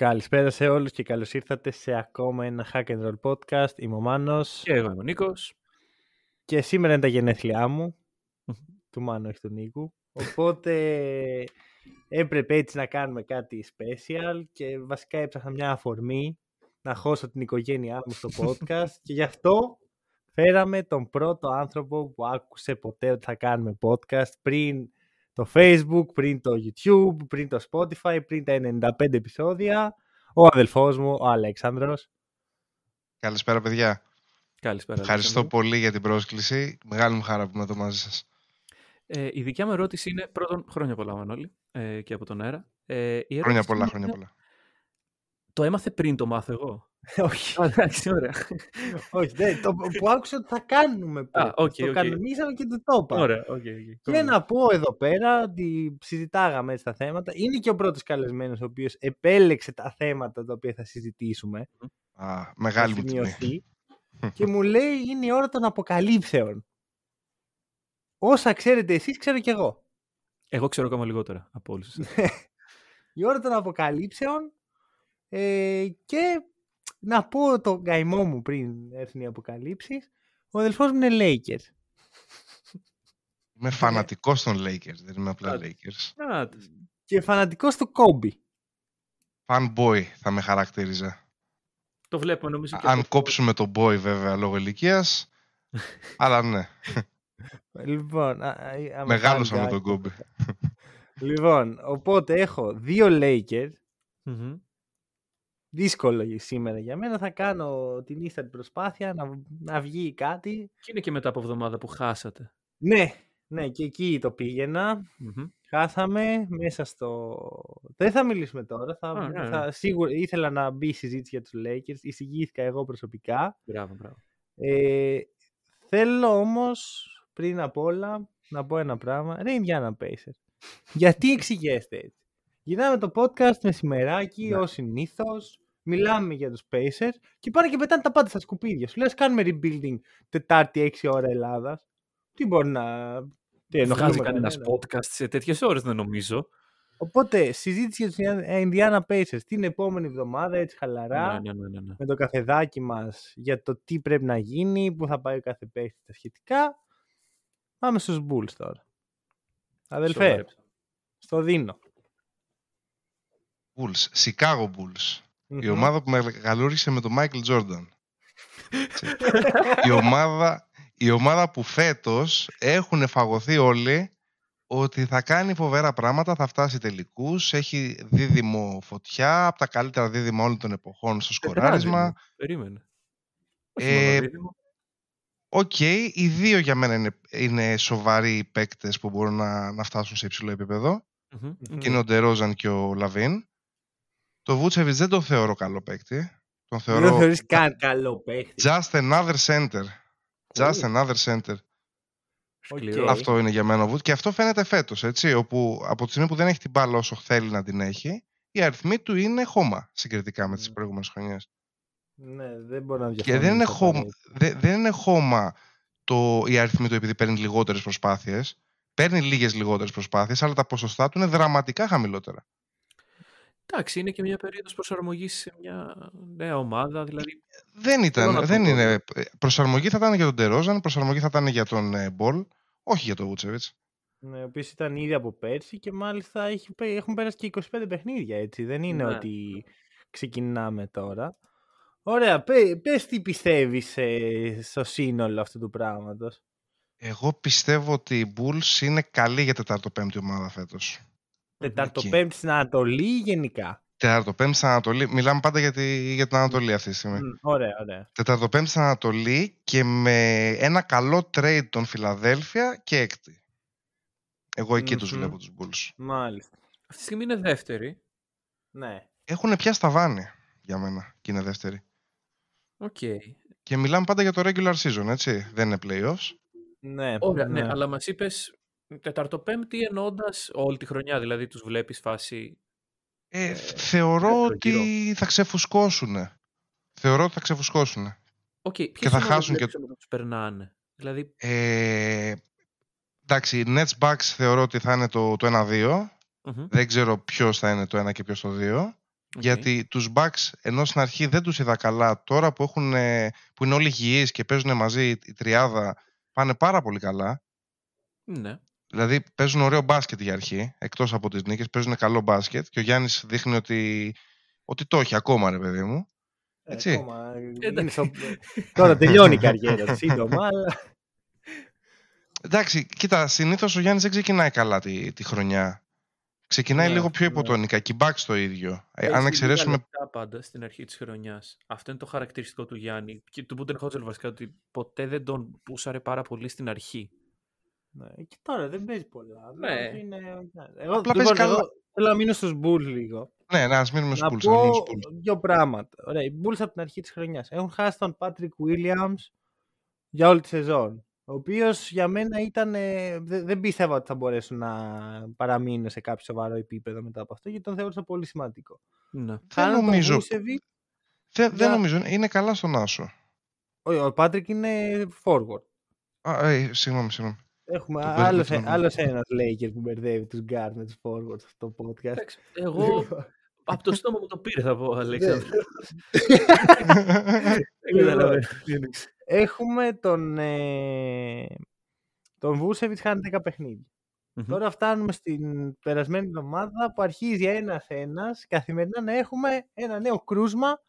Καλησπέρα σε όλους και καλώς ήρθατε σε ακόμα ένα Hack and Roll podcast. Είμαι ο Μάνος Και εγώ είμαι ο Νίκος. και σήμερα είναι τα γενέθλιά μου. του Μάνου, όχι του Νίκου. Οπότε έπρεπε έτσι να κάνουμε κάτι special και βασικά έψαχνα μια αφορμή να χώσω την οικογένειά μου στο podcast και γι' αυτό φέραμε τον πρώτο άνθρωπο που άκουσε ποτέ ότι θα κάνουμε podcast πριν το Facebook, πριν το YouTube, πριν το Spotify, πριν τα 95 επεισόδια. Ο αδελφός μου, ο Αλέξανδρος. Καλησπέρα, παιδιά. Καλησπέρα. Ευχαριστώ Αλέξανδρε. πολύ για την πρόσκληση. Μεγάλη μου χαρά που είμαι εδώ μαζί σας. Ε, η δικιά μου ερώτηση είναι, πρώτον, χρόνια πολλά Μανώλη ε, και από τον αέρα. Ε, η ερώτηση Χρόνια πολλά, είναι, χρόνια πολλά. Το έμαθε πριν το μάθω εγώ. Όχι. Α, Εντάξει, ωραία. Όχι, δεν, το, που άκουσα ότι θα κάνουμε πριν. Α, οκ, το οκ. κανονίσαμε και το το είπα. Ωραία, οκ, οκ. Και να πω εδώ πέρα ότι συζητάγαμε έτσι τα θέματα. Είναι και ο πρώτος καλεσμένος ο οποίος επέλεξε τα θέματα τα οποία θα συζητήσουμε. Α, θα μεγάλη μου τιμή. σημειωθεί. και μου λέει είναι η ώρα των αποκαλύψεων. Όσα ξέρετε εσείς, ξέρω κι εγώ. Εγώ ξέρω ακόμα λιγότερα από όλους εσάς. Η ώρα των αποκαλύψεων ε, και να πω το καημό μου πριν έρθουν οι αποκαλύψεις. Ο αδελφός μου είναι Lakers. Είμαι φανατικός των Lakers, δεν είμαι απλά Α, Lakers. Α, τ- Και φανατικός του Kobe. Fanboy θα με χαρακτήριζα. το βλέπω νομίζω και Αν από- κόψουμε τον boy βέβαια λόγω ηλικίας. αλλά ναι, Λοιπόν, α- α- άμα μεγάλωσα με κάνει τον κάτι. Kobe. Λοιπόν, οπότε έχω δύο Lakers. Μμμ. Δύσκολο σήμερα για μένα. Θα κάνω την ίστατη προσπάθεια να, να βγει κάτι. Και είναι και μετά από εβδομάδα που χάσατε. Ναι, ναι, και εκεί το πήγαινα. Μμμ. Χάσαμε μέσα στο... Δεν θα μιλήσουμε τώρα. Θα, Α, ναι, θα, σίγουρα ήθελα να μπει η συζήτηση για τους Lakers. Εισηγήθηκα εγώ προσωπικά. Μπράβο, μπράβο. Ε, θέλω όμως πριν απ' όλα να πω ένα πράγμα. Ρε Indiana Pacers. Γιατί εξηγέστε έτσι; Γυρνάμε το podcast μεσημεράκι Ναι. ως συνήθως. Μιλάμε για τους Pacers και πάνε και πετάνε τα πάντα στα σκουπίδια. Σου λες κάνουμε rebuilding Τετάρτη 6 ώρα Ελλάδας. Τι μπορεί να... Τι Δεν βγάζει ενοχλούμε κανένα κανένας. podcast σε τέτοιες ώρες, δεν νομίζω. Οπότε συζήτηση για τους Indiana Pacers την επόμενη εβδομάδα έτσι χαλαρά Ναι, ναι, ναι, ναι, ναι. με το καφεδάκι μας για το τι πρέπει να γίνει, πού θα πάει ο κάθε παίκτης τα σχετικά. Πάμε στους Bulls τώρα. Αδελφέ, Σοβαρέψα. στο δίνω. Bulls, Chicago Bulls. Η Μμμ. ομάδα που μεγαλούρισε με τον Michael Jordan. Έτσι. η, ομάδα, η ομάδα που φέτος έχουν φαγωθεί όλοι ότι θα κάνει φοβερά πράγματα, θα φτάσει τελικούς, έχει δίδυμο φωτιά, από τα καλύτερα δίδυμα όλων των εποχών στο σκοράρισμα. Τετράδυμο. Περίμενε. Όχι Ε, μόνο δίδυμο. Οκ, οι δύο για μένα είναι, είναι σοβαροί παίκτες που μπορούν να, να φτάσουν σε υψηλό επίπεδο. Μμμ, μμμ. Και είναι ο Ντερόζαν και ο Λαβίν. Το Βούτσεβιτς δεν το θεωρώ καλό παίκτη. Τον Δεν το θεωρώ θεωρείς καν καλό παίκτη. just another center. Just Ου. another center. Σκληρό. Οκ. Αυτό είναι για μένα ο Βούτ. Και αυτό φαίνεται φέτος, έτσι. Όπου από τη στιγμή που δεν έχει την μπάλα όσο θέλει να την έχει, οι αριθμοί του είναι χώμα συγκριτικά με τις Mm. προηγούμενες χρονιές. Ναι, δεν μπορώ να Και διαφωνήσω. δεν είναι, πάρα χώμα, πολύ. δεν, δεν είναι χώμα το, οι αριθμοί του επειδή παίρνει λιγότερες προσπάθειες. Παίρνει λίγες λιγότερες προσπάθειες, αλλά τα ποσοστά του είναι δραματικά χαμηλότερα. Εντάξει, είναι και μια περίοδος προσαρμογής σε μια νέα ομάδα. Δηλαδή, Δεν Θέλω ήταν. να το Δεν πω. είναι. ε, Προσαρμογή θα ήταν για τον Ντερόζαν, προσαρμογή θα ήταν για τον ε, Μπολ, όχι για τον Βούτσεβιτς. Ναι, ο οποίος ήταν ήδη από πέρσι και μάλιστα έχει, πέ- έχουν πέρασει και 25 παιχνίδια, έτσι. Δεν είναι Ναι. ότι ξεκινάμε τώρα. Ωραία, πέ, πες τι πιστεύεις ε, στο σύνολο αυτού του πράγματος. Εγώ πιστεύω ότι οι Bulls είναι καλή για τετάρτο-πέμπτη ομάδα φέτος. Τετάρτο Οκ. πέμπτη στην Ανατολή ή γενικά; Τετάρτο-πέμπτη στην Ανατολή. Μιλάμε πάντα για, τη, για την Ανατολή αυτή τη στιγμή. Μμ, ωραία, ωραία. Τετάρτο-πέμπτη στην Ανατολή και με ένα καλό trade των Φιλαδέλφια και έκτη. Εγώ εκεί τους Μμμ. βλέπω τους Bulls. Μάλιστα. αυτή τη στιγμή είναι δεύτερη. Ναι. Έχουν πιάσει ταβάνι για μένα και είναι δεύτερη. Οκ. Και μιλάμε πάντα για το regular season, έτσι. Δεν είναι playoffs. Ναι, Ωραία, ναι, ναι. αλλά μας είπες τεταρτοπέμπτη εννοώντας όλη τη χρονιά, δηλαδή τους βλέπεις φάση... Ε, θεωρώ δεύτερο ότι θα ξεφουσκώσουν. Θεωρώ ότι θα ξεφουσκώσουν. Οκ, ποιες Και θα ομάδες χάσουν και- βλέπεις όμως να τους περνάνε. Δηλαδή, Ε, εντάξει, Nets Bucks θεωρώ ότι θα είναι το, το 1-2. μμμ, Δεν ξέρω ποιος θα είναι το 1 και ποιος το 2. οκ. Γιατί τους Bucks ενώ στην αρχή δεν τους είδα καλά, τώρα που, έχουν, ε, που είναι όλοι υγιείς και παίζουν μαζί η τριάδα, πάνε πάρα πολύ καλά. Ναι. Δηλαδή παίζουν ωραίο μπάσκετ για αρχή, εκτός από τις νίκες, παίζουν καλό μπάσκετ και ο Γιάννης δείχνει ότι, ότι το έχει ακόμα ρε παιδί μου. Ε, έτσι. ακόμα, Εντάξει. είναι στο- Τώρα τελειώνει η καριέρα του σύντομα, αλλά Εντάξει, κοίτα, συνήθως ο Γιάννης δεν ξεκινάει καλά τη, τη χρονιά. Ξεκινάει Ναι, λίγο πιο ναι. υποτονικά και οι Bucks το ίδιο. Ε, Έχει αν λίγα εξαιρέσουμε λεπτά πάντα στην αρχή της χρονιάς. Αυτό είναι το χαρακτηριστικό του Γιάννη. Και του Μπούντεν Χότζελ βασικά ότι ποτέ δεν τον πούσαρε πάρα πολύ στην αρχή. Ναι, και τώρα δεν παίζει πολλά. Ναι. Δηλαδή Είναι... Εγώ, Απλά λοιπόν, παίζει καλά. εγώ θέλω να μείνω στους Bulls λίγο. Ναι, να ας μείνουμε να στους Bulls. πω να μείνουμε στους Bulls. δύο πράγματα. Ωραία, οι Bulls από την αρχή της χρονιάς έχουν χάσει τον Patrick Williams για όλη τη σεζόν. Ο οποίος για μένα ήταν. ε, δε- δεν πίστευα ότι θα μπορέσουν να παραμείνουν σε κάποιο σοβαρό επίπεδο μετά από αυτό, γιατί τον θεώρησα πολύ σημαντικό. Ναι. Δεν Χάνουν τον νομίζω. Vucevic. Δεν, δεν για- νομίζω. Είναι καλά στον Άσο. Ο, ο Patrick είναι forward. Α, ε, συγγνώμη, συγγνώμη. Έχουμε Το άλλος, μπέρδεψα, ναι. άλλος ένας Laker που μπερδεύει τους guard με τους forward στο podcast. Εντάξει, εγώ από το στόμα μου το πήρε θα πω, Αλέξανδρο. Δεν καταλαβαίνω. τι εννοείς. Έχουμε τον, ε, τον Βούσεβιτς χάνει 10 παιχνίδια. Μμμ. Τώρα φτάνουμε στην περασμένη εβδομάδα που αρχίζει ένας-ένας καθημερινά να έχουμε ένα νέο κρούσμα,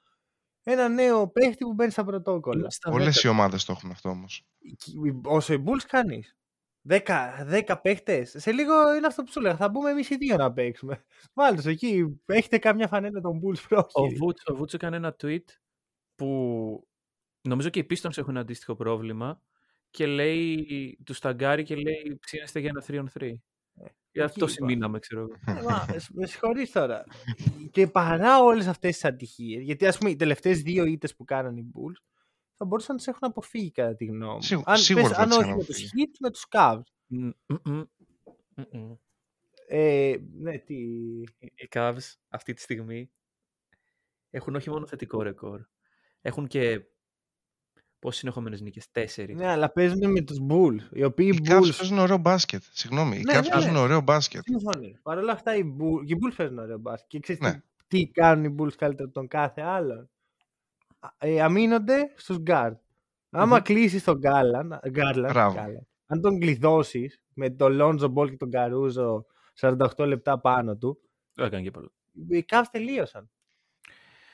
ένα νέο παίχτη που μπαίνει στα πρωτόκολλα. Είμαι στα Όλες δέκα. οι ομάδες το έχουν αυτό όμως. Όσο οι Bulls κανείς. 10, 10 παίχτες. Σε λίγο είναι αυτό που σου λέγα. Θα μπούμε εμείς οι δύο να παίξουμε. Βάλτε τους εκεί. Έχετε καμιά φανέλα των Bulls Ο πρόχειρη. Βούτς, ο Βούτς έκανε ένα tweet που νομίζω και οι Pistons έχουν αντίστοιχο πρόβλημα και λέει, τους σταγκάρει και λέει ψήνεστε για ένα 3 on 3. Για αυτό εκεί είπα. σημείναμε, ξέρω εγώ. Ε, μα, σ- με συγχωρείς τώρα. και παρά όλες αυτές τις ατυχίες, γιατί ας πούμε οι τελευταίες δύο ήττες που κάνανε οι Bulls, θα μπορούσαν να τις έχουν αποφύγει κατά τη γνώμη μου. Σίγου- αν, σίγουρα πες, θα αν τις όχι είχαν με τους αποφύγει. Heat, με τους Cavs. Μμ, μμμ, μμμ. Ε, ναι, τι... Οι Cavs αυτή τη στιγμή έχουν όχι μόνο θετικό ρεκόρ, έχουν και πόσες συνεχόμενες νίκες, τέσσερις. Ναι, αλλά παίζουν με τους Bulls. Οι οποίοι Οι Cavs Bulls... παίζουν ωραίο μπάσκετ. Συγγνώμη, οι Ναι, Cavs ναι, παίζουν ναι. ωραίο μπάσκετ. Συμφωνεί. Παρ' όλα αυτά οι Bulls, οι Bulls παίζουν ωραίο μπάσκετ. Και ξέρεις Ναι. τι, τι κάνουν οι Bulls καλύτερα από τον κάθε άλλον; Α- Ε, αμήνονται στους guard. Άμα Μμμ. κλείσεις τον Garland, Garland, Μπράβο. Garland, αν τον κλειδώσεις με τον Lonzo Ball και τον Caruso 48 λεπτά πάνω του, Δεν έκανε και πολλά. οι Cavs τελείωσαν.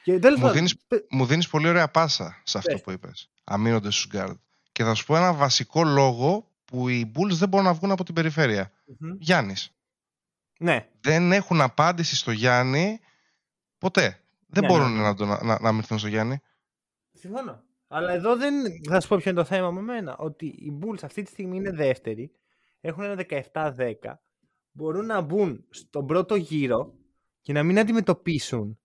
Και τέλος Μου πάντων, δίνεις, πε- μου δίνεις πολύ ωραία πάσα σε αυτό Πες. που είπες. Αμήνονται στους guard. Και θα σου πω ένα βασικό λόγο που οι Bulls δεν μπορούν να βγουν από την περιφέρεια. Μμμ. Γιάννης. Ναι, Δεν έχουν απάντηση στο Γιάννη ποτέ. Δεν Ναι, μπορούν ναι, ναι. να, τον, να, να αμυνθούν στο Γιάννη. Συμφωνώ. Αλλά εδώ δεν. Θα σου πω ποιο είναι το θέμα με μένα. Ότι οι Bulls αυτή τη στιγμή είναι δεύτεροι. Έχουν ένα 17-10. Μπορούν να μπουν στον πρώτο γύρο και να μην αντιμετωπίσουν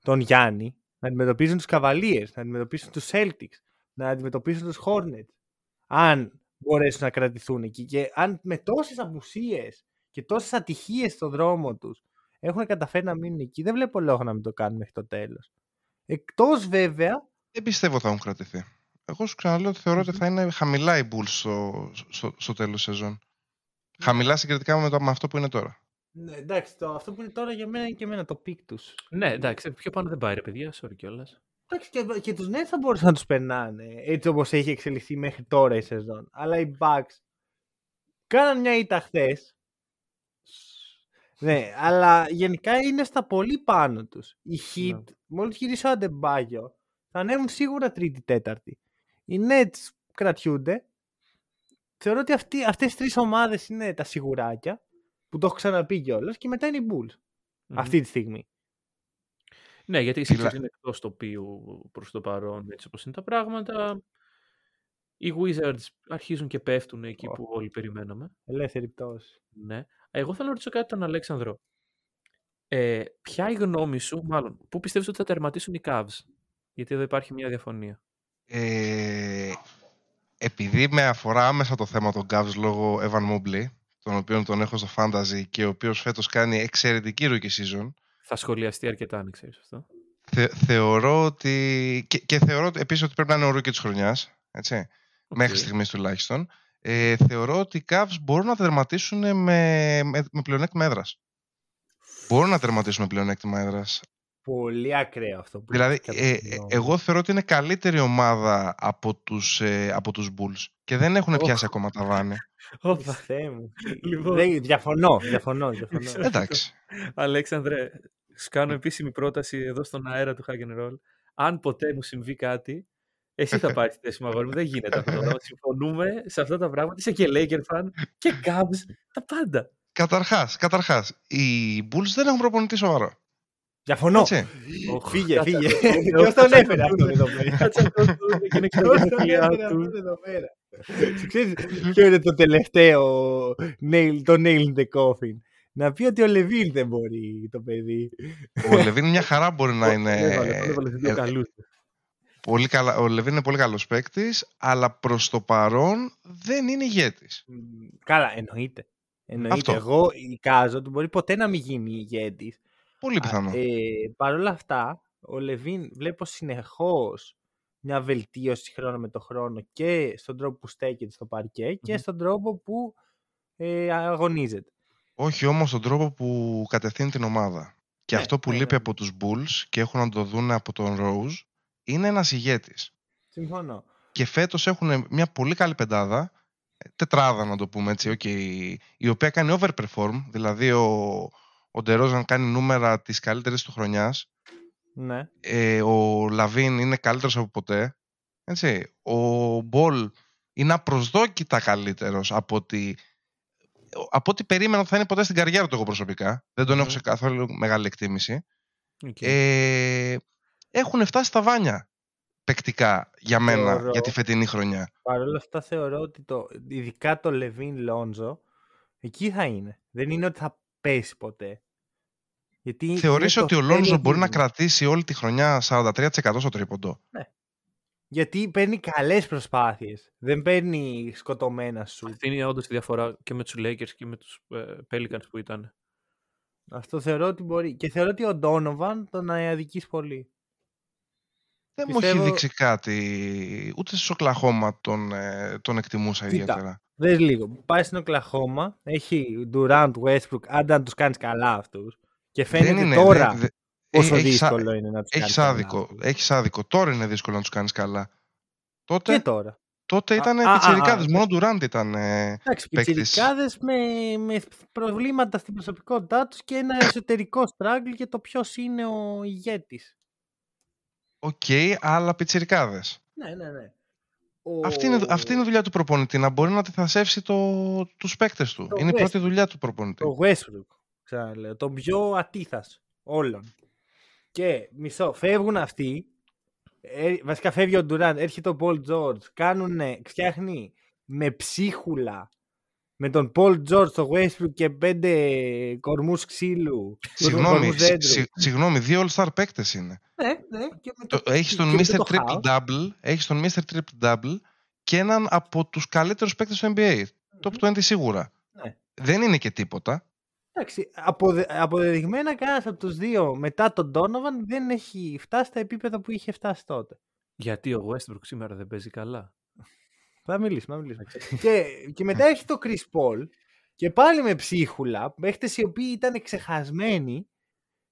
τον Γιάννη. Να αντιμετωπίσουν τους Cavaliers, να αντιμετωπίσουν τους Celtics, να αντιμετωπίσουν τους Hornets. Αν μπορέσουν να κρατηθούν εκεί. Και αν με τόσες απουσίες και τόσες ατυχίες στον δρόμο τους έχουν καταφέρει να μείνουν εκεί, δεν βλέπω λόγο να μην το κάνουν μέχρι το τέλος. Εκτός βέβαια Δεν πιστεύω θα έχουν κρατηθεί. Εγώ σου ξαναλέω ότι θεωρώ ότι θα είναι χαμηλά οι Bulls στο, στο, στο τέλος σεζόν. Χαμηλά συγκριτικά με, το, με αυτό που είναι τώρα. Ναι, εντάξει, το, αυτό που είναι τώρα για μένα είναι και εμένα το peak τους. Ναι, εντάξει, πιο πάνω δεν πάει ρε παιδιά, sorry κιόλας. Εντάξει, και, και τους Nets θα μπορούσαν να τους περνάνε έτσι όπως έχει εξελιχθεί μέχρι τώρα η σεζόν. Αλλά οι Bucks κάναν μια ήττα χθες. Ναι, αλλά γενικά είναι στα πολύ πάνω τους. Οι Heat, Ναι. μόλις γυρίσει ο Αντεμπάγιο, θα ανέβουν σίγουρα τρίτη-τέταρτη. Οι Nets κρατιούνται. Θεωρώ ότι αυτοί, αυτές οι τρεις ομάδες είναι τα σιγουράκια, που το έχω ξαναπεί κιόλας, και μετά είναι οι Bulls, Μμμ. αυτή τη στιγμή. Ναι, γιατί οι Φυλα- Sixers είναι εκτός τοπίου προς το παρόν, έτσι όπως είναι τα πράγματα. Οι Wizards αρχίζουν και πέφτουν εκεί Ω. που όλοι περιμέναμε. Ελεύθερη πτώση. Ναι. Εγώ θέλω να ρωτήσω κάτι τον Αλέξανδρο. Ε, ποια η γνώμη σου, μάλλον, πού πιστεύεις ότι θα τερματίσουν οι Cavs; Γιατί εδώ υπάρχει μια διαφωνία. Ε, επειδή με αφορά άμεσα το θέμα των Cavs λόγω Evan Mobley, τον οποίο τον έχω στο Fantasy και ο οποίος φέτος κάνει εξαιρετική rookie season, Θα σχολιαστεί αρκετά, αν ξέρεις αυτό. θε, θεωρώ ότι... Και, και θεωρώ ότι- επίσης ότι πρέπει να είναι ο rookie της χρονιάς, έτσι, μέχρι Οκ. στιγμής τουλάχιστον. Ε, θεωρώ ότι οι Cavs μπορούν να τερματίσουν με, με, με πλεονέκτημα έδρας. Μπορούν να τερματίσουν με πλεονέκτημα έδρας. Πολύ ακραίο αυτό που Δηλαδή, λες, ε, ε, κατ' γνώμη. εγώ θεωρώ ότι είναι καλύτερη ομάδα από τους, ε, από τους Bulls και δεν έχουν Οχ. πιάσει ακόμα ταβάνι. Όπα. Χριστέ μου. Λοιπόν. Δεν- διαφωνώ, διαφωνώ, διαφωνώ. Εντάξει. Αλέξανδρε, σου κάνω επίσημη πρόταση εδώ στον αέρα του Hack and Roll. Αν ποτέ μου συμβεί κάτι, εσύ θα πάρεις τη θέση μου, αγόρι μου. Δεν γίνεται αυτό το πράγμα. Συμφωνούμε σε αυτά τα πράγματα. Είσαι και Laker fan και Cavs, τα πάντα. Καταρχάς, καταρχάς, οι Bulls δεν έχουν προπονητή σοβαρό. Διαφωνώ. Έτσι. Οχ, Φύγε, κάτσε φύγε. αυτό. Ποιος τον Κάτσε έφερε αυτό. αυτόν εδώ πέρα; Κάτσε αυτό το είναι και τα Ποιος τον γενέθλιά έφερε του. αυτόν εδώ πέρα. Σου Ξέρεις ποιο είναι το τελευταίο nail, το nail in the coffin; Να πει ότι ο Λεβίν δεν μπορεί το παιδί. Ο Λεβίν μια χαρά μπορεί να είναι... Έβαλε, έβαλε δύο ε, καλούς. Πολύ καλά, ο Λεβίν είναι πολύ καλός παίκτης, αλλά προς το παρόν δεν είναι ηγέτης. Μ, Καλά, εννοείται. Εννοείται. Αυτό. Εγώ εικάζω ότι μπορεί ποτέ να μην γίνει ηγέτης. Πολύ πιθανό. Ε, Παρ' όλα αυτά, ο Λεβίν βλέπω συνεχώς μια βελτίωση χρόνο με το χρόνο και στον τρόπο που στέκεται στο παρκέ και Μμμ. στον τρόπο που ε, αγωνίζεται. Όχι όμως τον τρόπο που κατευθύνει την ομάδα. Και Ναι, αυτό που ναι, λείπει ναι. από τους Bulls και έχουν να το δουν από τον Rose είναι ένας ηγέτης. Συμφωνώ. Και φέτος έχουν μια πολύ καλή πεντάδα, ε, τετράδα να το πούμε έτσι, okay, η οποία κάνει overperform, δηλαδή ο, ο Ντερόζαν κάνει νούμερα της καλύτερης του χρονιάς, Ναι. ε, ο Λαβίν είναι καλύτερος από ποτέ, έτσι. ο Μπολ είναι απροσδόκητα καλύτερος από ότι, από ό,τι περίμενα ότι θα είναι ποτέ στην καριέρα του εγώ προσωπικά. Δεν τον έχω Μμμ. σε καθόλου μεγάλη εκτίμηση. Οκ. Ε, έχουν φτάσει ταβάνι παικτικά για μένα Θεωρώ. για τη φετινή χρονιά. Παρ' όλα αυτά θεωρώ ότι το, ειδικά το Λαβίν Λόντζο εκεί θα είναι. Δεν είναι ότι θα πέσει ποτέ. Γιατί Θεωρείς είναι ότι το ο Λόνζο τέλειο μπορεί να δείγμα. κρατήσει όλη τη χρονιά 43% στο τρίποντο; Γιατί παίρνει καλές προσπάθειες. Δεν παίρνει σκοτωμένα σου. Αυτή είναι όντως η διαφορά και με τους Lakers και με τους ε, Pelicans που ήταν. Αυτό θεωρώ ότι μπορεί. Και θεωρώ ότι ο Ντόνοβαν τον αδικείς πολύ. Δεν μου έχει Πιστεύω- δείξει κάτι. Ούτε στο Οκλαχώμα τον, ε, τον εκτιμούσα Κοίτα. ιδιαίτερα. Δες λίγο. Πάει στην Οκλαχώμα, έχει Durant, Westbrook, άντε να τους κάνεις καλά αυτούς. Και φαίνεται δεν είναι, τώρα δεν- δεν- πόσο έχεις ά- δύσκολο είναι να τους κάνεις Έχεις καλά άδικο. αυτούς. Έχεις άδικο. Τώρα είναι δύσκολο να τους κάνεις καλά. Τότε, Και τώρα. τότε Α, ήταν α, α, πιτσιρικάδες. α, Μόνο Ντουράντ ήταν... Ε, Εντάξει, παίκτης. πιτσιρικάδες με, με προβλήματα στην προσωπικότητά τους και ένα εσωτερικό struggle για το ποιος είναι ο ηγέτης. Οκ, αλλά πιτσιρικάδες. Ναι, ναι, ναι. Ο... Αυτή, είναι, αυτή είναι η δουλειά του προπονητή. Να μπορεί να αντιθασεύσει το, τους παίκτες του. Το είναι η West. πρώτη δουλειά του προπονητή. Το Westbrook, ξαναλέω. Τον πιο ατίθας όλων. Και μισό, φεύγουν αυτοί. Ε, βασικά φεύγει ο Ντουράν, έρχεται ο Πολ Τζόρτζ. Κάνουνε, φτιάχνει με ψίχουλα με τον Πολ Τζόρτζ, το Westbrook και πέντε κορμούς ξύλου. Συγγνώμη, κορμούς σι- δέντρου. σι- συγγνώμη, δύο All-Star παίκτες είναι. Ναι, ναι. Και με Το, έχεις τον και με Mr. το Triple House. Double, έχεις τον Mr. Triple Double και έναν από τους καλύτερους παίκτες του NBA. Top 20 σίγουρα. Ναι. Δεν είναι και τίποτα. Εντάξει, αποδε, αποδεδειγμένα κανένας από τους δύο μετά τον Donovan δεν έχει φτάσει στα επίπεδα που είχε φτάσει τότε. Γιατί ο Westbrook σήμερα δεν παίζει καλά; Θα μιλήσουμε, θα μιλήσουμε. και, και μετά έχει το Chris Paul και πάλι με ψίχουλα, παίχτες οι οποίοι ήταν ξεχασμένοι,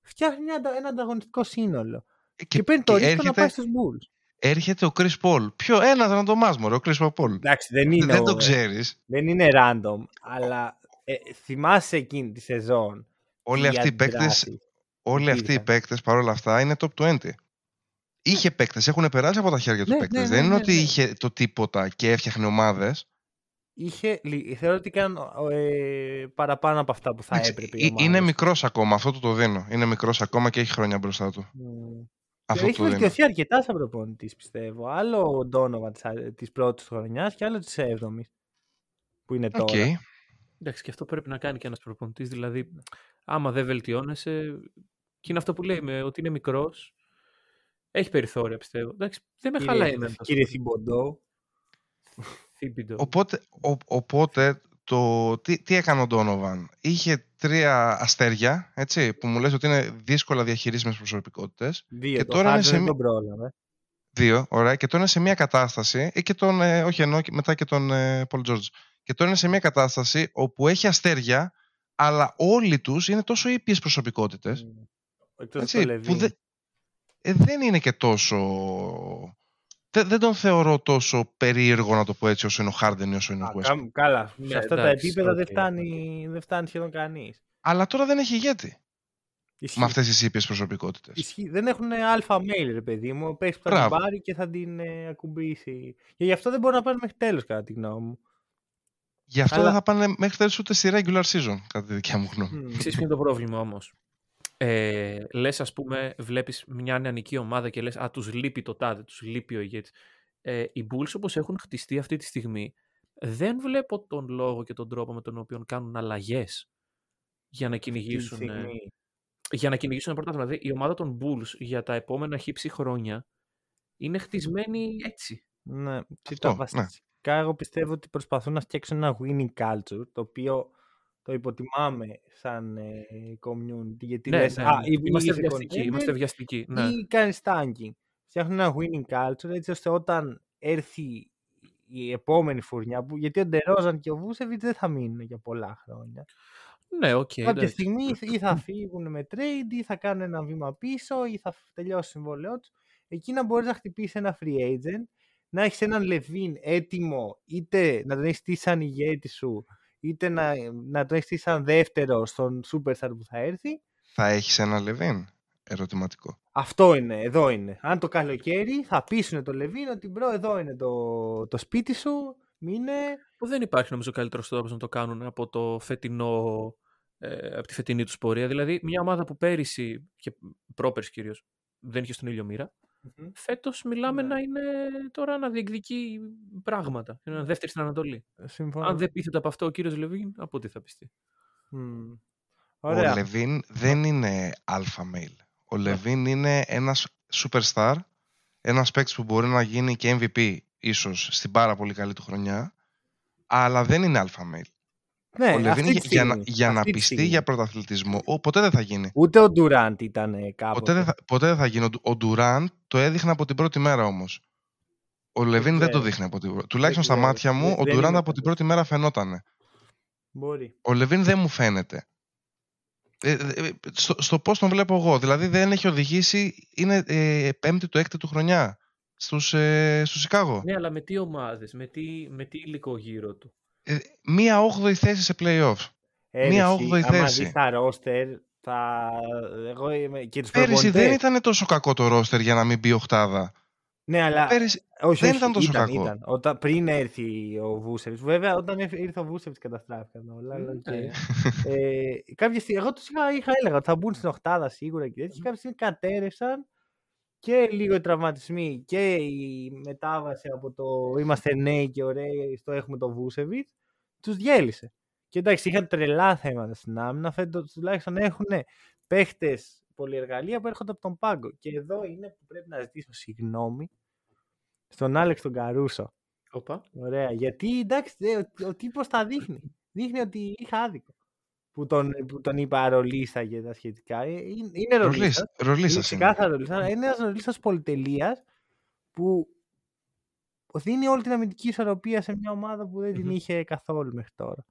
φτιάχνει ένα, αντα- ένα ανταγωνιστικό σύνολο. Και, Και, παίρνει το και ρίσκο να έρχεται, πάει στους Bulls. έρχεται ο Chris Paul. Ποιο, ένας ραντομάς μωρέ, ο Chris Paul. Εντάξει, δεν είναι, Δεν ο- το ξέρεις. δεν είναι random, αλλά ε, θυμάσαι εκείνη τη σεζόν. Όλοι τι αυτοί οι παίκτες, αντιδράσεις όλοι αυτοί οι υπήρχαν. παίκτες παρόλα αυτά είναι top 20. Είχε παίκτες, έχουν περάσει από τα χέρια τους Ναι, παίκτες. ναι, Δεν ναι, είναι ναι, ότι ναι. είχε το τίποτα και έφτιαχνε ομάδες. Είχε, λι- θεωρώ ότι έκανε ε, παραπάνω από αυτά που θα Εντάξει, έπρεπε. η ε- ομάδα είναι του. μικρός ακόμα, αυτό του το δίνω. Είναι μικρός ακόμα και έχει χρόνια μπροστά του. Μμμ. Αυτό έχει του δίνω. βελτιωθεί αρκετά σαν προπονητής, πιστεύω. Άλλο ο Ντόνοβαν της πρώτης χρονιάς και άλλο της 7η. Που είναι Οκ. τώρα. Εντάξει, και αυτό πρέπει να κάνει και ένας προπονητής. Δηλαδή, άμα δεν βελτιώνεσαι. Και είναι αυτό που λέει, με, ότι είναι μικρός. Έχει περιθώρια πιστεύω. Εντάξει, δεν με Κύριε- χαλάει εμένα. το Κύριε Thibodeau. Θιμποντό. Thibodeau. Οπότε, ο- οπότε το, τι, τι έκανε ο Ντόνοβαν; Είχε τρία αστέρια, έτσι, που μου λες ότι είναι δύσκολα διαχειρίσιμες προσωπικότητες. Δύο. Και το τώρα είναι Harden σε δεν μη- τον πρόλαβε. Δύο, ωραία. Και τώρα είναι σε μια κατάσταση, ή και τον, ε, όχι εννοώ και μετά και τον ε, Paul George. Και τώρα είναι σε μια κατάσταση όπου έχει αστέρια, αλλά όλοι τους είναι τόσο ήπιες προσωπικότητες. Εκτός Έτσι, του που Λεβίν. δε- ε, δεν είναι και τόσο... Δεν, δεν τον θεωρώ τόσο περίεργο να το πω έτσι όσο είναι ο Χάρντεν ή όσο είναι ο Α, Westbrook. κα- Καλά, Ναι, σε αυτά τα εντάξει, επίπεδα δεν, οκ. φτάνει, δεν φτάνει σχεδόν κανείς. Αλλά τώρα δεν έχει ηγέτη Ισχύει. με αυτές τις ήπιες προσωπικότητες. Ισχύει. Δεν έχουν alpha male, ρε παιδί μου. Πες που θα την Μπράβο. πάρει και θα την ε, ακουμπήσει. Και γι' αυτό δεν μπορεί να πάρει μέχρι τέλος, κατά τη γνώμη μου. Γι' αυτό Αλλά- δεν θα πάνε μέχρι τέλος ούτε στη regular season, κατά τη δικιά μου γνώμη. Μμμ. Ξέρεις ποιο είναι το πρόβλημα όμως; Ε, λες ας πούμε, βλέπεις μια νεανική ομάδα και λες «Α, τους λείπει το τάδε, τους λείπει ο ηγέτης». Ε, οι Bulls όπως έχουν χτιστεί αυτή τη στιγμή, δεν βλέπω τον λόγο και τον τρόπο με τον οποίο κάνουν αλλαγές για να Αυτή τη κυνηγήσουν, ε, στιγμή. για να κυνηγήσουν ένα πρωτάθλημα. Δηλαδή, η ομάδα των Bulls για τα επόμενα χύψη χρόνια είναι χτισμένη έτσι. Ναι, Αυτό, τα ναι. βασικά εγώ πιστεύω ότι προσπαθούν να φτιάξουν ένα winning culture, το οποίο το υποτιμάμε σαν ε, community, γιατί Ναι, λες, ναι, α, ναι. ή- Είμαστε είσαι βιαστικοί. Είμαστε contender βιαστικοί. Ναι. ή κάνεις tanking. Φτιάχνουν ένα winning culture, έτσι ώστε όταν έρθει η επόμενη φουρνιά, που, γιατί ο Ντερόζαν και ο Βούσεβιτ δεν θα μείνουν για πολλά χρόνια. Ναι, οκ. Κάποια εντάξει. στιγμή ή θα φύγουν με trade ή θα κάνουν ένα βήμα πίσω ή θα τελειώσει το συμβόλαιό τους. Εκεί να μπορείς να χτυπήσεις ένα free agent, να έχεις έναν Λεβίν έτοιμο είτε να τον έχεις στήσει σαν ηγέτη σου, είτε να, να τον έχεις στήσει σαν δεύτερο στον superstar που θα έρθει. Θα έχεις ένα Λεβίν, ερωτηματικό. Αυτό είναι, εδώ είναι. Αν το καλοκαίρι θα πείσουν το Λεβίν ότι μπρο, εδώ είναι το, το σπίτι σου, μείνε. Που δεν υπάρχει νομίζω καλύτερος τρόπος να το κάνουν από το φετινό. Ε, από τη φετινή τους πορεία. Δηλαδή, μια ομάδα που πέρυσι και πρόπερσι κυρίως δεν είχε στον ήλιο μοίρα, φέτος μιλάμε Ναι. να είναι τώρα να διεκδικεί πράγματα. Είναι δεύτερη στην Ανατολή. Συμφωνώ. Αν δεν πείθεται από αυτό ο κύριος Λεβίν, από τι θα πειστεί. Μμ. Ο Ωραία. Λεβίν δεν είναι alpha male. Ο Λεβίν είναι ένας superstar, ένας παίκτης που μπορεί να γίνει και MVP ίσως στην πάρα πολύ καλή του χρονιά, αλλά δεν είναι alpha male. Ναι, ο Λεβίν αυτή για, τη για να, στιγμή, για να αυτή τη πιστεί στιγμή. για πρωταθλητισμό, ο, ποτέ δεν θα γίνει. Ούτε ο Ντουράντ ήταν ε, κάποτε. Ποτέ δεν θα, ποτέ δεν θα γίνει. Ο, Ντου- ο Ντουράν το έδειχνε από την πρώτη μέρα όμως. Ο Λεβίν δεν το ξέρω. δείχνει από την πρώτη. Τουλάχιστον στα ξέρω. μάτια μου, Δεν- ο δεν Ντουράν είμαι από την βέβαιος. πρώτη μέρα φαινότανε. Μπορεί. Ο Λεβίν δεν μου φαίνεται. Ε, ε, στο, στο πώς τον βλέπω εγώ. Δηλαδή δεν έχει οδηγήσει, είναι ε, πέμπτη του έκτη του χρονιά στους, ε, στο Σικάγο. Ναι, αλλά με τι ομάδες, με τι, με τι υλικό γύρω του. Ε, μία 8η θέση σε playoffs. Ε, Μία ρε, όγδοη εσύ, άμα θέση. δεις τα ρόστερ, θα... εγώ είμαι... και τους Πέρυσι δεν προπονητές. ήταν τόσο κακό το ρόστερ για να μην μπει οχτάδα. Ναι, αλλά... Πέρυσι, όχι, δεν όχι, ήταν τόσο κακό. Ήταν. Όταν, πριν έρθει ο Βούσεβιτς. Βέβαια, όταν ήρθε ήρθε ο Βούσεβιτς καταστράφηκαν όλα. αλλά Ναι. οκ. ε, κάποια στιγμή, εγώ τους είχα, είχα έλεγα ότι θα μπουν στην οχτάδα σίγουρα και τέτοια. Κάποια στιγμή κατέρευσαν και λίγο οι τραυματισμοί και η μετάβαση από το είμαστε νέοι και ωραίοι στο έχουμε το Βούσεβιτς, τους διέλυσε. Και εντάξει, είχαν τρελά θέματα στην άμυνα. Φέτος τουλάχιστον έχουν παίχτες πολυεργαλεία που έρχονται από τον πάγκο. Και εδώ είναι που πρέπει να ζητήσω συγγνώμη στον Άλεξ τον Καρούσο. Οπα. Ωραία. Γιατί εντάξει, δε, ο, ο τύπος τα δείχνει. Δείχνει ότι είχα άδικο. Που τον, που τον είπα ρολίστα και τα σχετικά. Ε, Είναι, είναι ρολίστα. Είναι Ρολίστα είναι. ξεκάθαρα ρολίστα. αλλά Είναι ένας ρολίστα πολυτελείας που δίνει όλη την αμυντική ισορροπία σε μια ομάδα που δεν την Μμμ. είχε καθόλου μέχρι τώρα.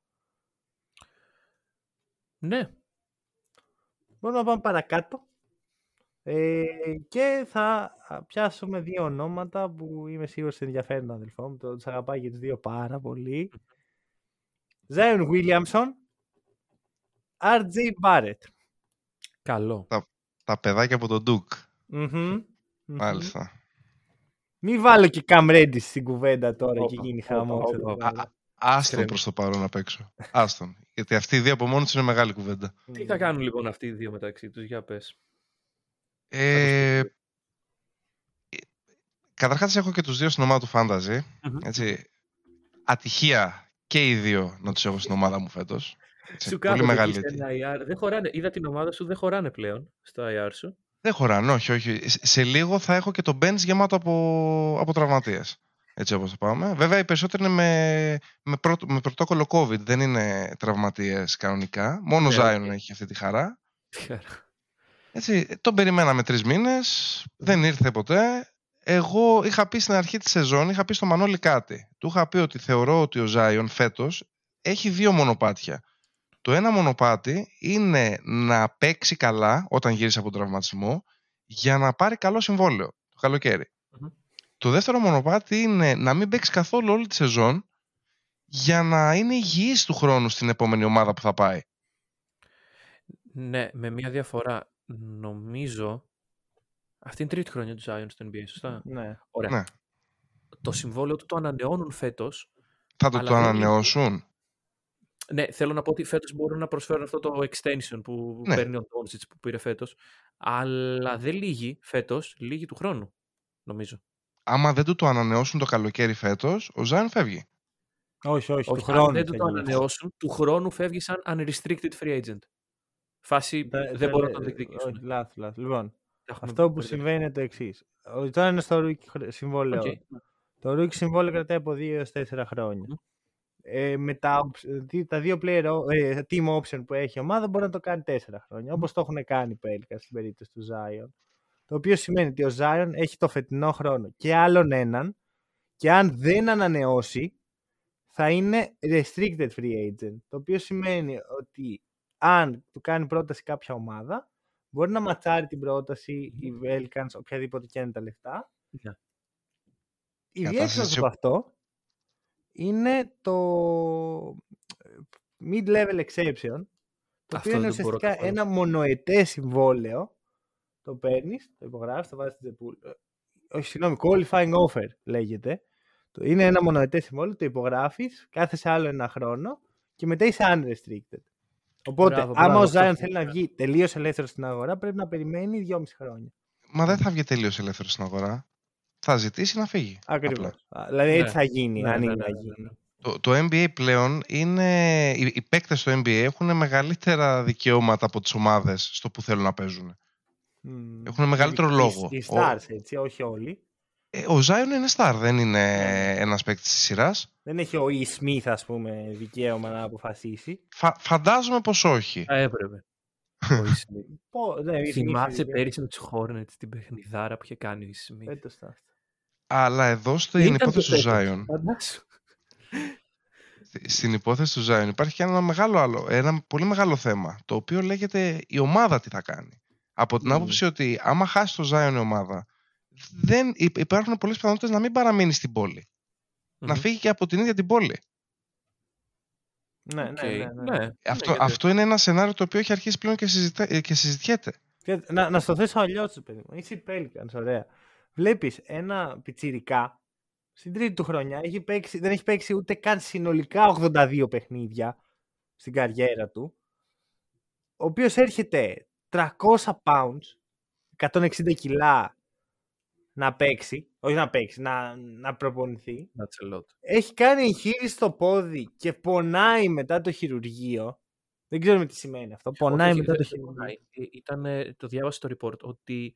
Ναι. Μπορούμε να πάμε παρακάτω. Ε, και θα πιάσουμε δύο ονόματα που είμαι σίγουρος ότι ενδιαφέρουν τον αδελφό μου. Τους αγαπάει και τους δύο πάρα πολύ. Ζάιον Williamson, RJ Barrett. Καλό. Τα παιδάκια από τον Ντουκ. Μμμ, μμμ. Μάλιστα. Μην βάλω και Cam Reddish στην κουβέντα τώρα και Όπα, γίνει όπα, χαμός. όπα, εδώ όπα. πέρα. Άστον Στρέμει. προς το παρόν απ' έξω. Άστον. Γιατί αυτοί οι δύο από μόνοι τους είναι μεγάλη κουβέντα. Τι θα κάνουν λοιπόν αυτοί οι δύο μεταξύ τους, για πες. Ε, καταρχάς έχω και τους δύο στην ομάδα του Fantasy. Μμμ. Έτσι, ατυχία και οι δύο να τους έχω στην ομάδα μου φέτος. Έτσι, Σου πολύ κάθονται μεγάλη εκεί σε ατυχία. ένα IR. Δεν χωράνε. Είδα την ομάδα σου, δεν χωράνε πλέον στο IR σου. Δεν χωράνε, όχι, όχι. Σε λίγο θα έχω και το bench γεμάτο από, από τραυματίες. Έτσι όπως θα πάμε. Βέβαια οι περισσότεροι είναι με, με, πρώτο, με πρωτόκολλο COVID, δεν είναι τραυματίες κανονικά. Μόνο Ναι, Zion οκ. έχει αυτή τη χαρά. Έτσι, τον περιμέναμε τρεις μήνες, δεν ήρθε ποτέ. Εγώ είχα πει στην αρχή της σεζόν, είχα πει στο Μανώλη κάτι. Του είχα πει ότι θεωρώ ότι ο Ζάιον φέτος έχει δύο μονοπάτια. Το ένα μονοπάτι είναι να παίξει καλά όταν γυρίσει από τον τραυματισμό για να πάρει καλό συμβόλαιο το καλοκαίρι. Μμμ. Το δεύτερο μονοπάτι είναι να μην παίξει καθόλου όλη τη σεζόν για να είναι υγιής του χρόνου στην επόμενη ομάδα που θα πάει. Ναι, με μία διαφορά. Νομίζω. Αυτή είναι η τρίτη χρονιά του Zion στο NBA, σωστά; Ναι. Ωραία. Ναι. Το συμβόλαιο του το ανανεώνουν φέτος. Θα το, Αλλά το δεν είναι- ανανεώσουν. Ναι, θέλω να πω ότι φέτος μπορούν να προσφέρουν αυτό το extension που Ναι. παίρνει ο Doncic που πήρε φέτος. Αλλά δεν λύγει φέτος, λύγει του χρόνου. Νομίζω. άμα δεν του το ανανεώσουν το καλοκαίρι φέτος, ο Ζάιν φεύγει. Όχι, όχι, του Όχι, χρόνου. αν δεν του θα το γίνει. ανανεώσουν, του χρόνου φεύγει σαν unrestricted free agent. Φάση Θα- δεν θα μπορούν να λέ- τον διεκδικήσουν. όχι, Λάθος, λάθος. Λοιπόν, Τα έχουμε αυτό που μπερδέψει. συμβαίνει είναι το εξής. Τώρα είναι στο rookie χρ- συμβόλαιο. Οκ. Το rookie συμβόλαιο κρατάει από 2 έως 4 χρόνια. Μμμ. Ε, με τα, option- δι- τα δύο player, o- ε, team option που έχει η ομάδα μπορεί να το κάνει 4 χρόνια. Όπως το έχουν κάνει οι Pelicans στην περίπτωση του Zion. Το οποίο σημαίνει ότι ο Zion έχει το φετινό χρόνο και άλλον έναν και αν δεν ανανεώσει θα είναι restricted free agent. Το οποίο σημαίνει ότι αν του κάνει πρόταση κάποια ομάδα μπορεί να ματσάρει την πρόταση οι Pelicans οποιαδήποτε και είναι τα λεφτά Ναι. η Κατάσταση διέξοδος έτσι- από αυτό είναι το mid-level exception το Αυτό οποίο είναι δεν το μπορώ ουσιαστικά καθόλου. ένα μονοετές συμβόλαιο το παίρνεις, το υπογράφεις, το βάζεις στην τζεπούλα. ε, Όχι, συγγνώμη, qualifying offer λέγεται. Το- Είναι ένα μονοετές συμβόλαιο, το υπογράφεις, κάθεσαι άλλο ένα χρόνο και μετά είσαι unrestricted. Οπότε, Μπράβο, άμα μπράβο, ο αυτό Zion θέλω. θέλει να βγει τελείως ελεύθερο στην αγορά, πρέπει να περιμένει 2,5 χρόνια. Μα δεν θα βγει τελείως ελεύθερο στην αγορά. Θα ζητήσει να φύγει. Ακριβώς. Απλά. Δηλαδή Ναι. έτσι θα γίνει, Ναι, αν ναι, είναι ναι, να ναι, ναι, γίνει. ναι. Το, το NBA πλέον είναι. Οι, οι παίκτες στο NBA έχουν μεγαλύτερα δικαιώματα από τις ομάδες στο που θέλουν να παίζουν. Μμμ. Έχουν μεγαλύτερο Οι- λόγο. Οι Ο- stars, έτσι, όχι όλοι. Ε, ο Ζάιον είναι star, δεν είναι Ναι. ένας παίκτης της σειράς. Δεν έχει ο E. Smith, ας πούμε, δικαίωμα να αποφασίσει. Φα, φαντάζομαι πως όχι. Θα έπρεπε. Ο Smith. Πω, ναι, ο E. Smith Θυμάσαι είναι πέρυσι με τους Hornets την παιχνιδάρα που είχε κάνει ο Smith. Φέτος τα- Αλλά εδώ στην Ήταν υπόθεση το του φέτος. Ζάιον, Φαντάσου. στην υπόθεση του Ζάιον υπάρχει και ένα μεγάλο άλλο, ένα πολύ μεγάλο θέμα, το οποίο λέγεται η ομάδα τι θα κάνει. Από την Μμμ. άποψη ότι άμα χάσει το Ζάιον η ομάδα, δεν, υ- υπάρχουν πολλές πιθανότητες να μην παραμείνει στην πόλη. Να Μμμ. φύγει και από την ίδια την πόλη. Ναι, Οκ, ναι, ναι, ναι. ναι. Αυτό, γιατί- αυτό είναι ένα σενάριο το οποίο έχει αρχίσει πλέον και, συζητά, και συζητιέται. Και Να, να στο θέσω αλλιώς, παιδί μου. Είσαι οι Pelicans, ωραία. Βλέπεις ένα πιτσιρικά στην τρίτη του χρονιά. Έχει παίξει, δεν έχει παίξει ούτε καν συνολικά 82 παιχνίδια στην καριέρα του. Ο οποίος έρχεται 300 pounds, 160 κιλά να παίξει. Όχι να παίξει, να, να προπονηθεί. That's a lot. Έχει κάνει εγχείρηση στο πόδι και πονάει μετά το χειρουργείο. Δεν ξέρουμε τι σημαίνει αυτό. Πονάει Όχι, μετά δεν- το δεν χειρουργείο. πονάει. Ε, Ήταν, ε, το διάβασα στο report ότι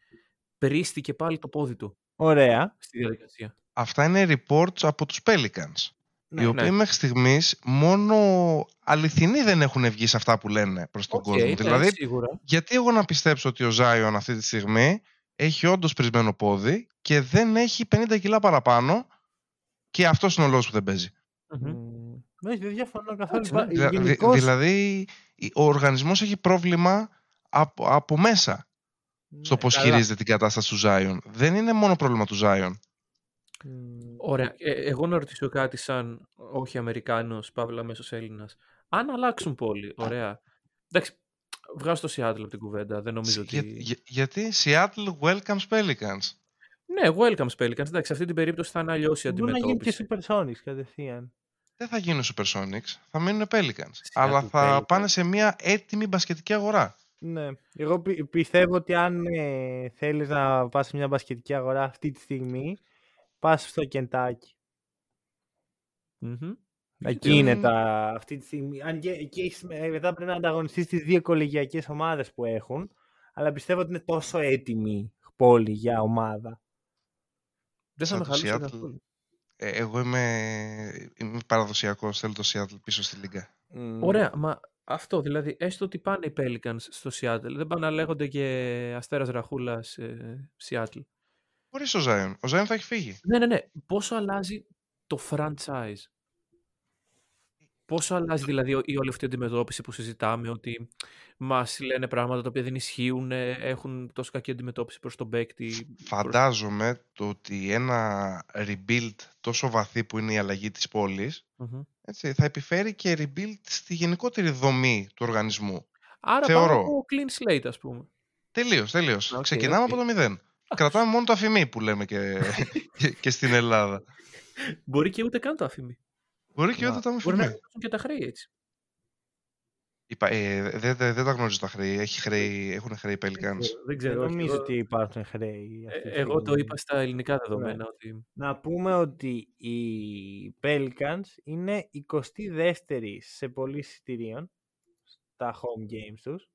πρίστηκε πάλι το πόδι του Ωραία. στη διαδικασία. Αυτά είναι reports από τους Pelicans. Ναι, οι οποίοι ναι. μέχρι στιγμής μόνο αληθινοί δεν έχουν βγει σε αυτά που λένε προς τον Οκ, κόσμο. ναι, Δηλαδή, σίγουρα. γιατί εγώ να πιστέψω ότι ο Ζάιον αυτή τη στιγμή έχει όντως πρησμένο πόδι και δεν έχει 50 κιλά παραπάνω και αυτός είναι ο λόγος που δεν παίζει. Μμμ. Μμμ. Όχι, δεν διαφωνώ καθόλου. Εντάξει, ναι. Βα- Δηλα- δη- γενικώς, δηλαδή, η- ο οργανισμός έχει πρόβλημα από, από μέσα στο ναι, πώς καλά. χειρίζεται την κατάσταση του Ζάιον. Δεν είναι μόνο πρόβλημα του Ζάιον. Μμμ. Ωραία. Ε, εγώ να ρωτήσω κάτι σαν όχι Αμερικάνος, παύλα μέσος Έλληνας. Αν αλλάξουν πόλη, ωραία. Εντάξει, βγάζω το Seattle από την κουβέντα. Δεν νομίζω Για- ότι... για- γιατί Seattle welcomes Pelicans. Ναι, welcome Pelicans. Εντάξει, σε αυτή την περίπτωση θα είναι αλλιώς η Μπορεί να γίνει και αντιμετώπιση. Supersonics κατευθείαν. Δεν θα γίνουν Supersonics, θα μείνουν Pelicans. αλλά Seattle θα Pelicans. πάνε σε μια έτοιμη μπασκετική αγορά. Ναι. Εγώ πι- πιστεύω ότι αν ε, θέλεις να πας σε μια μπασκετική αγορά αυτή τη στιγμή, πας στο Κεντάκι. Μμμ. Εκεί είναι τα αυτή τη στιγμή. Αν και εκεί έχεις, ε, μετά πρέπει να ανταγωνιστείς τις δύο κολεγιακές ομάδες που έχουν. αλλά πιστεύω ότι είναι τόσο έτοιμη πόλη για ομάδα. Δεν θα Σαν με το χαλούσε Seattle. καθόλου. Ε, εγώ είμαι, είμαι παραδοσιακός, θέλω το Seattle πίσω στη Λίγκα. Μμ. Ωραία, μα αυτό δηλαδή, έστω ότι πάνε οι Pelicans στο Seattle, δεν πάνε να λέγονται και Αστέρας Ραχούλας ε, Seattle. Χωρίς ο Zion. Ο Zion θα έχει φύγει. Ναι, ναι, ναι. Πόσο αλλάζει το franchise. Πόσο αλλάζει δηλαδή η όλη αυτή η αντιμετώπιση που συζητάμε, ότι μας λένε πράγματα τα οποία δεν ισχύουν, ε, έχουν τόσο κακή αντιμετώπιση προς τον παίκτη. Φαντάζομαι το ότι ένα rebuild τόσο βαθύ που είναι η αλλαγή της πόλης Μμμ. έτσι, θα επιφέρει και rebuild στη γενικότερη δομή του οργανισμού. Άρα Θεωρώ. πάμε από clean slate, ας πούμε. Τελείως, τελείως. Οκ, Ξεκινάμε οκ. από το μηδέν. Κρατάμε μόνο το ΑΦΜ που λέμε και, και, και στην Ελλάδα. Μπορεί και ούτε καν το ΑΦΜ. Μπορεί και Μα, ούτε το Μπορεί να ΑΦΜ. έχουν και τα χρέη έτσι. Είπα, ε, δεν δεν- δεν τα γνωρίζω τα χρέη. Έχει χρέη έχουν χρέη οι Pelicans. Δεν Δεν ξέρω. όχι, νομίζω εγώ- ότι υπάρχουν χρέη. αυτή ε, τη εγώ το στιγμή. είπα στα ελληνικά δεδομένα ότι Να πούμε ότι οι Pelicans είναι 22η σε πωλήσεις εισιτηρίων στα home games τους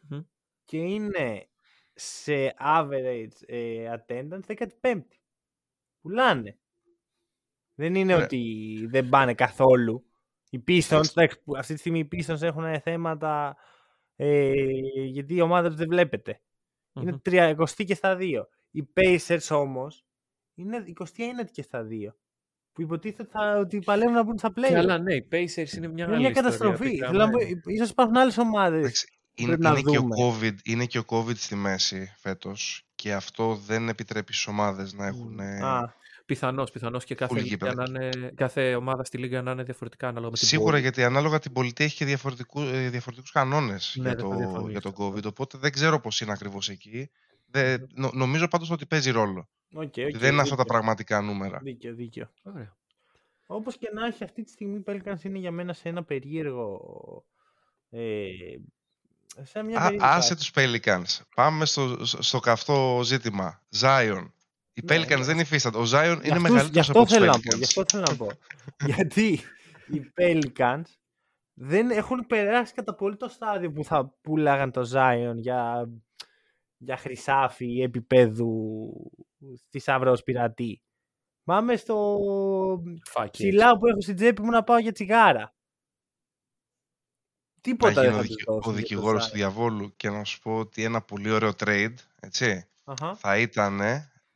Μμμ. και είναι σε average ε, attendance 15η. Πουλάνε. Δεν είναι Ωραία. ότι δεν πάνε καθόλου. Οι Pistons, Εντάξει. εντάξει, που αυτή τη στιγμή οι Pistons έχουν θέματα ε, γιατί η ομάδα τους δεν βλέπετε. Είναι Μμμ. 30 και στα δύο. Οι Pacers όμως είναι 29 και στα δύο. Που υποτίθεται ότι, θα, ότι παλεύουν να μπουν στα play. Καλά, ναι, οι Pacers είναι μια είναι άλλη μια ιστορία, καταστροφή. πικρά, Θέλω να πω, ναι. ίσως υπάρχουν άλλες ομάδες. Εντάξει, είναι, πρέπει να είναι, και ο δούμε. COVID, είναι και ο COVID στη μέση φέτος και αυτό δεν επιτρέπει στις ομάδες να έχουν... ε, Α, Πιθανώς, πιθανώς και κάθε, Full λίγα γήπεδα. να είναι, κάθε ομάδα στη λίγα να είναι διαφορετικά ανάλογα με την Σίγουρα πόλη. γιατί ανάλογα την πολιτεία έχει και διαφορετικού, ε, διαφορετικούς κανόνες Ναι, για, δεν θα το, διαφωνήσω για το σε αυτό. COVID, οπότε δεν ξέρω πώς είναι ακριβώς εκεί. Δεν, νο- νομίζω πάντως ότι παίζει ρόλο. οκ, Ότι οκ, δεν είναι αυτά τα δίκιο. πραγματικά νούμερα. Δίκιο, δίκιο. Ωραία. Όπως και να έχει αυτή τη στιγμή οι Pelicans είναι για μένα σε ένα περίεργο... Ε, σε μια Α, περίεργη άσε φάση. τους Pelicans. Πάμε στο, στο, στο καυτό ζήτημα. Zion. Οι Ναι, Pelicans ναι. δεν υφίστανται. Ο Zion Γι' είναι αυτούς- γι' μεγαλύτερος αυτό από τους θέλω να πω. Γι' Pelicans. αυτό θέλω να πω. Γιατί οι Pelicans δεν έχουν περάσει κατά πολύ το στάδιο που θα πουλάγαν το Zion για, για χρυσάφι επίπεδου θησαυρό πειρατή. Πάμε στο Φάκι. ψηλά που έχω στην τσέπη μου να πάω για τσιγάρα. Να Τίποτα δεν γίνω θα ο, τους δικη- δώσουν ο για το δικηγόρος του Zion. διαβόλου και να σου πω ότι ένα πολύ ωραίο trade, έτσι, Αχα. θα ήταν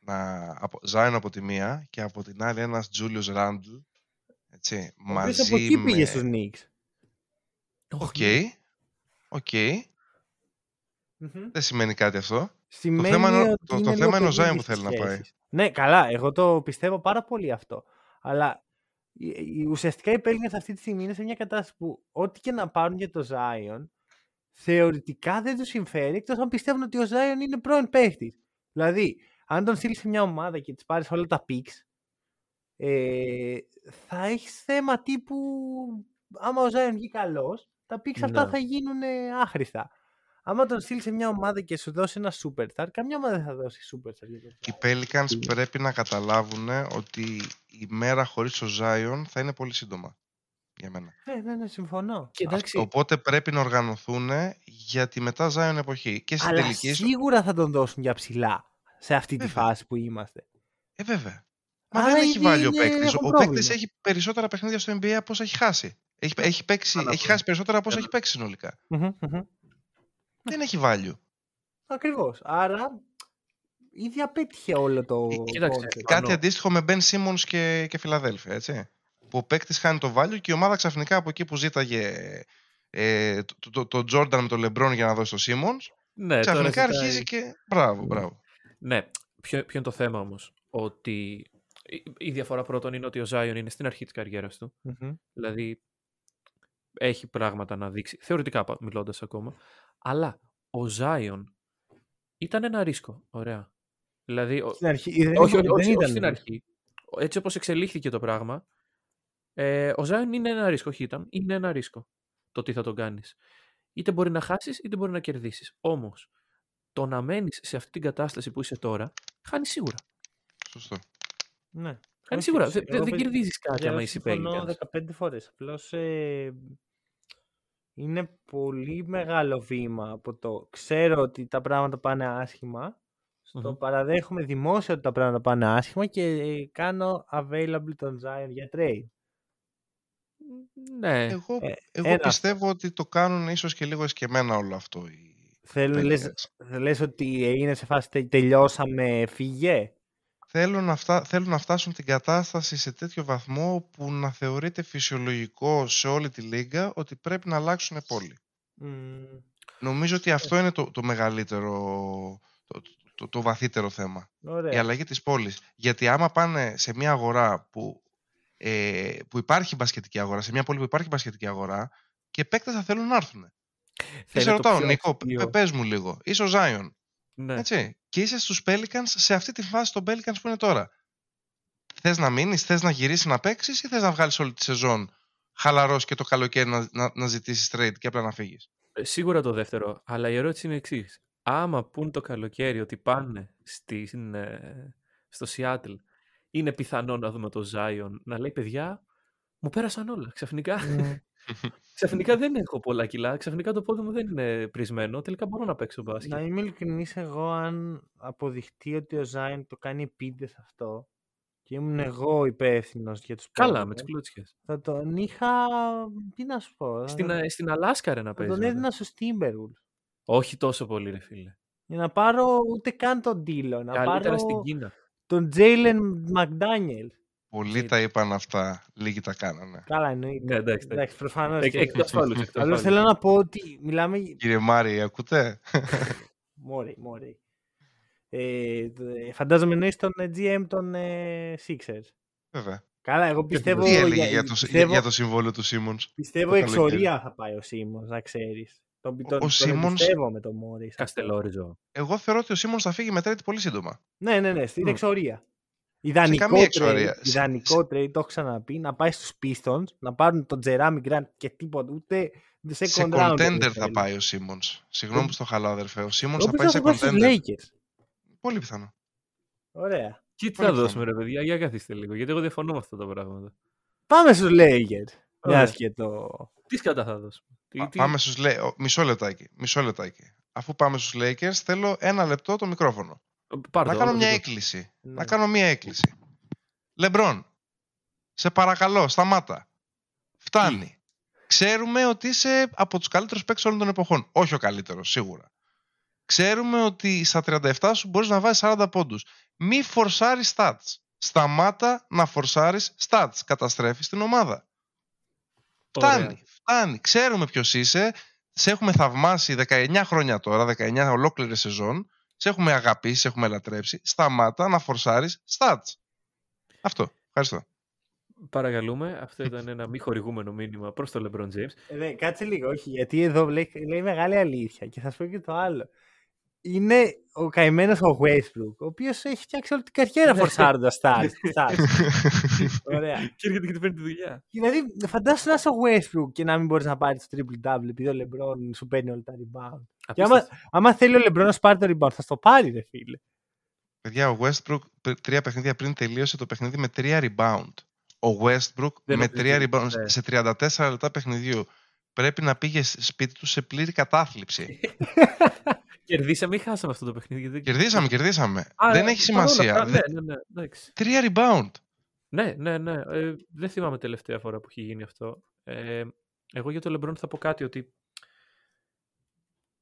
να, από, Zion από τη μία και από την άλλη ένας Julius Randle, έτσι, Ο οποίος μαζί από εκεί με... πήγε στους Knicks. Οκ, ναι. οκ, Μμμ. δεν σημαίνει κάτι αυτό. Σημαίνει θέμα είναι ο- ότι το- το είναι λίγο θέμα είναι ο Zion περίεργες που θέλει να οι πάει. σχέσεις. Ναι, καλά. Εγώ το πιστεύω πάρα πολύ αυτό. Αλλά η- η- ουσιαστικά οι Pelicans αυτή τη στιγμή είναι σε μια κατάσταση που ό,τι και να πάρουν για το Zion θεωρητικά δεν τους συμφέρει εκτός αν πιστεύουν ότι ο Zion είναι πρώην παίχτης. Δηλαδή, αν τον στείλεις σε μια ομάδα και της πάρεις όλα τα picks, ε, θα έχεις θέμα τύπου άμα ο Zion βγει καλός, τα picks αυτά Ναι. θα γίνουν ε, άχρηστα. Άμα τον στείλεις σε μια ομάδα και σου δώσει ένα superstar, καμιά ομάδα δεν θα δώσει superstar. για τον Οι Zion. Pelicans πρέπει να καταλάβουν ότι η μέρα χωρίς το Zion θα είναι πολύ σύντομα για μένα. Ναι, ναι, ναι, συμφωνώ. Και εντάξει, Αυτό, οπότε πρέπει να οργανωθούν για τη μετά Zion εποχή. Και στην Αλλά τελική... ίσως- σίγουρα θα τον δώσουν για ψηλά σε αυτή τη Βέβαια. φάση που είμαστε. Ε, βέβαια. Μα Άρα δεν έχει ήδη βάλει ο είναι- παίκτης. έχω Ο πρόβλημα. παίκτης έχει περισσότερα παιχνίδια στο NBA από όσα έχει χάσει. Έχει, έχει, παίξει, Άρα, έχει χάσει περισσότερα από όσα ένα. έχει παίξει συνολικά. Μμμ, μμμ. Δεν έχει value. Ακριβώς. Άρα ήδη απέτυχε όλο το Ε, κοίταξε, concept. Πάνω. Κάτι αντίστοιχο με Ben Simmons και, και Φιλαδέλφια, έτσι. Που ο παίκτης χάνει το value και η ομάδα ξαφνικά από εκεί που ζήταγε ε, το, το, το Jordan με το LeBron για να δώσει το Simmons, ναι, τώρα ξαφνικά ζητάει- αρχίζει και. Μπράβο, μπράβο. Ναι, ποιο, ποιο είναι το θέμα όμως. Ότι η, η διαφορά πρώτον είναι ότι ο Zion είναι στην αρχή της καριέρας του. Μμμ. Δηλαδή έχει πράγματα να δείξει, θεωρητικά πα- μιλώντας ακόμα. Αλλά ο Zion ήταν ένα ρίσκο, ωραία. Δηλαδή, ο- Στην αρχή, δεν, όχι, ήταν- όχι, όχι, δεν όχι ήταν στην ρίσκο. αρχή. Έτσι όπως εξελίχθηκε το πράγμα, ε, ο Zion είναι ένα ρίσκο, όχι ήταν, είναι ένα ρίσκο το τι θα τον κάνεις. Είτε μπορεί να χάσεις, είτε μπορεί να κερδίσεις. Όμως, το να μένεις σε αυτή την κατάσταση που είσαι τώρα, χάνεις σίγουρα. Σωστό. Ναι. Χάνεις Όχι, σίγουρα. εγώ Δεν, δεν παιδιά- κερδίζεις κάτι Εγώ άμα είσαι συμφωνώ Pelicans. 15 φορές. Απλώς ε, είναι πολύ μεγάλο βήμα από το ξέρω ότι τα πράγματα πάνε άσχημα στο Μμμ. παραδέχομαι δημόσια ότι τα πράγματα πάνε άσχημα και ε, κάνω available τον Zion για trade. Ναι. Εγώ, Ε, εγώ ένα πιστεύω ότι το κάνουν ίσως και λίγο εσκεμμένα όλο αυτό. οι Θέλουν, λες, Pelicans. λες ότι είναι σε φάση τε- τελειώσαμε, φύγε; Θέλουν να, φτά, θέλουν να φτάσουν την κατάσταση σε τέτοιο βαθμό που να θεωρείται φυσιολογικό σε όλη τη λίγα ότι πρέπει να αλλάξουν πόλη. Μμμ. Νομίζω ότι αυτό είναι το, το μεγαλύτερο, το, το, το βαθύτερο θέμα. Η Ωραία. αλλαγή της πόλης. Γιατί άμα πάνε σε μια αγορά που, ε, που υπάρχει μπασκετική αγορά, σε μια πόλη που υπάρχει μπασκετική αγορά και παίκτες θα θέλουν να έρθουν. Και Θα σε είναι το ρωτάω, πιο Νίκο, αστείο. πε- πες μου λίγο. Είσαι ο Ζάιον, Ναι. έτσι. Και είσαι στους Pelicans σε αυτή τη φάση των Pelicans που είναι τώρα. Θες να μείνεις, θες να γυρίσεις να παίξεις ή θες να βγάλεις όλη τη σεζόν χαλαρός και το καλοκαίρι να, να, να ζητήσεις trade και απλά να φύγεις; Ε, Σίγουρα το δεύτερο. Αλλά η ερώτηση είναι εξής. Άμα πούν το καλοκαίρι ότι πάνε στην, ε, στο Seattle, είναι πιθανό να δούμε το Zion να λέει παιδιά, μου πέρασαν όλα. Ξαφνικά, Μμ. Ξαφνικά δεν έχω πολλά κιλά. Ξαφνικά το πόδι μου δεν είναι πρισμένο. Τελικά μπορώ να παίξω μπάσκετ. Να είμαι ειλικρινής εγώ αν αποδειχτεί ότι ο Ζάιν το κάνει επίτηδες αυτό και ήμουν εγώ υπεύθυνος για τους Καλά, Pelicans, με τις κλούτσιες. θα τον είχα, τι να σου πω, Στην, θα, ε, στην Αλάσκα ρε να θα παίζει. τον μετά. έδινα στους Timberwolves Όχι τόσο πολύ ρε φίλε. για να πάρω ούτε καν τον Dillon, να Καλύτερα πάρω στην Κίνα. τον Jalen McDaniel. Πολλοί Και- τα είπαν αυτά, λίγοι τα κάνανε. Καλά εννοείται. Ναι, εντάξει. εντάξει. Εντάξει, προφανώς. Εκ- και- Εκτός φάλους. εκτός Απλώς φάλους. θέλω να πω ότι μιλάμε... Κύριε Μάρη, ακούτε; Μόρι, μόρι. Ε, ε, φαντάζομαι εννοείς τον ε, GM των ε, Sixers. Βέβαια. Καλά, εγώ πιστεύω... Τι έλεγε για- για, το, για, πιστεύω, για το συμβόλαιο του Σίμονς. πιστεύω το εξορία θα πάει ο Σίμons, να ξέρεις. Τον, τον, τον Σίμονς- εμπιστεύω με τον Μόρι. Καστελόριζο. Εγώ θεωρώ ότι ο Σίμονς θα φύγει με trade πολύ σύντομα. Ναι, ναι, ναι, στην Μμ. εξορία. Ιδανικό καμία trade, εξορία. Σε- ιδανικό trade, το έχω ξαναπεί, να πάει στους Pistons, να πάρουν τον Τζεράμι Γκραντ και τίποτα, ούτε second Σε round. contender δεν θα θέλει. πάει ο Σίμονς. Συγγνώμη που στο χαλάω, αδερφέ. Ο Σίμονς Εγώ θα πάει σε πιστεύω θα πάει στους contender. Lakers. Πολύ πιθανό. Ωραία. Και τι Πολύ θα πιθανό. δώσουμε ρε παιδιά, για καθίστε λίγο. Γιατί εγώ διαφωνώ με αυτά τα πράγματα. Πάμε στους Lakers. Ωραία. Μιας και το... Τι σκατά θα δώσουμε. Τι, Πα- τι- Πάμε στους Lake- ο, Μισό λεπτάκι. Μισό λεπτάκι. Αφού πάμε στους Lakers, θέλω ένα λεπτό το μικρόφωνο. Πάρ' να το, κάνω όλο μια το- έκκληση. Ναι. Να κάνω μια έκκληση. Λεμπρόν, σε παρακαλώ, σταμάτα. Φτάνει. Ξέρουμε ότι είσαι από τους καλύτερους παίκτες όλων των εποχών. Όχι ο καλύτερος, σίγουρα. Ξέρουμε ότι στα 37 σου μπορείς να βάζεις 40 πόντους. Μη φορσάρεις stats. Σταμάτα να φορσάρεις stats. Καταστρέφεις την ομάδα. Ωραία. Φτάνει, φτάνει. Ξέρουμε ποιος είσαι. Σε έχουμε θαυμάσει 19 χρόνια τώρα, 19 ολόκληρες σεζόν. Σε έχουμε αγαπήσει, σε έχουμε λατρέψει. Σταμάτα να φορσάρεις stats. Αυτό. Ευχαριστώ. Παρακαλούμε, αυτό ήταν ένα μη χορηγούμενο μήνυμα προς τον LeBron James. Ε, ναι, κάτσε λίγο, όχι, γιατί εδώ λέει, λέει μεγάλη αλήθεια και θα σου πω και το άλλο. Είναι ο καημένος ο Westbrook, ο οποίος έχει φτιάξει όλη την καριέρα φορσάροντας stats. stats. Ωραία. Και έρχεται και του παίρνει τη δουλειά. Δηλαδή, φαντάσου να είσαι ο Westbrook και να μην μπορείς να πάρεις το triple double επειδή ο LeBron σου παίρνει όλα τα rebound. Και άμα, Απίστευτο. άμα θέλει ο LeBron να σου πάρει το rebound, θα στο πάρει, ρε φίλε. Παιδιά, ο Westbrook π- τρία παιχνίδια πριν τελείωσε το παιχνίδι με τρία rebound. Ο Westbrook Δεν με νομίζω τρία ότι- rebound ναι. σε 34 λεπτά παιχνιδιού. Πρέπει να πήγε σ- σπίτι του σε πλήρη κατάθλιψη. Κερδίσαμε ή χάσαμε αυτό το παιχνίδι. γιατί δεν- κερδίσαμε, κερδίσαμε. Α, Δεν ε, έχει παρόλα σημασία. αυτά, Δε- Ναι, ναι, ναι. εντάξει. Τρία rebound. Ναι, ναι, ναι. Ε, δεν θυμάμαι τελευταία φορά που έχει γίνει αυτό. Ε, εγώ για το LeBron θα πω κάτι ότι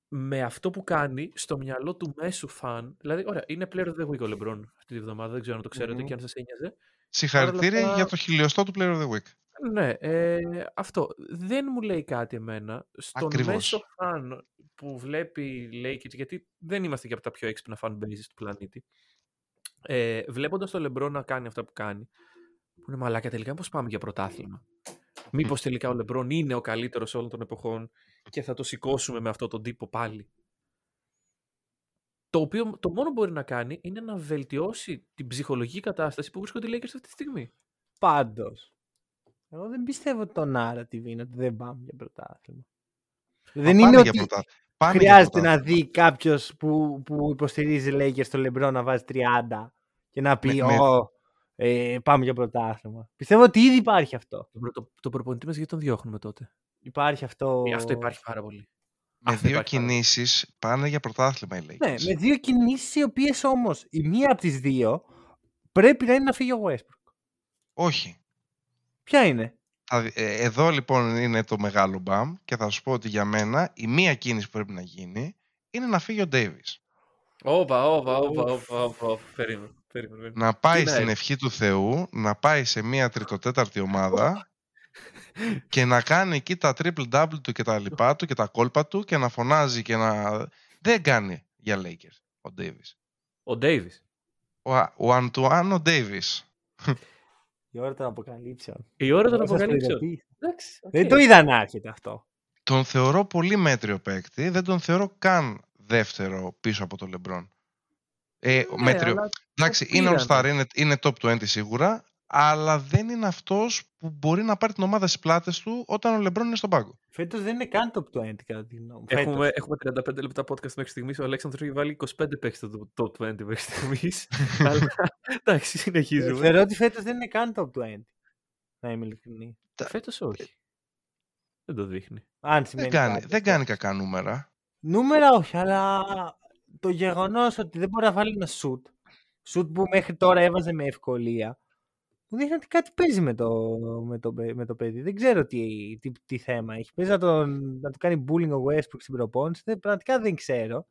με αυτό που κάνει στο μυαλό του μέσου φαν, δηλαδή, ωραία, είναι player of the week ο LeBron αυτή τη βδομάδα, δεν ξέρω αν το ξέρετε Μμμ. και αν σας ένοιαζε. Συγχαρητήρια αυτά- για το χιλιοστό του Player of the Week. Ναι, ε, αυτό δεν μου λέει κάτι εμένα. Στον Ακριβώς. μέσο φαν που βλέπει Lakers, γιατί δεν είμαστε και από τα πιο έξυπνα fan bases του πλανήτη, ε, βλέποντας το LeBron να κάνει αυτά που κάνει, που είναι μαλάκα τελικά, πώς πάμε για πρωτάθλημα; Μήπως τελικά ο LeBron είναι ο καλύτερος όλων των εποχών και θα το σηκώσουμε με αυτόν τον τύπο πάλι; Το οποίο το μόνο που μπορεί να κάνει είναι να βελτιώσει την ψυχολογική κατάσταση που βρίσκονται οι Lakers αυτή τη στιγμή. Πάντως. Εγώ δεν πιστεύω ότι το narrative είναι ότι δεν πάμε για πρωτάθλημα. Μα Δεν πάνε είναι για ότι πρωτά- πάνε για χρειάζεται να πρωτάθλημα. δει κάποιος που, που υποστηρίζει Lakers στο LeBron να βάζει 30 και να πει Με- με- «Ω, ε, πάμε για πρωτάθλημα. Πιστεύω ότι ήδη υπάρχει αυτό. Το, προ- το, το προπονητή μας γιατί τον διώχνουμε τότε; Υπάρχει αυτό. Ε, Αυτό υπάρχει πάρα πολύ. Με Αυτό δύο υπάρχει πάρα πολύ. κινήσεις πάνε για πρωτάθλημα οι Lakers. Ναι, με δύο κινήσεις οι οποίες όμως η μία από τις δύο πρέπει να είναι να φύγει ο Westbrook. Όχι. Ποια είναι; Θα δει- ε, Εδώ λοιπόν είναι το μεγάλο μπαμ και θα σου πω ότι για μένα η μία κίνηση που πρέπει να γίνει είναι να φύγει ο Ντέιβις. Όπα, όπα, όπα, όπα, όπα, όπα. Περίμενε, περίμενε. περίμενε. Να πάει Τι να στην έρθει. ευχή του Θεού, να πάει σε μία τριτοτέταρτη ομάδα και να κάνει εκεί τα triple-double του και τα λοιπά του και τα κόλπα του και να φωνάζει και να... Δεν κάνει για Lakers ο Ντέιβις. Ο Ντέιβις. Ο, Α- ο Αντουάνο Ντέιβις. Η ώρα των αποκαλύψεων. Η ώρα των Εγώ σας αποκαλύψεων. προειδοποίησα. Εντάξει, οκ. Δεν το είδα να έρχεται αυτό. Τον θεωρώ πολύ μέτριο παίκτη, δεν τον θεωρώ καν δεύτερο πίσω από τον Λεμπρόν. Ε, Ναι, μέτριο. αλλά Εντάξει, το είναι πήρανε. all-star, είναι, είναι top 20 σίγουρα, αλλά δεν είναι αυτός που μπορεί να πάρει την ομάδα στις πλάτες του όταν ο Λεμπρόν είναι στον πάγκο. Φέτος δεν είναι καν top 20 κατά τη γνώμη μου. Έχουμε, Φέτος. έχουμε 35 λεπτά podcast μέχρι στιγμής. Ο Αλέξανδρος έχει βάλει 25 παίκτες στο top 20 μέχρι στιγμής. Αλλά εντάξει, Ε, συνεχίζουμε. Θεωρώ ότι φέτος δεν είναι καν top 20. Να είμαι ειλικρινή. Φέτος όχι. Δεν το δείχνει. Αν Δεν σημαίνει κάνει, κάτι δεν αυτό. κάνει κακά νούμερα. Νούμερα όχι, αλλά το γεγονός ότι δεν μπορεί να βάλει ένα σουτ. Σουτ που μέχρι τώρα έβαζε με ευκολία. Μου δείχνει ότι κάτι παίζει με το, με το, παι- με το παιδί. Δεν ξέρω τι, τι, τι θέμα έχει. Παίζει να, τον, να του κάνει bullying ο Westbrook στην προπόνηση. Δεν, πραγματικά δεν ξέρω.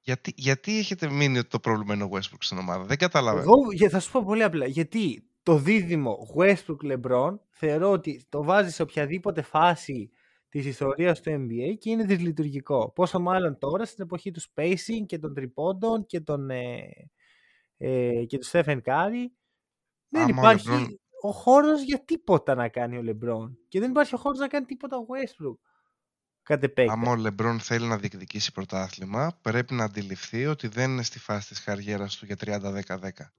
Γιατί, γιατί έχετε μείνει ότι το πρόβλημα είναι ο Westbrook στην ομάδα; Δεν καταλαβαίνω. Εγώ για- θα σου πω πολύ απλά. Γιατί το δίδυμο Westbrook-LeBron θεωρώ ότι το βάζει σε οποιαδήποτε φάση της ιστορίας του NBA και είναι δυσλειτουργικό. Πόσο μάλλον τώρα στην εποχή του spacing και των τριπώντων και, των, ε, ε, και του Stephen Curry. Δεν Άμα ο υπάρχει LeBron- ο χώρος για τίποτα να κάνει ο LeBron. Και δεν υπάρχει ο χώρος να κάνει τίποτα ο Westbrook. Κατ' επέκταση. Άμα ο Λεμπρόν θέλει να διεκδικήσει πρωτάθλημα, πρέπει να αντιληφθεί ότι δεν είναι στη φάση της καριέρας του για 30-10-10.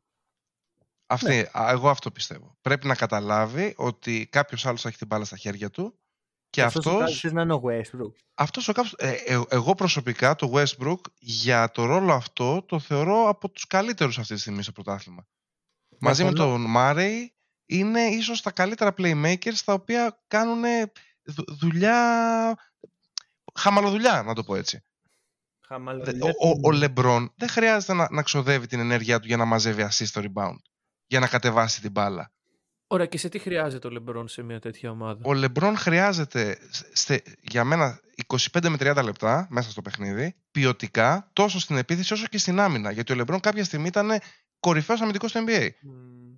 Αυτή, Ναι. α, εγώ αυτό πιστεύω. Πρέπει να καταλάβει ότι κάποιος άλλος θα έχει την μπάλα στα χέρια του και αυτός ο αυτός, κάποιος θες να είναι ο Westbrook. αυτός ο κάποιος, ε, ε, εγώ προσωπικά το Westbrook για το ρόλο αυτό το θεωρώ από τους καλύτερους αυτή τη στιγμή στο πρωτάθλημα. Μαζί με Διαφωνώ. τον Μάρεϊ είναι ίσως τα καλύτερα playmakers τα οποία κάνουν δου- δουλειά, χαμαλοδουλειά να το πω έτσι. Δε- Χαμαλοδουλειά Ο, ο, την- ο Λεμπρόν δεν χρειάζεται να, να ξοδεύει την ενέργειά του για να μαζεύει assist στο rebound. Για να κατεβάσει την μπάλα. Ωραία, και σε τι χρειάζεται ο Λεμπρόν σε μια τέτοια ομάδα; Ο Λεμπρόν χρειάζεται στε- για μένα 25 με 30 λεπτά μέσα στο παιχνίδι, ποιοτικά, τόσο στην επίθεση όσο και στην άμυνα. Γιατί ο Λεμπρόν κάποια στιγμή ήταν κορυφαίος αμυντικός στο NBA. Μμμ.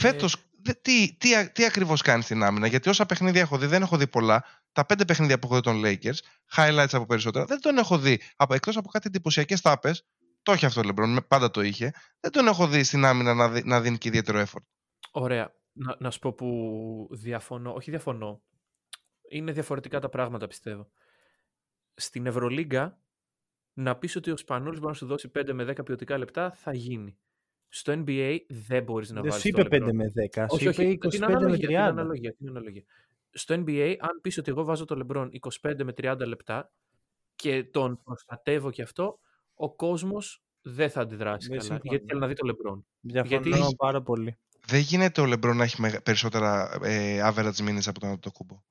Φέτος, τι, τι, α- τι ακριβώς κάνει στην άμυνα, Γιατί όσα παιχνίδια έχω δει, δεν έχω δει πολλά. Τα πέντε παιχνίδια που έχω δει των Lakers, highlights από περισσότερα, δεν τον έχω δει. Από, εκτός από κάτι εντυπωσιακές τάπες, το έχει αυτό ο Λεμπρόν, με- πάντα το είχε. Δεν τον έχω δει στην άμυνα να, δει- να δίνει και ιδιαίτερο effort. Ωραία. Να, να σου πω που διαφωνώ. Όχι διαφωνώ. Είναι διαφορετικά τα πράγματα, πιστεύω. Στην Ευρωλίγκα, να πεις ότι ο Σπανούλης μπορεί να σου δώσει 5 με 10 ποιοτικά λεπτά, θα γίνει. Στο NBA δεν μπορείς να Δεν βάλεις σου το είπε LeBron. 5 με 10. Όχι, σου όχι, είπε την 25 με αναλογία, την 30. αναλογία, την αναλογία. Στο NBA, αν πεις ότι εγώ βάζω το LeBron 25 με 30 λεπτά και τον προστατεύω και αυτό, ο κόσμος δεν θα αντιδράσει Δεν καλά. συμφωνώ. Γιατί θέλει να δει το LeBron. Διαφωνώ Γιατί- πάρα πολύ. Δεν γίνεται ο Λεμπρόν να έχει μεγα- περισσότερα ε, average minutes από τον Αντοκούμπο.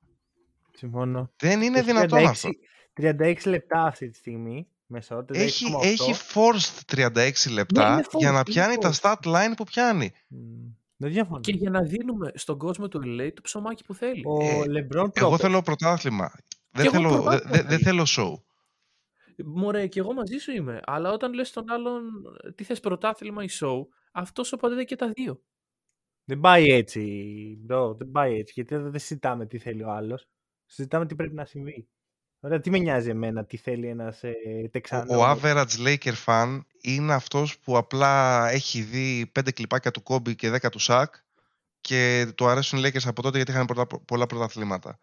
Συμφωνώ. Δεν είναι Έχει δυνατόν 36 αυτό. 36 λεπτά αυτή τη στιγμή. Μεσό, 36,8. Έχει, έχει forced 36 λεπτά είναι για forced, να είναι πιάνει τα forced. stat line που πιάνει. Μμ, Δεν διαφωνώ. Και για να δίνουμε στον κόσμο του LA το ψωμάκι που θέλει. Ο Ε, Λεμπρόν Εγώ πρόπερ. θέλω πρωτάθλημα. Δεν εγώ θέλω, πρωτάθλημα δεν, δεν θέλω. θέλω show. Μωρέ, και εγώ μαζί σου είμαι. Αλλά όταν λες στον άλλον τι θες πρωτάθλημα ή show, αυτός απαντάει και τα δύο. Δεν πάει έτσι, bro. Δεν πάει έτσι. Γιατί εδώ δεν συζητάμε τι θέλει ο άλλος. Συζητάμε τι πρέπει να συμβεί. Ωραία, τι με νοιάζει εμένα τι θέλει ένας ε, Τεξανός. Ο average Laker fan είναι αυτός που απλά έχει δει 5 κλιπάκια του Kobe και 10 του Σακ και του αρέσουν οι Lakers από τότε γιατί είχαν πολλά, πολλά πρωταθλήματα.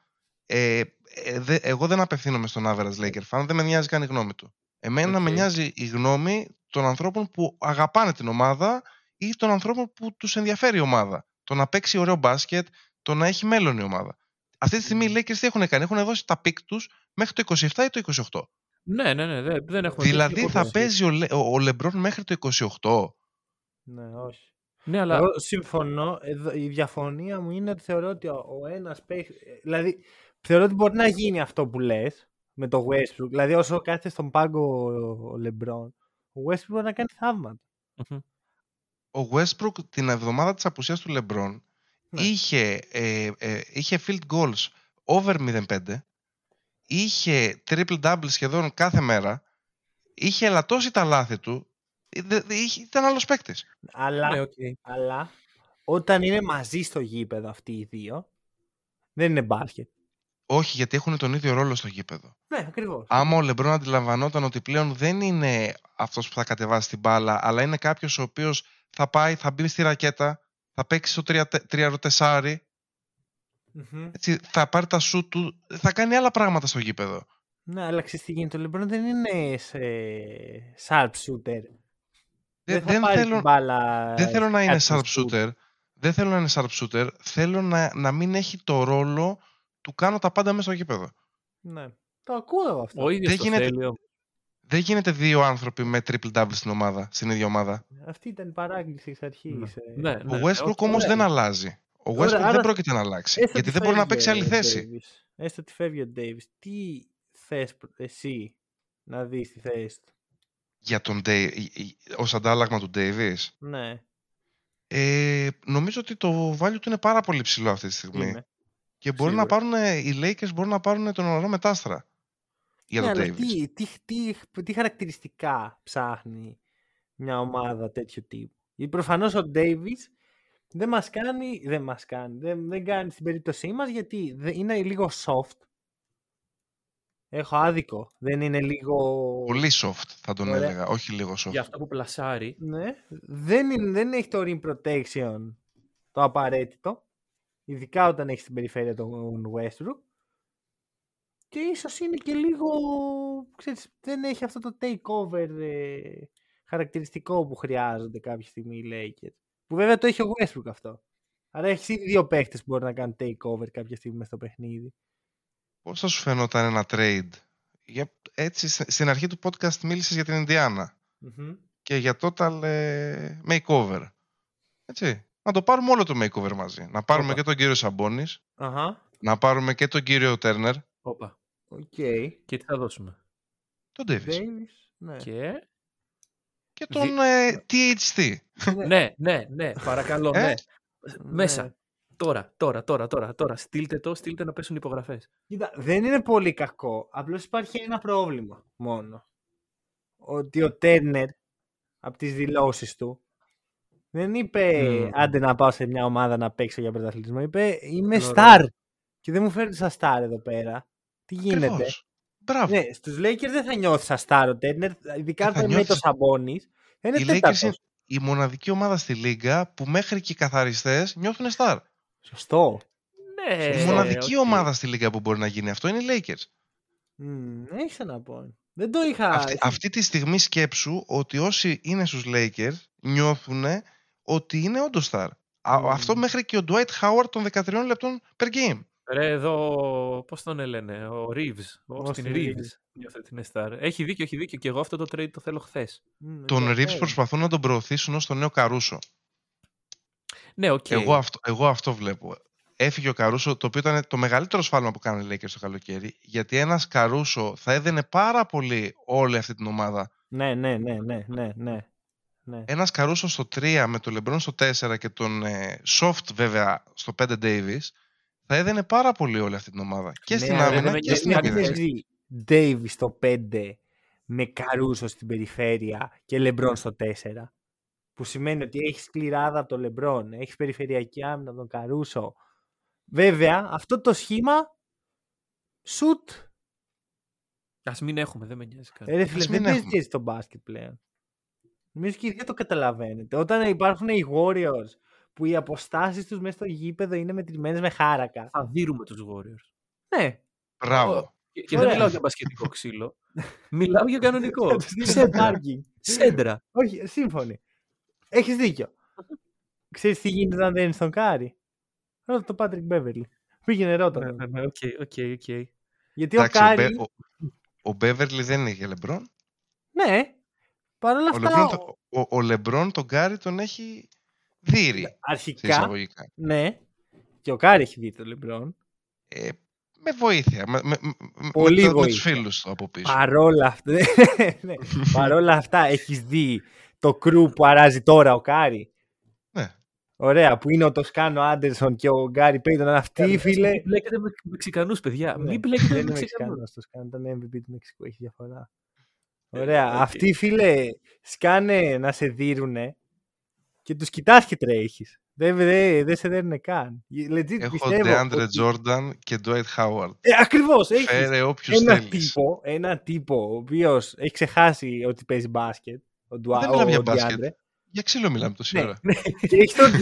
Ε, ε, δε- εγώ δεν απευθύνομαι στον average Laker fan, δεν με νοιάζει καν η γνώμη του. Εμένα με Οκ. νοιάζει η γνώμη των ανθρώπων που αγαπάνε την ομάδα ή των ανθρώπων που τους ενδιαφέρει η ομάδα. Το να παίξει ωραίο μπάσκετ, το να έχει μέλλον η ομάδα. Αυτή τη στιγμή οι Lakers τι έχουν κάνει, έχουν δώσει τα pick τους μέχρι το 27 ή το 28. Ναι, ναι, ναι, δεν, δεν έχουμε πει Δηλαδή τίποτα. θα παίζει ο, Λε- ο, ο Λεμπρόν μέχρι το 28. Ναι, όχι. Ναι, αλλά Εγώ συμφωνώ. Εδώ, η διαφωνία μου είναι ότι θεωρώ ότι ο, ο ένας παίχτη. Δηλαδή, θεωρώ ότι μπορεί να γίνει αυτό που λες με το Westbrook. Δηλαδή όσο κάθεται στον πάγκο ο LeBron, ο Westbrook μπορεί να κάνει θαύματα. Μμμ. Ο Westbrook την εβδομάδα της απουσίας του LeBron Ναι. είχε, ε, ε, είχε field goals over 0-5, είχε triple-double σχεδόν κάθε μέρα, είχε ελαττώσει τα λάθη του, ε, δε- δε- είχε- ήταν άλλος παίκτης. Αλλά, Ναι, οκ. αλλά όταν είναι μαζί στο γήπεδο αυτοί οι δύο, δεν είναι μπάσκετ. Όχι, γιατί έχουν τον ίδιο ρόλο στο γήπεδο. Ναι, ακριβώς. Άμα ο Λεμπρόν αντιλαμβανόταν ότι πλέον δεν είναι αυτός που θα κατεβάσει την μπάλα, αλλά είναι κάποιος ο οποίος θα πάει, θα μπει στη ρακέτα, θα παίξει στο 3-4, έτσι, θα πάρει τα σου του, θα κάνει άλλα πράγματα στο γήπεδο. Ναι, αλλά ξέρεις τι γίνεται. Ο Λεμπρόν δεν είναι σε sharp shooter. Δεν, θα δεν πάρει θέλω- την μπάλα Δεν θέλω να είναι κάτι sharp shoot. shooter. Δεν θέλω να είναι sharp shooter. Θέλω να, να μην έχει το ρόλο του κάνω τα πάντα μέσα στο γήπεδο. Ναι. Το ακούω εγώ αυτό. Ο ίδιος Δεν το γίνεται- θέλει. όμως. Δεν γίνεται δύο άνθρωποι με triple double στην ομάδα, στην ίδια ομάδα. Αυτή ήταν η παράγγελση εξ αρχής. Ναι, Ο ναι, Westbrook όχι, όμως ωραία. δεν αλλάζει. Ο Ωραία, Westbrook άρα- δεν πρόκειται να αλλάξει. Έστω γιατί ότι δεν μπορεί να φεύγει παίξει ο άλλη θέση. Davis. Έστω ότι φεύγει ο Davis. Τι θες προ- εσύ να δεις τη θέση του. Για τον Day, ως αντάλλαγμα του Davis. Ναι, Ε, νομίζω ότι το value του είναι πάρα πολύ ψηλό αυτή τη στιγμή. είναι. Και μπορεί να Σίγουρα. πάρουν, οι Lakers μπορούν να πάρουν τον ορό μετάστρα για ναι, τον αλλά Davis. τι, τι, τι, τι χαρακτηριστικά ψάχνει μια ομάδα τέτοιου τύπου; Γιατί προφανώς ο Davis δεν μας κάνει, δεν μας κάνει, δεν, δεν κάνει στην περίπτωσή μας γιατί δεν- είναι λίγο soft. Έχω άδικο. Δεν είναι λίγο... Πολύ soft θα τον Ωραία. έλεγα, όχι λίγο soft. Για αυτό που πλασάρει, Ναι. Δεν, είναι, δεν έχει το rim protection το απαραίτητο. Ειδικά όταν έχεις στην περιφέρεια τον Westbrook. Και ίσως είναι και λίγο... Ξέρεις, δεν έχει αυτό το takeover ε, χαρακτηριστικό που χρειάζονται κάποια στιγμή οι Lakers. Που βέβαια το έχει ο Westbrook αυτό. Άρα έχεις ήδη δύο παίχτες που μπορεί να κάνουν takeover κάποια στιγμή μες στο παιχνίδι. Πώς θα σου φαινόταν ένα trade; Για, έτσι, στη- στην αρχή του podcast μίλησες για την Ινδιάνα Μμμ. και για total ε, makeover. Έτσι. Να το πάρουμε όλο το makeover μαζί. Να πάρουμε Όπα. και τον κύριο Σαμπόνης, Αχα. να πάρουμε και τον κύριο Τέρνερ, όπα. Οκ. Και τι θα δώσουμε; τον Davis Davis. Ναι. Και... και τον ε, THT. ναι, ναι, ναι, παρακαλώ, Ε; ναι. Μέσα. Ναι. Τώρα, τώρα, τώρα, τώρα, τώρα. Στείλτε το, στείλτε να πέσουν υπογραφές. Κοίτα, δεν είναι πολύ κακό. Απλώς υπάρχει ένα πρόβλημα μόνο. Ότι ο Τέρνερ από τις δηλώσεις του δεν είπε Μμμ. άντε να πάω σε μια ομάδα να παίξω για πρωταθλητισμό. Είπε είμαι Ωραίο. star. Και δεν μου φέρνει σαν star εδώ πέρα. Τι γίνεται; Ακριβώς. Μπράβο. Ναι, στους Lakers δεν θα νιώθεις σαν star ο Τέρνερ. Ειδικά Δεν αν θα είναι με νιώθεις. το Σαμπόνις. Είναι Οι Lakers τέταρτος. είναι η μοναδική ομάδα στη Λίγκα που μέχρι και οι καθαριστές νιώθουν star. Σωστό. Ναι, η σωστό. μοναδική οκ. ομάδα στη Λίγκα που μπορεί να γίνει αυτό είναι οι Lakers. Μμμ, έχεις ένα point. Δεν το είχα... Αυτή, αυτή τη στιγμή σκέψου ότι όσοι είναι στους Lakers νιώθουν ότι είναι όντως star. Α- Μμμ. Αυτό μέχρι και ο Dwight Howard των 13 λεπτών per game. Ρε εδώ, πώς τον λένε, ο Reeves, ο Austin Austin Reeves. Reeves. Νιώθω ότι είναι star. Έχει δίκιο, έχει δίκιο. Και εγώ αυτό το trade το θέλω χθες. Μμμ, Τον Reeves ενδιαφέρον. προσπαθούν να τον προωθήσουν ως τον νέο Καρούσο. Ναι, οκ. Εγώ, αυτό, εγώ αυτό βλέπω. Έφυγε ο Καρούσο, το οποίο ήταν το μεγαλύτερο σφάλμα που κάνανε οι Lakers το καλοκαίρι, γιατί ένας Καρούσο θα έδενε πάρα πολύ όλη αυτή την ομάδα. Ναι, ναι, ναι, ναι, ναι, ναι. ναι. Ένας Καρούσο στο 3 με τον LeBron στο 4 και τον ε, Soft βέβαια στο 5 Davis, θα έδενε πάρα πολύ όλη αυτή την ομάδα. Και Ναι, στην αλλά άμυνα δεν με και στην νοιάζει Δεν επίθεση. έχεις δει Davis στο 5 με Καρούσο στην περιφέρεια και Λεμπρόν στο 4. Που σημαίνει ότι έχεις σκληράδα από τον Λεμπρόν, έχεις περιφερειακή άμυνα από τον Καρούσο. Βέβαια, αυτό το σχήμα σουτ. Ας μην έχουμε, δεν με νοιάζει καν. Ε, ρε φίλε, Ας δεν μην παίζει έχουμε. έτσι στο μπάσκετ πλέον. Νομίζω και οι δύο το καταλαβαίνετε. Όταν υπάρχουν οι Warriors που οι αποστάσεις τους μέσα στο γήπεδο είναι μετρημένες με χάρακα. Θα δέρνουμε τους Warriors. Ναι. Μπράβο. Και, και Ωραία. δεν μιλάω για μπασκετικό ξύλο. μιλάω για κανονικό. Θα τους δέρνουμε Σέντρα. parking. Σέντρα. Όχι, σύμφωνοι. Έχεις δίκιο. Ξέρεις τι γίνεται αν δείρεις τον Κάρι; Ρώτα τον Πάτρικ Μπέβερλι. Πήγαινε ρώτα Ναι, τον. ναι, ναι, ok, ok, ok. Γιατί ο Εντάξει, ο, Κάρι... Μπε- ο, ο Beverly δεν είχε LeBron. Ναι. Παρ' όλα Ο αυτά, LeBron, ο- το- ο, ο LeBron τον Κάρι τον έχει δείρει. Σε αρχικά, εισαγωγικά. ναι. Και ο Κάρι έχει δείρει τον Λεμπρόν. Ε, με βοήθεια. Με, με, με, Πολύ με, το- με βοήθεια. τους φίλους του από πίσω. Παρόλα αυτά, ναι, παρόλα αυτά έχεις δει το crew που αράζει τώρα ο Κάρι; Ναι. Ωραία, που είναι ο Τοσκάνο Άντερσον και ο Γκάρι Πέιτον. Αυτοί, φίλε. Μην μπλέκετε με Μεξικανούς, παιδιά. Ναι, Μην μπλέκετε δεν με είναι Μεξικανούς. Μεξικανός Τοσκάνο, ήταν MVP του Μεξικού, έχει διαφορά. Ωραία, αυτοί φίλε σκάνε να σε δίνουνε και τους κοιτάς και τρέχεις. Δεν, δεν, δεν σε δέρνουν καν. Legit Έχω πιστεύω DeAndre ότι- Jordan και Dwight Howard. Ε, ακριβώς, έχεις Φέρε όποιους ένα θέλεις. τύπο, ένα τύπο ο οποίος έχει ξεχάσει ότι παίζει μπάσκετ. Ο Ντουα, Δεν μιλάμε ο για μπάσκετ. DeAndre. Για ξύλο μιλάμε τόση Ναι, ώρα. ναι. και έχει τον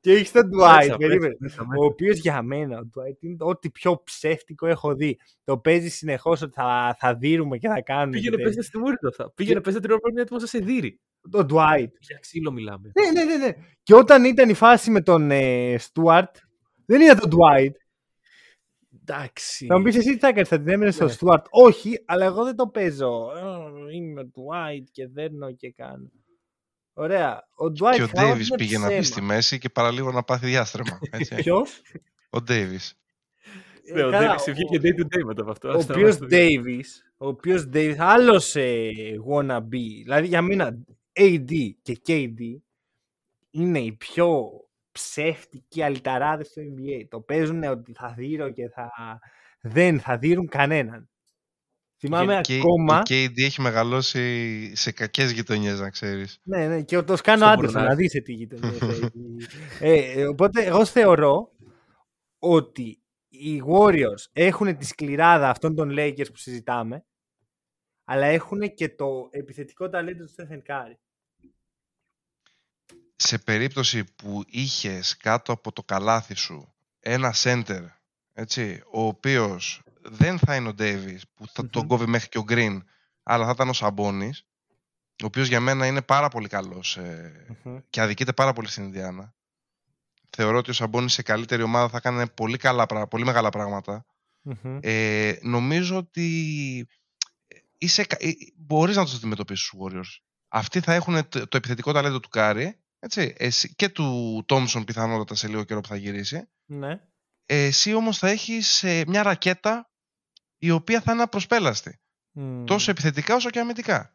και έχεις τον Dwight, Μέσα, περίμενε. μέσα, Ο μέσα. οποίος για μένα, ο Dwight είναι ό,τι πιο ψεύτικο έχω δει. Το παίζει συνεχώς ότι θα, θα δίνουμε και θα κάνουμε. Πήγαινε και πέστε στη μούρη του αυτά. Πήγαινε πέστε την ώρα που είναι έτοιμος να σε δείρει. τέτοια. Το Dwight. Για ξύλο μιλάμε. Ναι, ναι, ναι, ναι. Και όταν ήταν η φάση με τον ε, Stuart, δεν ήταν τον Dwight. Εντάξει. Θα μου πεις εσύ τι θα έκανες, θα την έμενες στον Ναι. Stuart. Όχι, αλλά εγώ δεν το παίζω. Ε, Είμαι Dwight και δέρνω και κάνω. Ωραία. Ο Dwight Και ο Howard Ντέιβις είναι πήγε να μπει ψέμα. στη μέση και παραλίγο να πάθει διάστρεμα. έτσι. Ποιος; Ο Ντέιβις. Ναι, ο Ε, καλά, Davis βγήκε day to day μετά από αυτό. Ο Ας τα οποίος μας το δει. Davis, ο οποίος Davis, άλλος ε, wannabe. Δηλαδή για μένα AD και KD είναι οι πιο ψεύτικοι αλυταράδες στο NBA. Το παίζουν ότι θα δίνω και θα. Δεν θα δίνουν κανέναν. Θυμάμαι Και ακόμα. η KD έχει μεγαλώσει σε κακές γειτονιές, να ξέρεις. Ναι, ναι, και το σκάνω Στον Άντερσον, να Μπουρνάζ. δεις σε τι γειτονιές έχει. ε, ε, οπότε εγώ θεωρώ ότι οι Warriors έχουν τη σκληράδα αυτών των Lakers που συζητάμε, αλλά έχουν και το επιθετικό ταλέντο του Stephen Curry. σε περίπτωση που είχες κάτω από το καλάθι σου ένα center, έτσι, ο οποίος δεν θα είναι ο Davis που θα τον Μμμ. κόβει μέχρι και ο Green, αλλά θα ήταν ο Σαμπόνης, ο οποίος για μένα είναι πάρα πολύ καλός ε, και αδικείται πάρα πολύ στην Ινδιάνα. Θεωρώ ότι ο Σαμπόνης σε καλύτερη ομάδα θα κάνει πολύ, καλά, πρά- πολύ μεγάλα πράγματα. Μμμ. Ε, νομίζω ότι είσαι, κα- ε, μπορείς να τους αντιμετωπίσεις τους Warriors. Αυτοί θα έχουν το, το επιθετικό ταλέντο του Κάρι έτσι, εσύ, και του Τόμσον πιθανότατα σε λίγο καιρό που θα γυρίσει. Ναι. Ε, εσύ όμως θα έχεις ε, μια ρακέτα η οποία θα είναι απροσπέλαστη. Μμ. Τόσο επιθετικά όσο και αμυντικά.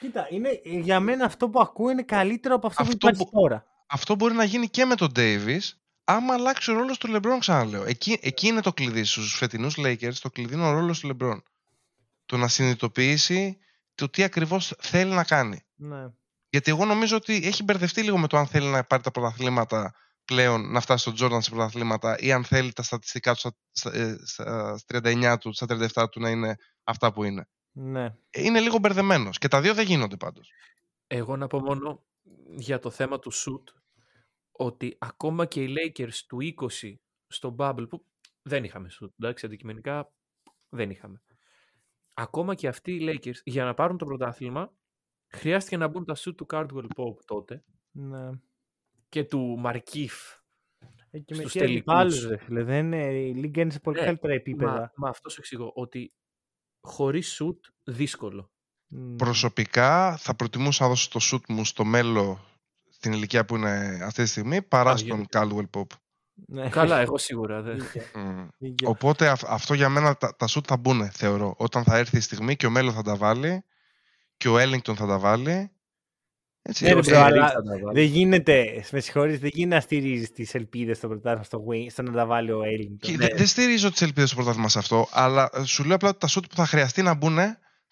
Κοίτα, είναι, για μένα αυτό που ακούω είναι καλύτερο από αυτό, Αυτό που υπάρχει που- τώρα. Αυτό μπορεί να γίνει και με τον Davis άμα αλλάξει ο ρόλος του LeBron ξαναλέω. Εκεί, εκεί είναι το κλειδί στους φετινούς Lakers, το κλειδί είναι ο ρόλος του LeBron. Το να συνειδητοποιήσει το τι ακριβώς θέλει να κάνει. Ναι. Γιατί εγώ νομίζω ότι έχει μπερδευτεί λίγο με το αν θέλει να πάρει τα πρωταθλήματα πλέον, να φτάσει στον Τζόρνταν σε πρωταθλήματα ή αν θέλει τα στατιστικά του στα, στα, ε, στα 39 του, στα 37 του να είναι αυτά που είναι. ναι. Ε, Είναι λίγο μπερδεμένος. Και τα δύο δεν γίνονται πάντως. Εγώ να πω μόνο για το θέμα του shoot ότι ακόμα και οι Lakers του 20 στο Bubble που δεν είχαμε shoot, εντάξει, αντικειμενικά δεν είχαμε. Ακόμα και αυτοί οι Lakers για να πάρουν το πρωτάθλημα χρειάστηκε να μπουν τα shoot του Cardwell Pope τότε ναι. Και του Μαρκίφ. Ε, και με Στους τι τελικούς. αντιπάλους, ρε φίλε. Δεν είναι, η Λίγκα είναι σε πολύ Ναι, καλύτερα επίπεδα. Μα, μα αυτός σου εξηγώ ότι χωρίς shoot δύσκολο. Μμ. Προσωπικά θα προτιμούσα να δώσω το shoot μου στο μέλλον στην ηλικία που είναι αυτή τη στιγμή παρά Α, στον γιατί- Caldwell Pop. Ναι. Καλά, εγώ σίγουρα δεν. Δίκιο, Μμ. δίκιο. Οπότε αυ- αυτό για μένα τα, τα shoot θα μπουν, θεωρώ. Όταν θα έρθει η στιγμή και ο Μέλλον θα τα βάλει και ο Ellington θα τα βάλει. Έτσι, Ναι, ρε, ε, bro, ε, αλλά θα τα βάλει. Δεν γίνεται, με συγχωρείς, δεν γίνεται να στηρίζεις τις ελπίδες στο πρωτάθλημα στο, Wayne, στο να τα βάλει ο Έλλινγκτον. και δε- Δεν στηρίζω τις ελπίδες στο πρωτάθλημα σε αυτό, αλλά ε, σου λέω απλά ότι τα σουτ που θα χρειαστεί να μπουν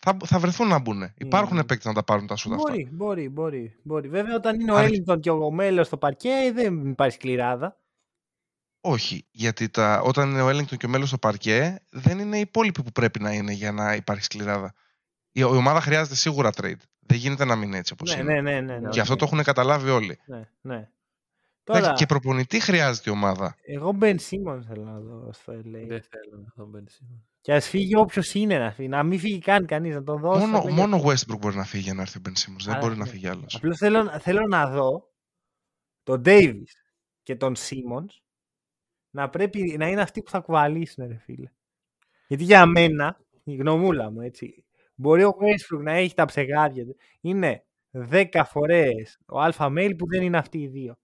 θα, θα βρεθούν να μπουν. Υπάρχουν Μμμ. παίκτες να τα πάρουν τα σουτ αυτά. Μπορεί, μπορεί, μπορεί, μπορεί. Βέβαια, όταν είναι ο Άρα- Έλλινγκτον και ο Μέλο στο παρκέ, δεν υπάρχει σκληράδα. Όχι, γιατί τα, όταν είναι ο Ellington και ο Μέλο στο παρκέ, δεν είναι οι υπόλοιποι που πρέπει να είναι για να υπάρχει σκληράδα. Η, η ομάδα χρειάζεται σίγουρα trade. Δεν γίνεται να μην είναι έτσι όπως Ναι, είναι. ναι, ναι, ναι, ναι. Και αυτό οκ. το έχουν καταλάβει όλοι. Ναι, ναι. Εντάξει, Τώρα, Και προπονητή χρειάζεται η ομάδα. εγώ Ben Simmons θέλω να δω στο LA. Δεν θέλω να τον μπαίνει σήμερα. Και ας φύγει όποιος είναι να φύγει. Να μην φύγει καν κανείς, να τον δώσει. Μόνο, μόνο ο Westbrook μπορεί να φύγει για να έρθει ο Ben Simmons. Δεν Α, μπορεί να ναι. φύγει άλλος. Απλώς θέλω, θέλω να δω τον Davis και τον Simmons να πρέπει να είναι αυτοί που θα κουβαλήσουν, ρε φίλε. Γιατί για μένα, η γνωμούλα μου, έτσι, μπορεί ο Westbrook να έχει τα ψεγάδια του. Είναι 10 φορές ο αλφα mail που δεν είναι αυτοί οι δύο.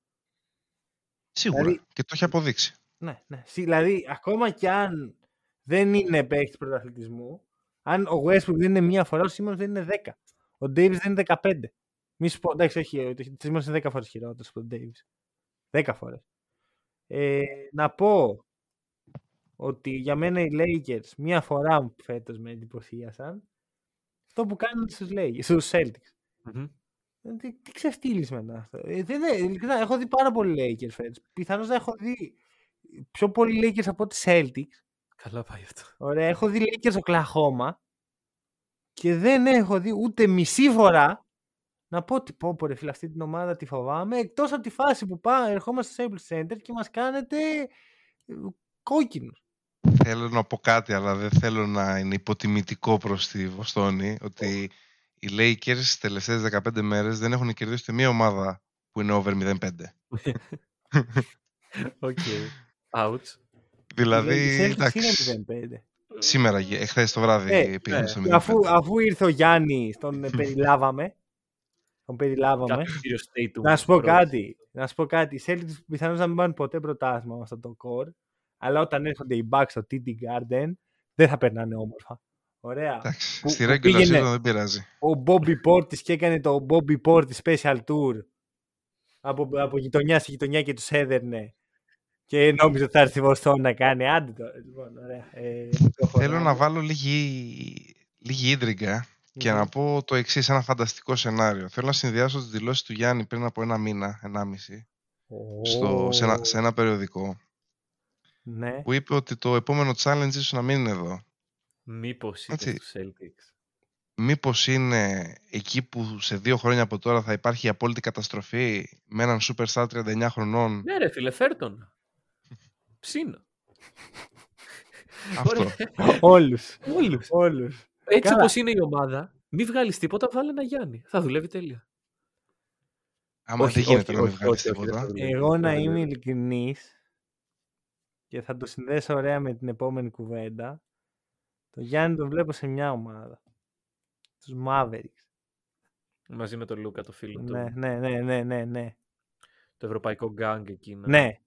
Σίγουρα. δηλαδή- Και το έχει αποδείξει. ναι, ναι. Δηλαδή, ακόμα κι αν δεν είναι παίκτης πρωταθλητισμού, αν ο Westbrook δεν είναι μία φορά, ο Simmons δεν είναι 10. Ο Davis δεν είναι 15. Μη σου πω, εντάξει, όχι, ο Simmons είναι 10 φορές χειρότερος από τον Davis. 10 φορές. Ε, να πω ότι για μένα οι Lakers μία φορά φέτος με εντυπωσίασαν αυτό που κάνουν στους, Lakers, στους Celtics. Mm-hmm. Τι, τι ξεφτύλισμα είναι αυτό. Ε, δεν, δεν, έχω δει πάρα πολλοί Lakers φέτος. Πιθανώς να έχω δει πιο πολλοί Lakers από τις Celtics. Καλά πάει αυτό. Ωραία, έχω δει Lakers Oklahoma και δεν έχω δει ούτε μισή φορά να πω ότι πω, πω ρε φίλε, αυτή την ομάδα τη φοβάμαι, εκτός από τη φάση που πάμε, ερχόμαστε στο Staples Center και μας κάνετε ε, κόκκινους. Θέλω να πω κάτι, αλλά δεν θέλω να είναι υποτιμητικό προς τη Βοστόνη, ότι οι Lakers τις τελευταίες 15 μέρες δεν έχουν κερδίσει μία ομάδα που είναι over 0-5. Ok. Ouch. Δηλαδή, εντάξει. Σήμερα, εχθέ το βράδυ ε, πήγαμε ναι. στο αφού, αφού ήρθε ο Γιάννη, τον περιλάβαμε. Τον περιλάβαμε. να σου πω κάτι. Να σου πω κάτι. Οι Celtics πιθανώς να μην πάρουν ποτέ πρωτάθλημα με αυτό το core. Αλλά όταν έρχονται οι Bucks στο TD Garden, δεν θα περνάνε όμορφα. Ωραία. Εντάξει, που, στη regular season δεν πειράζει. Ο Bobby Portis και έκανε το Bobby Portis Special Tour από, από γειτονιά σε γειτονιά και τους έδερνε. Και νόμιζε ότι θα έρθει Βοστόν να κάνει. Άντε το. Λοιπόν, ωραία. Ε, Θέλω να βάλω λίγη, λίγη ίδρυγκα και να πω το εξής: ένα φανταστικό σενάριο. Θέλω να συνδυάσω τις δηλώσεις του Γιάννη πριν από ένα μήνα, ενάμιση, στο, σε, ένα, σε ένα περιοδικό. Ναι. Που είπε ότι το επόμενο challenge ίσως να μην είναι εδώ. Μήπως είναι στους Celtics. Μήπως είναι εκεί που σε δύο χρόνια από τώρα θα υπάρχει η απόλυτη καταστροφή με έναν superstar 39 χρονών; Ναι ρε φίλε, φέρτον. Ψήνω. Αυτό. Όλους. Όλους. Όλους. Έτσι όπως είναι η ομάδα, μη βγάλεις τίποτα, βάλε ένα Γιάννη. Θα δουλεύει τέλεια. Άμα όχι, δεν γίνεται όχι, να μην βγάλεις τίποτα. Εγώ να είμαι ειλικρινής, και θα το συνδέσω ωραία με την επόμενη κουβέντα. Το Γιάννη το βλέπω σε μια ομάδα. Τους Mavericks. Μαζί με τον Λούκα, το φίλο ναι, του. Ναι, ναι, ναι, ναι, ναι. Το ευρωπαϊκό γκάγκ εκείνο. Ναι.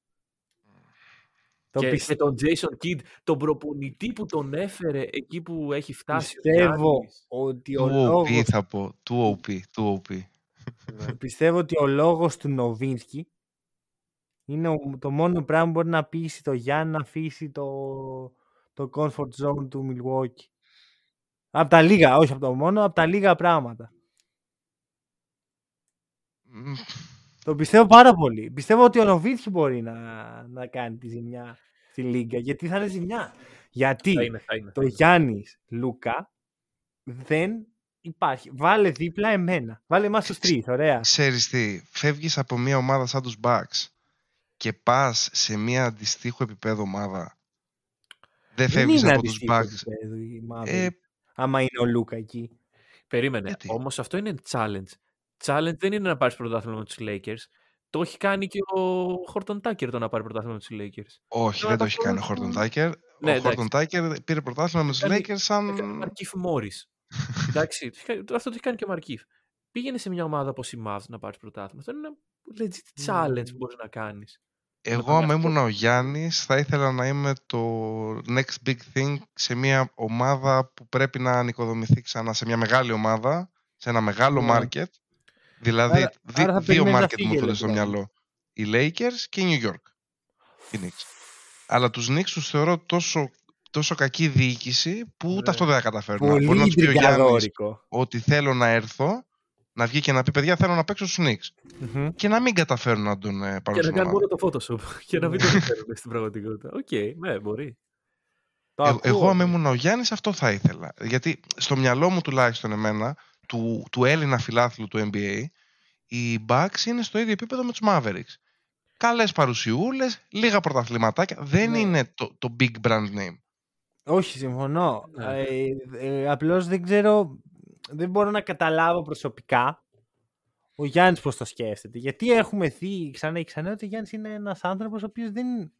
Και, και τον Jason Kidd, τον προπονητή που τον έφερε εκεί που έχει φτάσει. Πιστεύω ότι ο λόγος... OP θα πω. Του OP. Του OP. Πιστεύω ότι ο λόγος του Νοβίνσκι είναι το μόνο πράγμα που μπορεί να πείσει το Γιάννη να αφήσει το, το comfort zone του Milwaukee. Από τα λίγα, όχι από το μόνο, από τα λίγα πράγματα. Το πιστεύω πάρα πολύ. Πιστεύω ότι ο Νοβίτσι μπορεί να, να κάνει τη ζημιά στη Λίγκα. Γιατί θα είναι ζημιά. Γιατί θα είναι, θα είναι. το Γιάννης Λούκα δεν υπάρχει. Βάλε δίπλα εμένα. Βάλε εμάς τους τρεις. Ωραία. Ξέρει τι, φεύγεις από μια ομάδα σαν τους Bucks και πας σε μια αντιστοίχου επίπεδο ομάδα. Δεν, φεύγεις από τους Bucks. Ε, άμα είναι ο Λούκα εκεί. Περίμενε. Όμως αυτό είναι challenge. Challenge δεν είναι να πάρεις πρωτάθλημα με τους Lakers. Το έχει κάνει και ο Χόρτον Τάκερ το να πάρει πρωτάθλημα με τους Lakers. Όχι, δεν το έχει κάνει ο Χόρτον Τάκερ. Ναι, ο Χόρτον Τάκερ πήρε πρωτάθλημα με τους Lakers σαν. Μαρκίφ Μόρι. εντάξει, αυτό το έχει κάνει και ο Μαρκίφ. Πήγαινε σε μια ομάδα όπως η Mavs να πάρεις πρωτάθλημα. Αυτό είναι ένα legit challenge που μπορείς να κάνεις. Εγώ, αν ήμουν ο Γιάννης, θα ήθελα να είμαι το next big thing σε μια ομάδα που πρέπει να ανοικοδομηθεί ξανά. Σε μια μεγάλη ομάδα, σε ένα μεγάλο ναι. market. Δηλαδή, δύο market μου έρχονται στο δηλαδή. μυαλό. Οι Lakers και οι New York. Οι Knicks. Αλλά τους Knicks τους θεωρώ τόσο, τόσο κακή διοίκηση που ούτε ναι. αυτό δεν θα καταφέρουν. Μπορεί να τους πει ο Γιάννης ότι θέλω να έρθω να βγει και να πει: Παιδιά, θέλω να παίξω στους Knicks. mm Και να μην καταφέρουν να τον ε, πάρουν. Και να κάνουν μόνο το Photoshop. και να μην τον φέρουν στην πραγματικότητα. Ok, okay, ναι, μπορεί. Ε, εγώ, αν ήμουν ο Γιάννης, αυτό θα ήθελα. Γιατί στο μυαλό μου τουλάχιστον εμένα, του, του Έλληνα φιλάθλου του NBA, οι Bucks είναι στο ίδιο επίπεδο με τους Mavericks. Καλές παρουσιούλες, λίγα πρωταθληματάκια. Δεν ναι. είναι το, το big brand name. Όχι, συμφωνώ. Ναι. Ε, ε, Απλώς δεν ξέρω δεν μπορώ να καταλάβω προσωπικά ο Γιάννης πώς το σκέφτεται. Γιατί έχουμε δει ξανά και ξανά ότι ο Γιάννης είναι ένας άνθρωπος ο οποίος δεν,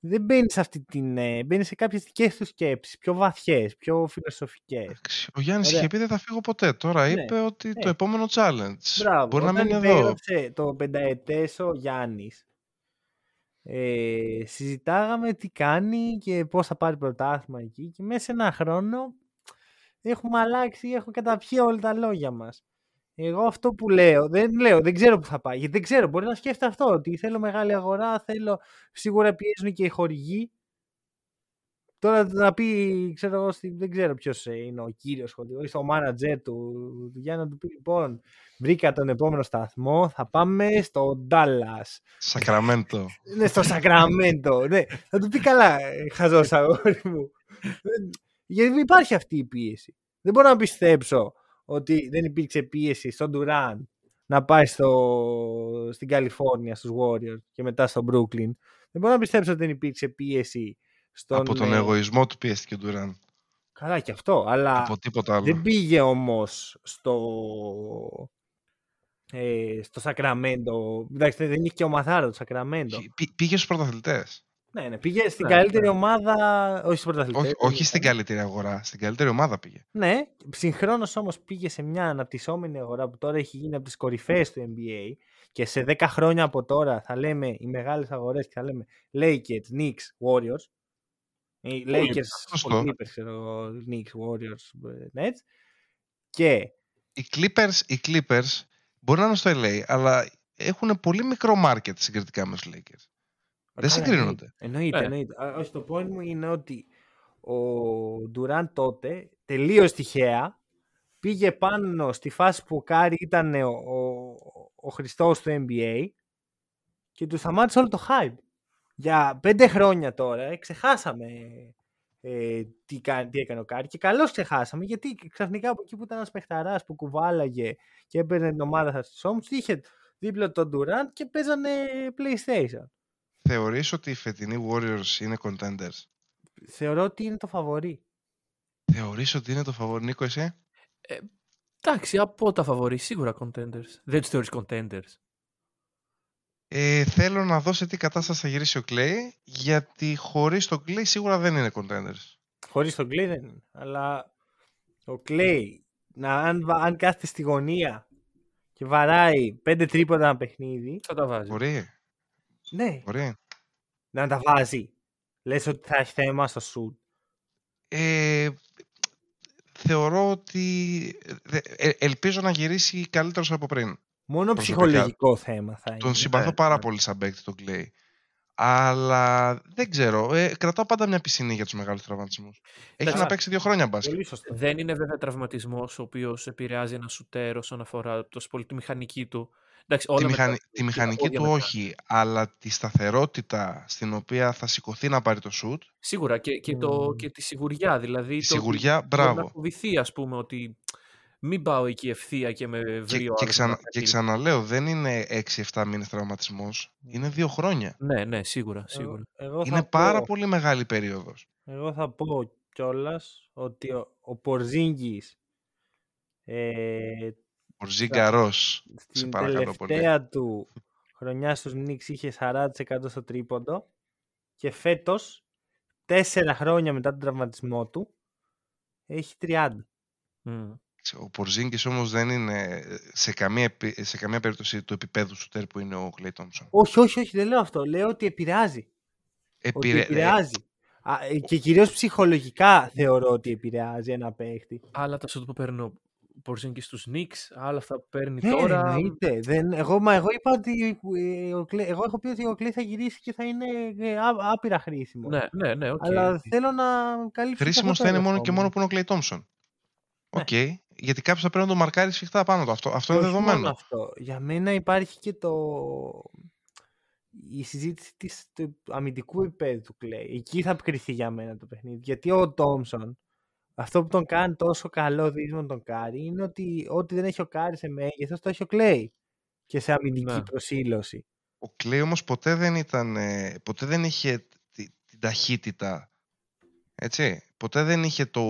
δεν μπαίνει σε αυτή την. Ε, μπαίνει σε κάποιες δικές του σκέψεις, πιο βαθιές, πιο φιλοσοφικές. Ο Γιάννης είχε πει δεν θα φύγω ποτέ. Τώρα ναι, είπε ότι ναι. το επόμενο challenge. Μπράβο, μπορεί να μείνει εδώ. το πενταετές ο Γιάννης. ε, συζητάγαμε τι κάνει και πώς θα πάρει πρωτάθλημα εκεί και μέσα σε ένα χρόνο έχουμε αλλάξει, έχουμε καταπιεί όλα τα λόγια μας. Εγώ αυτό που λέω, δεν λέω, δεν ξέρω που θα πάει. Γιατί δεν ξέρω, μπορεί να σκέφτεται αυτό, ότι θέλω μεγάλη αγορά, θέλω, σίγουρα πιέζουν και οι χορηγοί. Τώρα να πει, ξέρω εγώ, δεν ξέρω ποιος είναι ο κύριος χορηγός, ο μάνατζερ του, για να του πει λοιπόν, βρήκα τον επόμενο σταθμό, θα πάμε στο Ντάλλα. Σακραμέντο. ναι, στο Σακραμέντο. ναι, θα του πει καλά, χαζό αγόρι μου. Γιατί υπάρχει αυτή η πίεση. Δεν μπορώ να πιστέψω ότι δεν υπήρξε πίεση στον Ντουράν να πάει στο, στην Καλιφόρνια στους Warriors και μετά στο Brooklyn. Δεν μπορώ να πιστέψω ότι δεν υπήρξε πίεση στον... Από τον εγωισμό του πιέστηκε ο Ντουράν. Καλά και αυτό, αλλά Από τίποτα άλλο. δεν πήγε όμως στο, ε, στο Σακραμέντο. Εντάξει, δεν είχε και ο Μαθάρο το Σακραμέντο. Πή- Πήγε στους πρωταθλητές. Ναι, ναι, πήγε στην Ναι, καλύτερη ναι. ομάδα, όχι στους πρωταθλητές. Όχι, όχι στην καλύτερη αγορά, στην καλύτερη ομάδα πήγε. Ναι, συγχρόνως όμως πήγε σε μια αναπτυσσόμενη αγορά που τώρα έχει γίνει από τις κορυφαίες του NBA και σε 10 χρόνια από τώρα θα λέμε οι μεγάλες αγορές και θα λέμε Lakers, Knicks, Warriors. Οι Lakers, σωστό. οι Clippers, ξέρω εγώ, Knicks, Warriors, ε, Nets. Και Οι Clippers, οι Clippers μπορεί να είναι στο LA, αλλά έχουν πολύ μικρό market συγκριτικά με τους Lakers. Δεν Καλά, συγκρίνονται. Εννοείται, Ναι. εννοείται. Α, Όχι, το point μου είναι ότι ο Ντουράν τότε τελείως τυχαία πήγε πάνω στη φάση που ο Κάρι ήταν ο, ο, ο Χριστός του NBA και του σταμάτησε όλο το hype. Για πέντε χρόνια τώρα ε, ξεχάσαμε ε, τι, κα- τι έκανε ο Κάρι και καλώς ξεχάσαμε γιατί ξαφνικά από εκεί που ήταν ένας παιχταράς που κουβάλαγε και έπαιρνε την ομάδα σας στους ώμους είχε δίπλα τον Durant και παίζανε PlayStation. Θεωρείς ότι οι φετινοί Warriors είναι contenders; Θεωρώ ότι είναι το φαβορή. Θεωρείς ότι είναι το φαβορή, Νίκο, εσύ; Εντάξει, από τα φαβορή σίγουρα contenders. Δεν τους θεωρείς contenders. Ε, θέλω να δω σε τι κατάσταση θα γυρίσει ο Clay, γιατί χωρίς τον Clay σίγουρα δεν είναι contenders. Χωρίς τον Clay δεν είναι. Αλλά ο Clay, να, αν, βα- αν κάθεται στη γωνία και βαράει πέντε τρίποτα ένα παιχνίδι, Θα τα βάζει. Μπορεί, ναι, μπορεί. να τα βάζει. Λες ότι θα έχει θέμα στο σουτ. Ε, θεωρώ ότι ε, ε, ελπίζω να γυρίσει καλύτερος από πριν. Μόνο Προσωπικά, ψυχολογικό θέμα θα είναι. Τον συμπαθώ ναι, πάρα ναι. πολύ σαν παίκτη τον Clay. Αλλά δεν ξέρω. Ε, κρατάω πάντα μια πισινή για τους μεγάλους τραυματισμούς. Έχει Εντάξει. να παίξει δύο χρόνια μπάσκετ. Πολύ σωστό. Δεν είναι βέβαια τραυματισμός ο οποίος επηρεάζει ένα σουτέρ όσον αφορά τόσο πολύ τη μηχανική του. Εντάξει, όλα Τη, μετά- μηχανη- τη τα μηχανική πόδια του μετά. όχι, αλλά τη σταθερότητα στην οποία θα σηκωθεί να πάρει το σουτ, Σίγουρα και, και, το, Μμμ. και τη σιγουριά. Δηλαδή η το ότι σιγουριά, μπορεί Να μπράβο. φοβηθεί, ας πούμε, ότι μην πάω εκεί ευθεία και με βρει Και, ο και, άλλος ξανα- να και κατέβει. ξαναλέω, δεν είναι 6-7 μήνες τραυματισμός, είναι δύο χρόνια. Ναι, ναι, σίγουρα. σίγουρα. Εγώ, εγώ Είναι θα πάρα πω, πολύ μεγάλη περίοδος. Εγώ θα πω κιόλας ότι ο, ο Πορζίνγκης ε, Ο Ζιγκαρός, σε στην παρακαλώ πολύ. τελευταία του χρονιά στους Knicks είχε 40% στο τρίποντο και φέτος, τέσσερα χρόνια μετά τον τραυματισμό του, έχει 30. Μμ. Ο Πορζίνγκης όμως δεν είναι σε καμία, επι- σε καμία περίπτωση του επίπεδου σουτέρ που είναι ο Κλέι Τόμψον. Όχι, όχι, όχι, δεν λέω αυτό. Λέω ότι επηρεάζει. Ότι Επηρε- επηρεάζει. Α, ε, και κυρίως ψυχολογικά θεωρώ ότι επηρεάζει ένα παίχτη. Άλλα τα σουτ που παίρνει ο Πορζίνγκη στους Knicks, άλλα αυτά που παίρνει Ναι, τώρα. εννοείται. Δεν, εγώ, μα εγώ είπα ότι ε, ο Κλέ- εγώ έχω πει ότι ο Κλέη θα γυρίσει και θα είναι ε, ά- άπειρα χρήσιμος. Ναι, ναι, ναι, οκ. Αλλά θέλω να καλύψω. και Χρήσιμος αυτό θα το είναι μόνο και ενδεχόμενο. μόνο που είναι ο Κλέι Τόμψον. Ναι. Οκ. Γιατί κάποιος θα πρέπει να το μαρκάρει σφιχτά πάνω του. Αυτό, αυτό είναι Όχι μόνο δεδομένο. αυτό. Για μένα υπάρχει και το... η συζήτηση της, του αμυντικού επίπεδου του Κλέη. Εκεί θα κριθεί για μένα το παιχνίδι. Γιατί ο Τόμσον, αυτό που τον κάνει τόσο καλό δίδυμο τον Κάρι, είναι ότι ό,τι δεν έχει ο Κάρι σε μέγεθος, το έχει ο Κλέη. Και σε αμυντική Ναι. προσήλωση. Ο Κλέι όμως ποτέ δεν ήταν, ε, ποτέ δεν είχε τη- την ταχύτητα. Έτσι. Ποτέ δεν είχε το,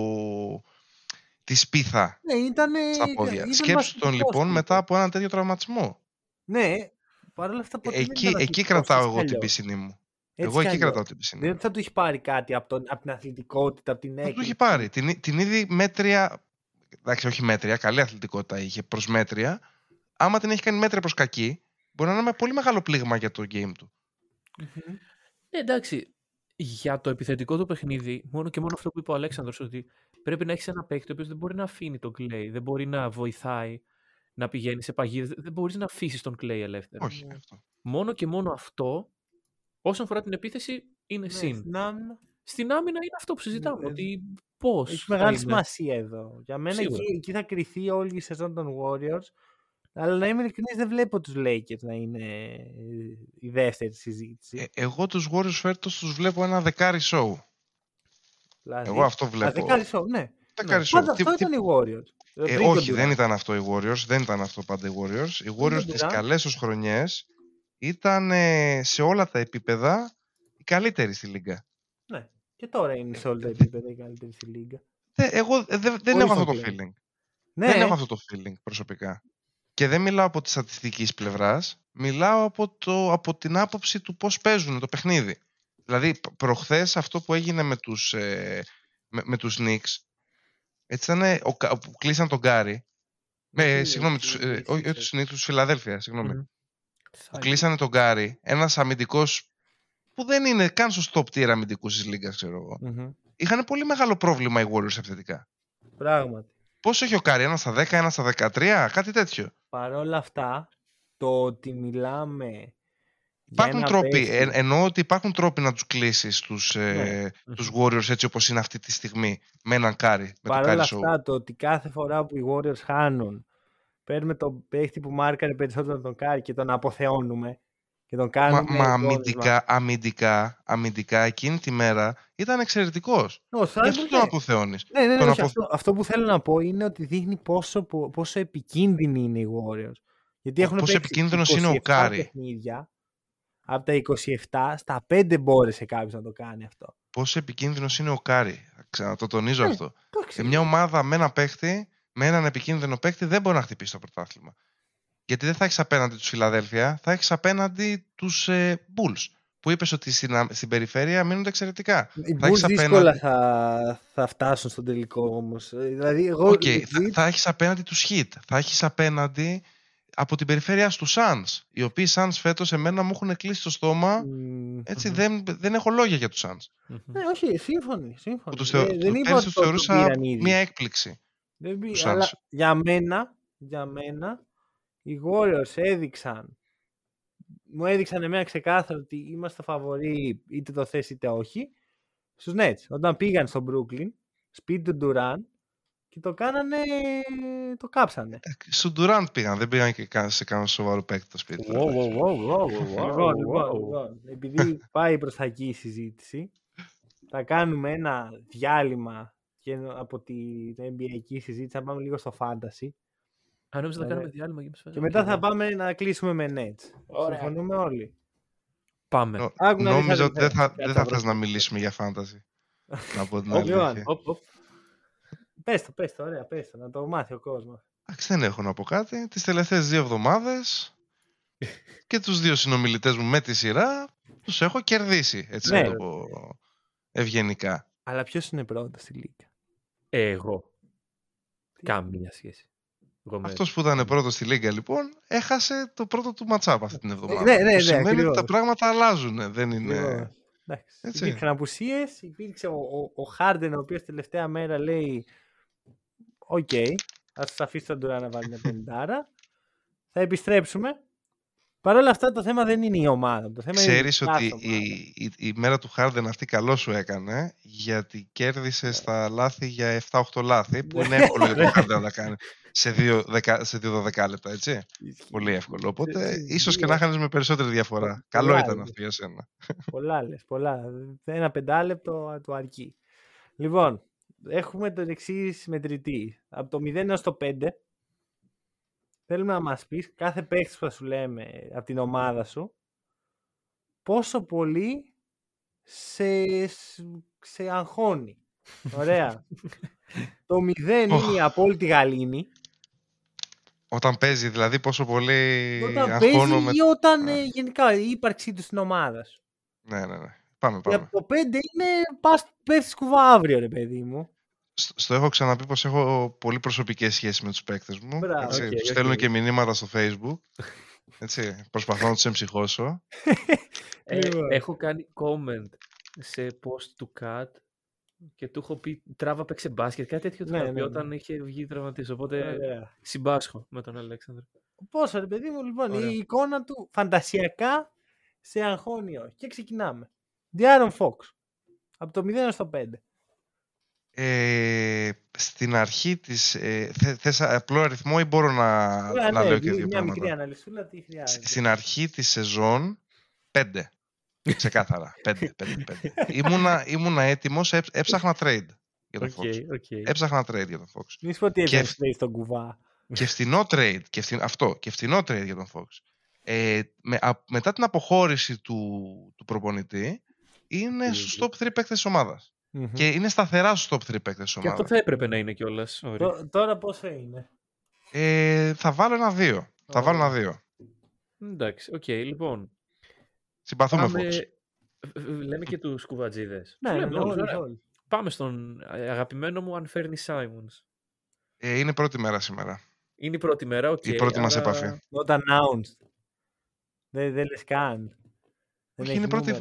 τη σπίθα Ναι, ήταν. στα πόδια. Σκέψου τον λοιπόν μετά από έναν τέτοιο τραυματισμό. Ναι, παρόλα αυτά ποτέ δεν Εκεί, ήταν εκεί αθλητικός, κρατάω έτσι εγώ κι την αλλιώς. πίσινή μου. Έτσι εγώ κι εκεί αλλιώς. κρατάω την πίσινή Δεν μου. θα του έχει πάρει κάτι από, τον, από την αθλητικότητα, από την Δεν έκρηξη. του είχε πάρει. Την, την ήδη μέτρια, εντάξει όχι μέτρια, καλή αθλητικότητα είχε προς μέτρια. Άμα την έχει κάνει μέτρια προς κακή, μπορεί να είναι με πολύ μεγάλο πλήγμα για το game του. Ε, εντάξει, για το επιθετικό του παιχνίδι, μόνο και μόνο αυτό που είπε ο Αλέξανδρος, ότι πρέπει να έχεις ένα παίκτη ο οποίος δεν μπορεί να αφήνει τον Clay, δεν μπορεί να βοηθάει να πηγαίνει σε παγίδες, δεν μπορείς να αφήσεις τον Clay ελεύθερο. Όχι αυτό. Μόνο και μόνο αυτό, όσον αφορά την επίθεση, είναι Ναι, συν. στην άμυνα Στην άμυνα είναι αυτό που συζητάμε, Ναι, ότι πώς Έχει θα μεγάλη είναι. σημασία εδώ. Για μένα Σίγουρα. εκεί, εκεί θα κρυθεί όλη η σεζόν των Warriors. Αλλά να είμαι ειλικρινής δεν βλέπω τους Lakers να είναι ε, η δεύτερη συζήτηση. Ε, εγώ τους Warriors φέτος τους βλέπω ένα δεκάρι show. δηλαδή, Εγώ αυτό Α, βλέπω. δεκάρι show, ναι. Δεκάρι show. Πάντα Τι- αυτό τι- ήταν οι Warriors. Ε, Πριν τον όχι, δεν Durant. ήταν αυτό οι Warriors. Δεν ήταν αυτό πάντα οι Warriors. Οι Warriors τον τις Durant. καλές τους χρονιές ήταν ε, σε όλα τα επίπεδα οι καλύτεροι στη Λίγκα. Ναι. Και τώρα είναι σε όλα τα επίπεδα οι καλύτεροι στη Λίγκα. Ε, εγώ ε, δεν, δεν Χωρίς έχω αυτό τον το Clay. feeling. Ναι, Δεν έχω αυτό το feeling προσωπικά. Και δεν μιλάω από τη στατιστικής πλευράς, μιλάω από, το, από την άποψη του πώς παίζουν το παιχνίδι. Δηλαδή, π- προχθές αυτό που έγινε με τους, ε, με, με τους Knicks, έτσι ήταν ο, Κα- που κλείσαν τον Γκάρι. Με, Τους συγγνώμη, Knicks, τους, οι ε, όχι, όχι Sixers. τους Knicks, τους Φιλαδέλφια, συγγνώμη. Μμμ. Που κλείσανε τον Κάρι, ένας αμυντικός που δεν είναι καν στο top tier αμυντικούς της Λίγκας, ξέρω εγώ. Μμμ. Είχαν πολύ μεγάλο πρόβλημα οι Warriors επιθετικά. Πράγματι. Πόσο έχει ο Κάρι, ένα στα 10, ένα στα 13, κάτι τέτοιο. Παρ' όλα αυτά, το ότι μιλάμε. για Υπάρχουν ένα τρόποι, παίκτη- ε, εννοώ ότι υπάρχουν τρόποι να τους κλείσεις τους, ε, Ναι. τους Warriors έτσι όπως είναι αυτή τη στιγμή με έναν Κάρι, με το Παρ' Κάρι όλα Show. αυτά, το ότι κάθε φορά που οι Warriors χάνουν, παίρνουμε τον παίχτη που μάρκαρε περισσότερο από τον Κάρι και τον αποθεώνουμε και τον Μα, κάνουμε. μα γόνισμα. αμυντικά, αμυντικά, αμυντικά εκείνη τη μέρα ήταν εξαιρετικός. Ναι, ο Γι' αυτό Θάιμπουλ, τον ναι. αποθεώνεις. Ναι, ναι, ναι, τον όχι, απο- αυτό, αυτό που θέλω να πω είναι ότι δείχνει πόσο, πο- πόσο επικίνδυνοι είναι οι Warriors. Γιατί έχουν Πόσο παίξει επικίνδυνος είναι ο 27 Κάρι. παιχνίδια. Από τα 27 στα 5 μπόρεσε κάποιος να το κάνει αυτό. Πόσο επικίνδυνος είναι ο Κάρι. Ξανα το τονίζω Ναι, αυτό. Εντάξει. Ε, μια ομάδα με ένα παίχτη, με έναν επικίνδυνο παίχτη δεν μπορεί να χτυπήσει το πρωτάθλημα. Γιατί δεν θα έχεις απέναντι τους Φιλαδέλφια, θα έχεις απέναντι τους ε, Bulls. Που είπες ότι στην, α- στην περιφέρεια αμύνονται εξαιρετικά. Οι θα έχεις Bulls δύσκολα απέναντι- θα, θα φτάσουν στον τελικό όμως. Δηλαδή, εγώ. Ok, legit- θα, θα έχεις απέναντι τους Heat. Θα έχεις απέναντι από την περιφέρεια στους Suns. Οι οποίοι Suns φέτος εμένα μου έχουν κλείσει το στόμα. Μμ, Έτσι, Μμμ. δεν, δεν έχω λόγια για τους Suns. Μμμ. Ναι, όχι, σύμφωνοι. Που σύμφωνοι. τους θεω, Δεν- δεν του- είπα πέρυσι ότι τους το- το θεωρούσα πήραν ήδη. μια έκπληξη. Δεν πει- τους αλλά Suns. για μένα, για μένα, οι Warriors έδειξαν, μου έδειξαν εμένα ξεκάθαρα ότι είμαστε φαβοροί είτε το θες είτε όχι, στους Nets. Όταν πήγαν στο Brooklyn, σπίτι του Durant και το κάνανε, το κάψανε. Ε, Στον Durant πήγαν, δεν πήγαν και κα- σε κανένα σοβαρό παίκτη το σπίτι. του. Wow, wow, wow, wow, wow, Λοιπόν, wow, λοιπόν, wow. λοιπόν, επειδή πάει προς τα εκεί η συζήτηση, θα κάνουμε ένα διάλειμμα και από την NBA συζήτηση, να πάμε λίγο στο fantasy. Α, νόμιζα να Ωραία. κάνουμε διάλειμμα και Και μετά θα πάμε να κλείσουμε με Nets. Ωραία. Συμφωνούμε όλοι; Πάμε. Νο- Άκου να δεις, Νόμιζα Αλεξάνδρε, ότι δεν θα, κάτι δεν θα θα θες να βρω. μιλήσουμε για fantasy. να πω την Όχι, αλήθεια. Ιωάννη. Οπ, οπ. Πες το, πες το, ωραία, πες το, να το μάθει ο κόσμος. Εντάξει, δεν έχω να πω κάτι. Τις τελευταίες δύο εβδομάδες και τους δύο συνομιλητές μου με τη σειρά τους έχω κερδίσει, έτσι Ναι, να το ρε. πω ευγενικά. Αλλά ποιος είναι πρώτος στη Λίγκα; Εγώ. Καμία σχέση. Εγώ με- Αυτός που ήταν πρώτος στη Λίγκα λοιπόν έχασε το πρώτο του matchup αυτή την εβδομάδα. ναι, ναι, που ναι, σημαίνει ότι ακριβώς. τα πράγματα αλλάζουν. Δεν είναι... Λοιπόν, εντάξει. έτσι. Υπήρξαν απουσίες, υπήρξε ο, ο, ο Χάρντεν ο οποίος τελευταία μέρα λέει «Ok, ας σας αφήσω τον Τουρά να βάλει μια πεντάρα, θα επιστρέψουμε». Παρ' όλα αυτά το θέμα δεν είναι η ομάδα. Το θέμα Ξέρεις είναι η ότι κάθε η, ομάδα. η, η μέρα του Χάρντεν αυτή καλό σου έκανε γιατί κέρδισε στα λάθη για 7-8 λάθη που είναι εύκολο για τον Χάρντεν να τα κάνει σε 2 σε 2 λεπτά, έτσι. Πολύ εύκολο. Οπότε σε ίσως και δύο- να χάνεις με περισσότερη διαφορά. Πολλά Καλό ήταν είναι. αυτό για σένα. Πολλά λες, πολλά. Ένα πεντάλεπτο του αρκεί. Λοιπόν, έχουμε τον εξής μετρητή. Από το 0 έως το 5 θέλουμε να μας πεις κάθε παίχτη που θα σου λέμε από την ομάδα σου πόσο πολύ σε, σε αγχώνει. Ωραία. το 0 είναι η απόλυτη γαλήνη. Όταν παίζει δηλαδή πόσο πολύ Όταν παίζει αγχώνομαι. ή όταν Ναι. ε, γενικά η ύπαρξή του στην ομάδα σου. Ναι, ναι, ναι. Πάμε, Και πάμε. από το 5 είναι πας πέφτεις κουβά αύριο ρε παιδί μου. Στο, στο έχω ξαναπεί πως έχω πολύ προσωπικές σχέσεις με τους παίκτες μου. Μπράβο, έτσι. οκ, Τους οκ. στέλνω και μηνύματα στο facebook. Έτσι, προσπαθώ να τους εμψυχώσω. Ε, Λοιπόν. έχω κάνει comment σε post του KAT και του έχω πει τράβα παίξε μπάσκετ. Κάτι τέτοιο του Ναι, είχα ναι, πει ναι. όταν είχε βγει τραυματής. Οπότε Ωραία. συμπάσχω με τον Αλέξανδρο. Πόσο ρε παιδί μου, λοιπόν, Ωραία. η εικόνα του φαντασιακά σε αγχώνει ο. Και ξεκινάμε. De'Aaron Fox. Από το 0 στο 5. Ε, στην αρχή της... Ε, θε- θες απλό αριθμό ή μπορώ να, Ωραία, να ναι, λέω και δύο μια πράγματα; μικρή αναλυσούλα τι Σ- χρειάζεται. Στην αρχή της σεζόν, πέντε. Ξεκάθαρα. πέντε, πέντε, πέντε. ήμουνα, ήμουνα έτοιμος, έψ- έψαχνα trade για τον Οκ, Fox. οκ. Έψαχνα trade για τον Fox. Μη σου πω ότι Και- έφερε στον κουβά. και φτηνό trade, και φτην- αυτό, και φτηνό trade για τον Fox. Ε, με, α- μετά την αποχώρηση του, του προπονητή, είναι στους top 3 παίκτες της ομάδας. Μμμ. Και είναι σταθερά στους top 3 παίκτες της Και αυτό ομάδας. θα έπρεπε να είναι κιόλας. Τω- Τώρα πόσο είναι; Ε, θα βάλω ένα 2. Θα βάλω ένα 2. Εντάξει, οκ, λοιπόν. Συμπαθούμε Πάμε... Fox. ε, ε, Λέμε και τους κουβατζίδες. Ναι, ναι, ναι, όλους, όλους. Πάμε στον ε, αγαπημένο μου Anfernee Simons. Ε, είναι πρώτη μέρα σήμερα. Είναι η πρώτη μέρα, οκ. Η πρώτη μας άρα- επαφή. Not announced. Δεν, δεν λες καν. Δεν Όχι, έχεις είναι πρώτη...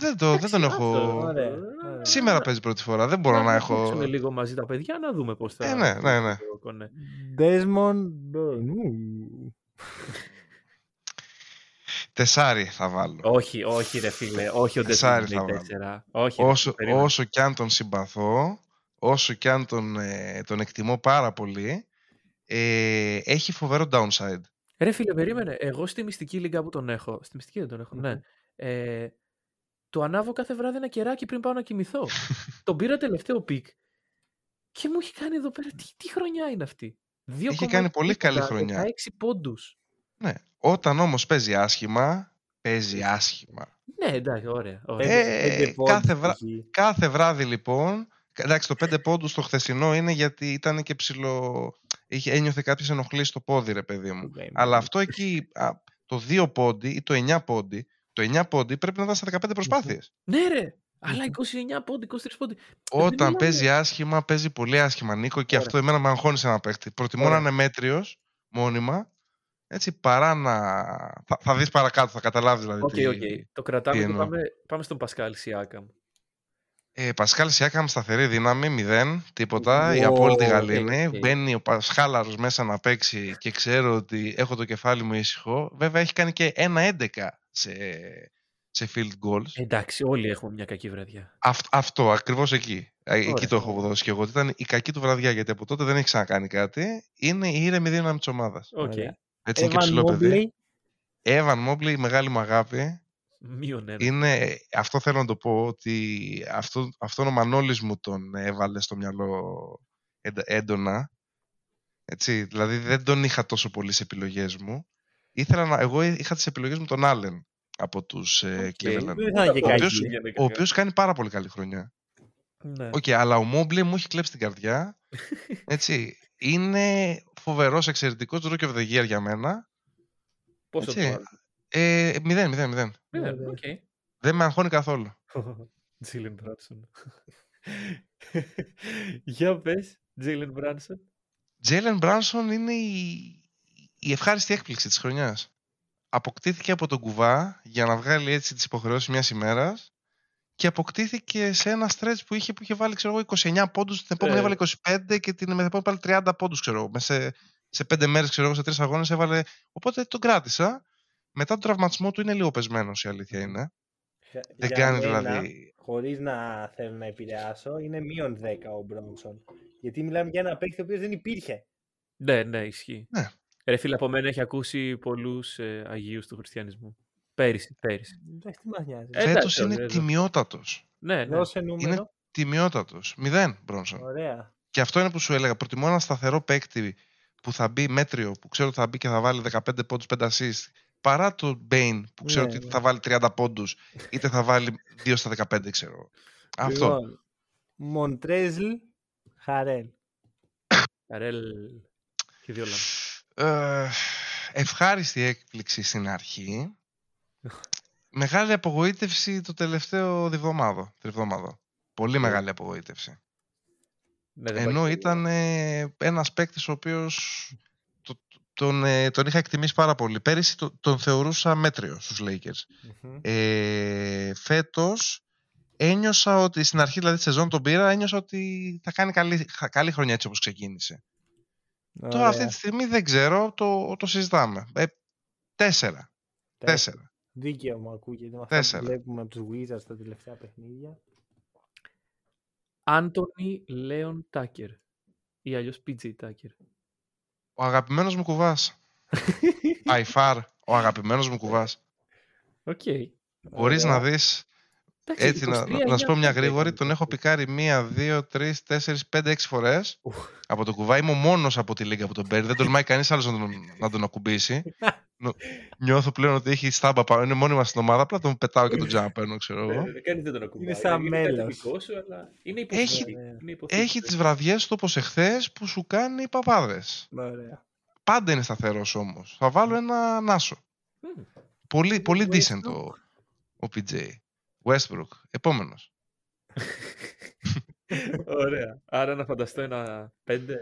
νούμερο. ε, Δεν, το, δεν τον Εντάξει, έχω... άστο. Ωραία, Ε, ωραία. Σήμερα παίζει πρώτη φορά. Δεν μπορώ να έχω... παίξουμε λίγο μαζί τα παιδιά να δούμε πώς θα... Ε, ναι, ναι, ναι. το κονέ. Desmond Bane. Ου. Τεσσάρι θα βάλω. Όχι, όχι ρε φίλε, όχι ο Τεσσάρι Desmond θα λέει βάλω. τέσσερα. Όχι, όσο, περίμενε. όσο κι αν τον συμπαθώ, όσο κι αν τον, ε, τον εκτιμώ πάρα πολύ, ε, έχει φοβερό downside. Ρε φίλε, περίμενε. Εγώ στη μυστική λίγκα που τον έχω. Στη μυστική δεν τον έχω, ναι. Ε, το ανάβω κάθε βράδυ ένα κεράκι πριν πάω να κοιμηθώ. τον πήρα τελευταίο pick και μου έχει κάνει εδώ πέρα. Τι, τι χρονιά είναι αυτή; Έχει κάνει πολύ καλή 2,7, χρονιά. 16 πόντους. Ναι. Όταν όμως παίζει άσχημα, παίζει άσχημα. Ναι, εντάξει, ωραία. ωραία. Πέντε- Ε, πέντε πόντους κάθε βρα- π.χ. Κάθε βράδυ λοιπόν, εντάξει το 5 πόντους το χθεσινό είναι γιατί ήταν και ψηλό, είχε, ένιωθε κάποιες ενοχλήσεις στο πόδι ρε παιδί μου. Ναι, ναι, Αλλά ναι. αυτό εκεί, α, το 2 πόντοι ή το 9 πόντοι, το 9 πόντοι πρέπει να ήταν στα 15 προσπάθειες. Ναι, ρε. Αλλά 29 πόντοι, 23 πόντοι. Όταν μιλάμε. παίζει άσχημα, παίζει πολύ άσχημα, Νίκο, και Ωραία. αυτό εμένα με αγχώνει σε ένα παίχτη. Προτιμώ Ωραία. να είναι μέτριος, μόνιμα, έτσι, παρά να... Θα, θα δεις παρακάτω, θα καταλάβεις δηλαδή. Οκ, τι- οκ. Το κρατάμε τι και εννοώ. πάμε, πάμε στον Πασκάλ Σιάκαμ. Ε, Πασκάλ Σιάκαμ σταθερή δύναμη, μηδέν, τίποτα. η Ω, απόλυτη οκ, γαλήνη. οκ. Μπαίνει ο Πασχάλαρος μέσα να παίξει και ξέρω ότι έχω το κεφάλι μου ήσυχο. Βέβαια έχει κάνει και ένα 11 σε, σε field goals. Εντάξει, όλοι έχουμε μια κακή βραδιά. Αυτ- αυτό, ακριβώς εκεί. Ε, Εκεί Ωραία. το έχω δώσει και εγώ. ότι Ήταν η κακή του βραδιά γιατί από τότε δεν έχει ξανακάνει κάτι. Είναι η ήρεμη δύναμη της ομάδας. Οκ. Ωραία. Έτσι είναι και Evan ψηλό παιδί. Mobley. Evan Mobley, η μεγάλη μου αγάπη. Μείον ένα. Είναι, αυτό θέλω να το πω, ότι αυτό, αυτόν ο Μανώλης μου τον έβαλε στο μυαλό εντα- έντονα. Έτσι, δηλαδή δεν τον είχα τόσο πολύ σε επιλογές μου. Ήθελα να, εγώ είχα τις επιλογές μου τον Allen από τους ε, Οκ. Cleveland. Δεν θα είναι και Ο οποίος- κακή. Πήγαινε Ο καλά. οποίος κάνει πάρα πολύ καλή χρονιά. Ναι. Οκ, αλλά ο Mobley μου έχει κλέψει την καρδιά. Έτσι, είναι φοβερός, εξαιρετικός rookie of the year για μένα. Πόσο το έτσι. άλλο. Ε, μηδέν, μηδέν, μηδέν. Ναι, ναι. οκ. Δεν με αγχώνει καθόλου. Jalen Brunson. Για πες, Jalen Brunson. Jalen Brunson είναι η, η ευχάριστη έκπληξη της χρονιάς. Αποκτήθηκε από τον κουβά για να βγάλει έτσι τις υποχρεώσεις μιας ημέρας και αποκτήθηκε σε ένα stretch που είχε, που είχε βάλει ξέρω, εγώ, 29 πόντους, την επόμενη Ε. έβαλε 25 και την επόμενη πάλι 30 πόντους ξέρω, εγώ. Μέσα σε, σε 5 μέρες ξέρω, εγώ, σε 3 αγώνες έβαλε. Οπότε τον κράτησα. Μετά τον τραυματισμό του είναι λίγο πεσμένος η αλήθεια είναι. Δεν Για κάνει μένα, δηλαδή... Χωρίς να θέλω να επηρεάσω, είναι μείον 10 ο Μπρόνσον. Γιατί μιλάμε για ένα παίκτη ο οποίος δεν υπήρχε. Ναι, ναι, ισχύει. Ναι. Ρε φίλε, από μένα έχει ακούσει πολλούς ε, Αγίους του χριστιανισμού. Πέρυσι, πέρυσι. Εντάξει, τι μας νοιάζει. Ε, Φέτος εντάξει, είναι ωραία, τιμιότατος. Ναι, ναι. Δώσε νούμερο. Τιμιότατος. Μηδέν Μπρόνσον. Ωραία. Και αυτό είναι που σου έλεγα. Προτιμώ ένα σταθερό παίκτη που θα μπει μέτριο, που ξέρω ότι θα μπει και θα βάλει 15 πόντους 5 assist, παρά το Bane που ξέρω Ναι, ότι ναι. θα βάλει 30 πόντους, είτε θα βάλει 2 στα 15, ξέρω. Αυτό. Λοιπόν, Μοντρέζλ Χαρέλ. Καρέλ και δύο λάμπα. Ε, ευχάριστη έκπληξη στην αρχή. Μεγάλη απογοήτευση το τελευταίο διβδομάδο. τριβδομάδο. Πολύ μεγάλη απογοήτευση. Ναι, δεν Ενώ πάει ήταν ε, ένας παίκτης ο οποίος το, τον, ε, τον είχα εκτιμήσει πάρα πολύ. Πέρυσι το- τον θεωρούσα μέτριο στους Lakers. Μμμ. Ε, φέτος ένιωσα ότι στην αρχή δηλαδή της σεζόν τον πήρα, ένιωσα ότι θα κάνει καλή, χα- καλή χρονιά έτσι όπως ξεκίνησε. Τώρα Ωραία. αυτή τη στιγμή δεν ξέρω, το, το συζητάμε. Ε, τέσσερα. Τέσσερα. Δίκαιο μου ακούγεται με αυτά Τέσσερα. που βλέπουμε από τους Wizards τα τελευταία παιχνίδια. Άντωνι Λέον Τάκερ. Ή αλλιώς PJ Tucker. Ο αγαπημένος μου κουβάς. By far, ο αγαπημένος μου κουβάς. Οκ. Μπορείς Ωραία. να δεις, Εντάξει, έτσι να, 23 να σου πω μια δεν γρήγορη, παίζει. τον έχω πικάρει μία, δύο, τρεις, τέσσερις, πέντε, έξι φορές Ουφ. από το κουβά. Είμαι ο μόνος από τη λίγκα που τον παίρνει. Δεν τολμάει κανείς άλλος να τον, να τον ακουμπήσει. Νο- Νιώθω πλέον ότι έχει στάμπα πάνω. Είναι μόνιμα στην ομάδα. Απλά τον πετάω και τον τζάμπα παίρνω, ξέρω εγώ. Ε, Κανείς δεν τον ακουμπάει. Είναι σαν κάτι μέλος. δικό σου, αλλά είναι Έχει- υποθήκη. Είναι υποθήκη. Έχει τις βραδιές του όπως εχθές που σου κάνει παπάδες. Ωραία. Πάντα είναι σταθερός όμως. Θα βάλω έναν άσο. Μμμ. Πολύ, πολύ decent Westbrook. ο, ο PJ. Westbrook. Επόμενος. Ωραία. Άρα να φανταστώ ένα πέντε.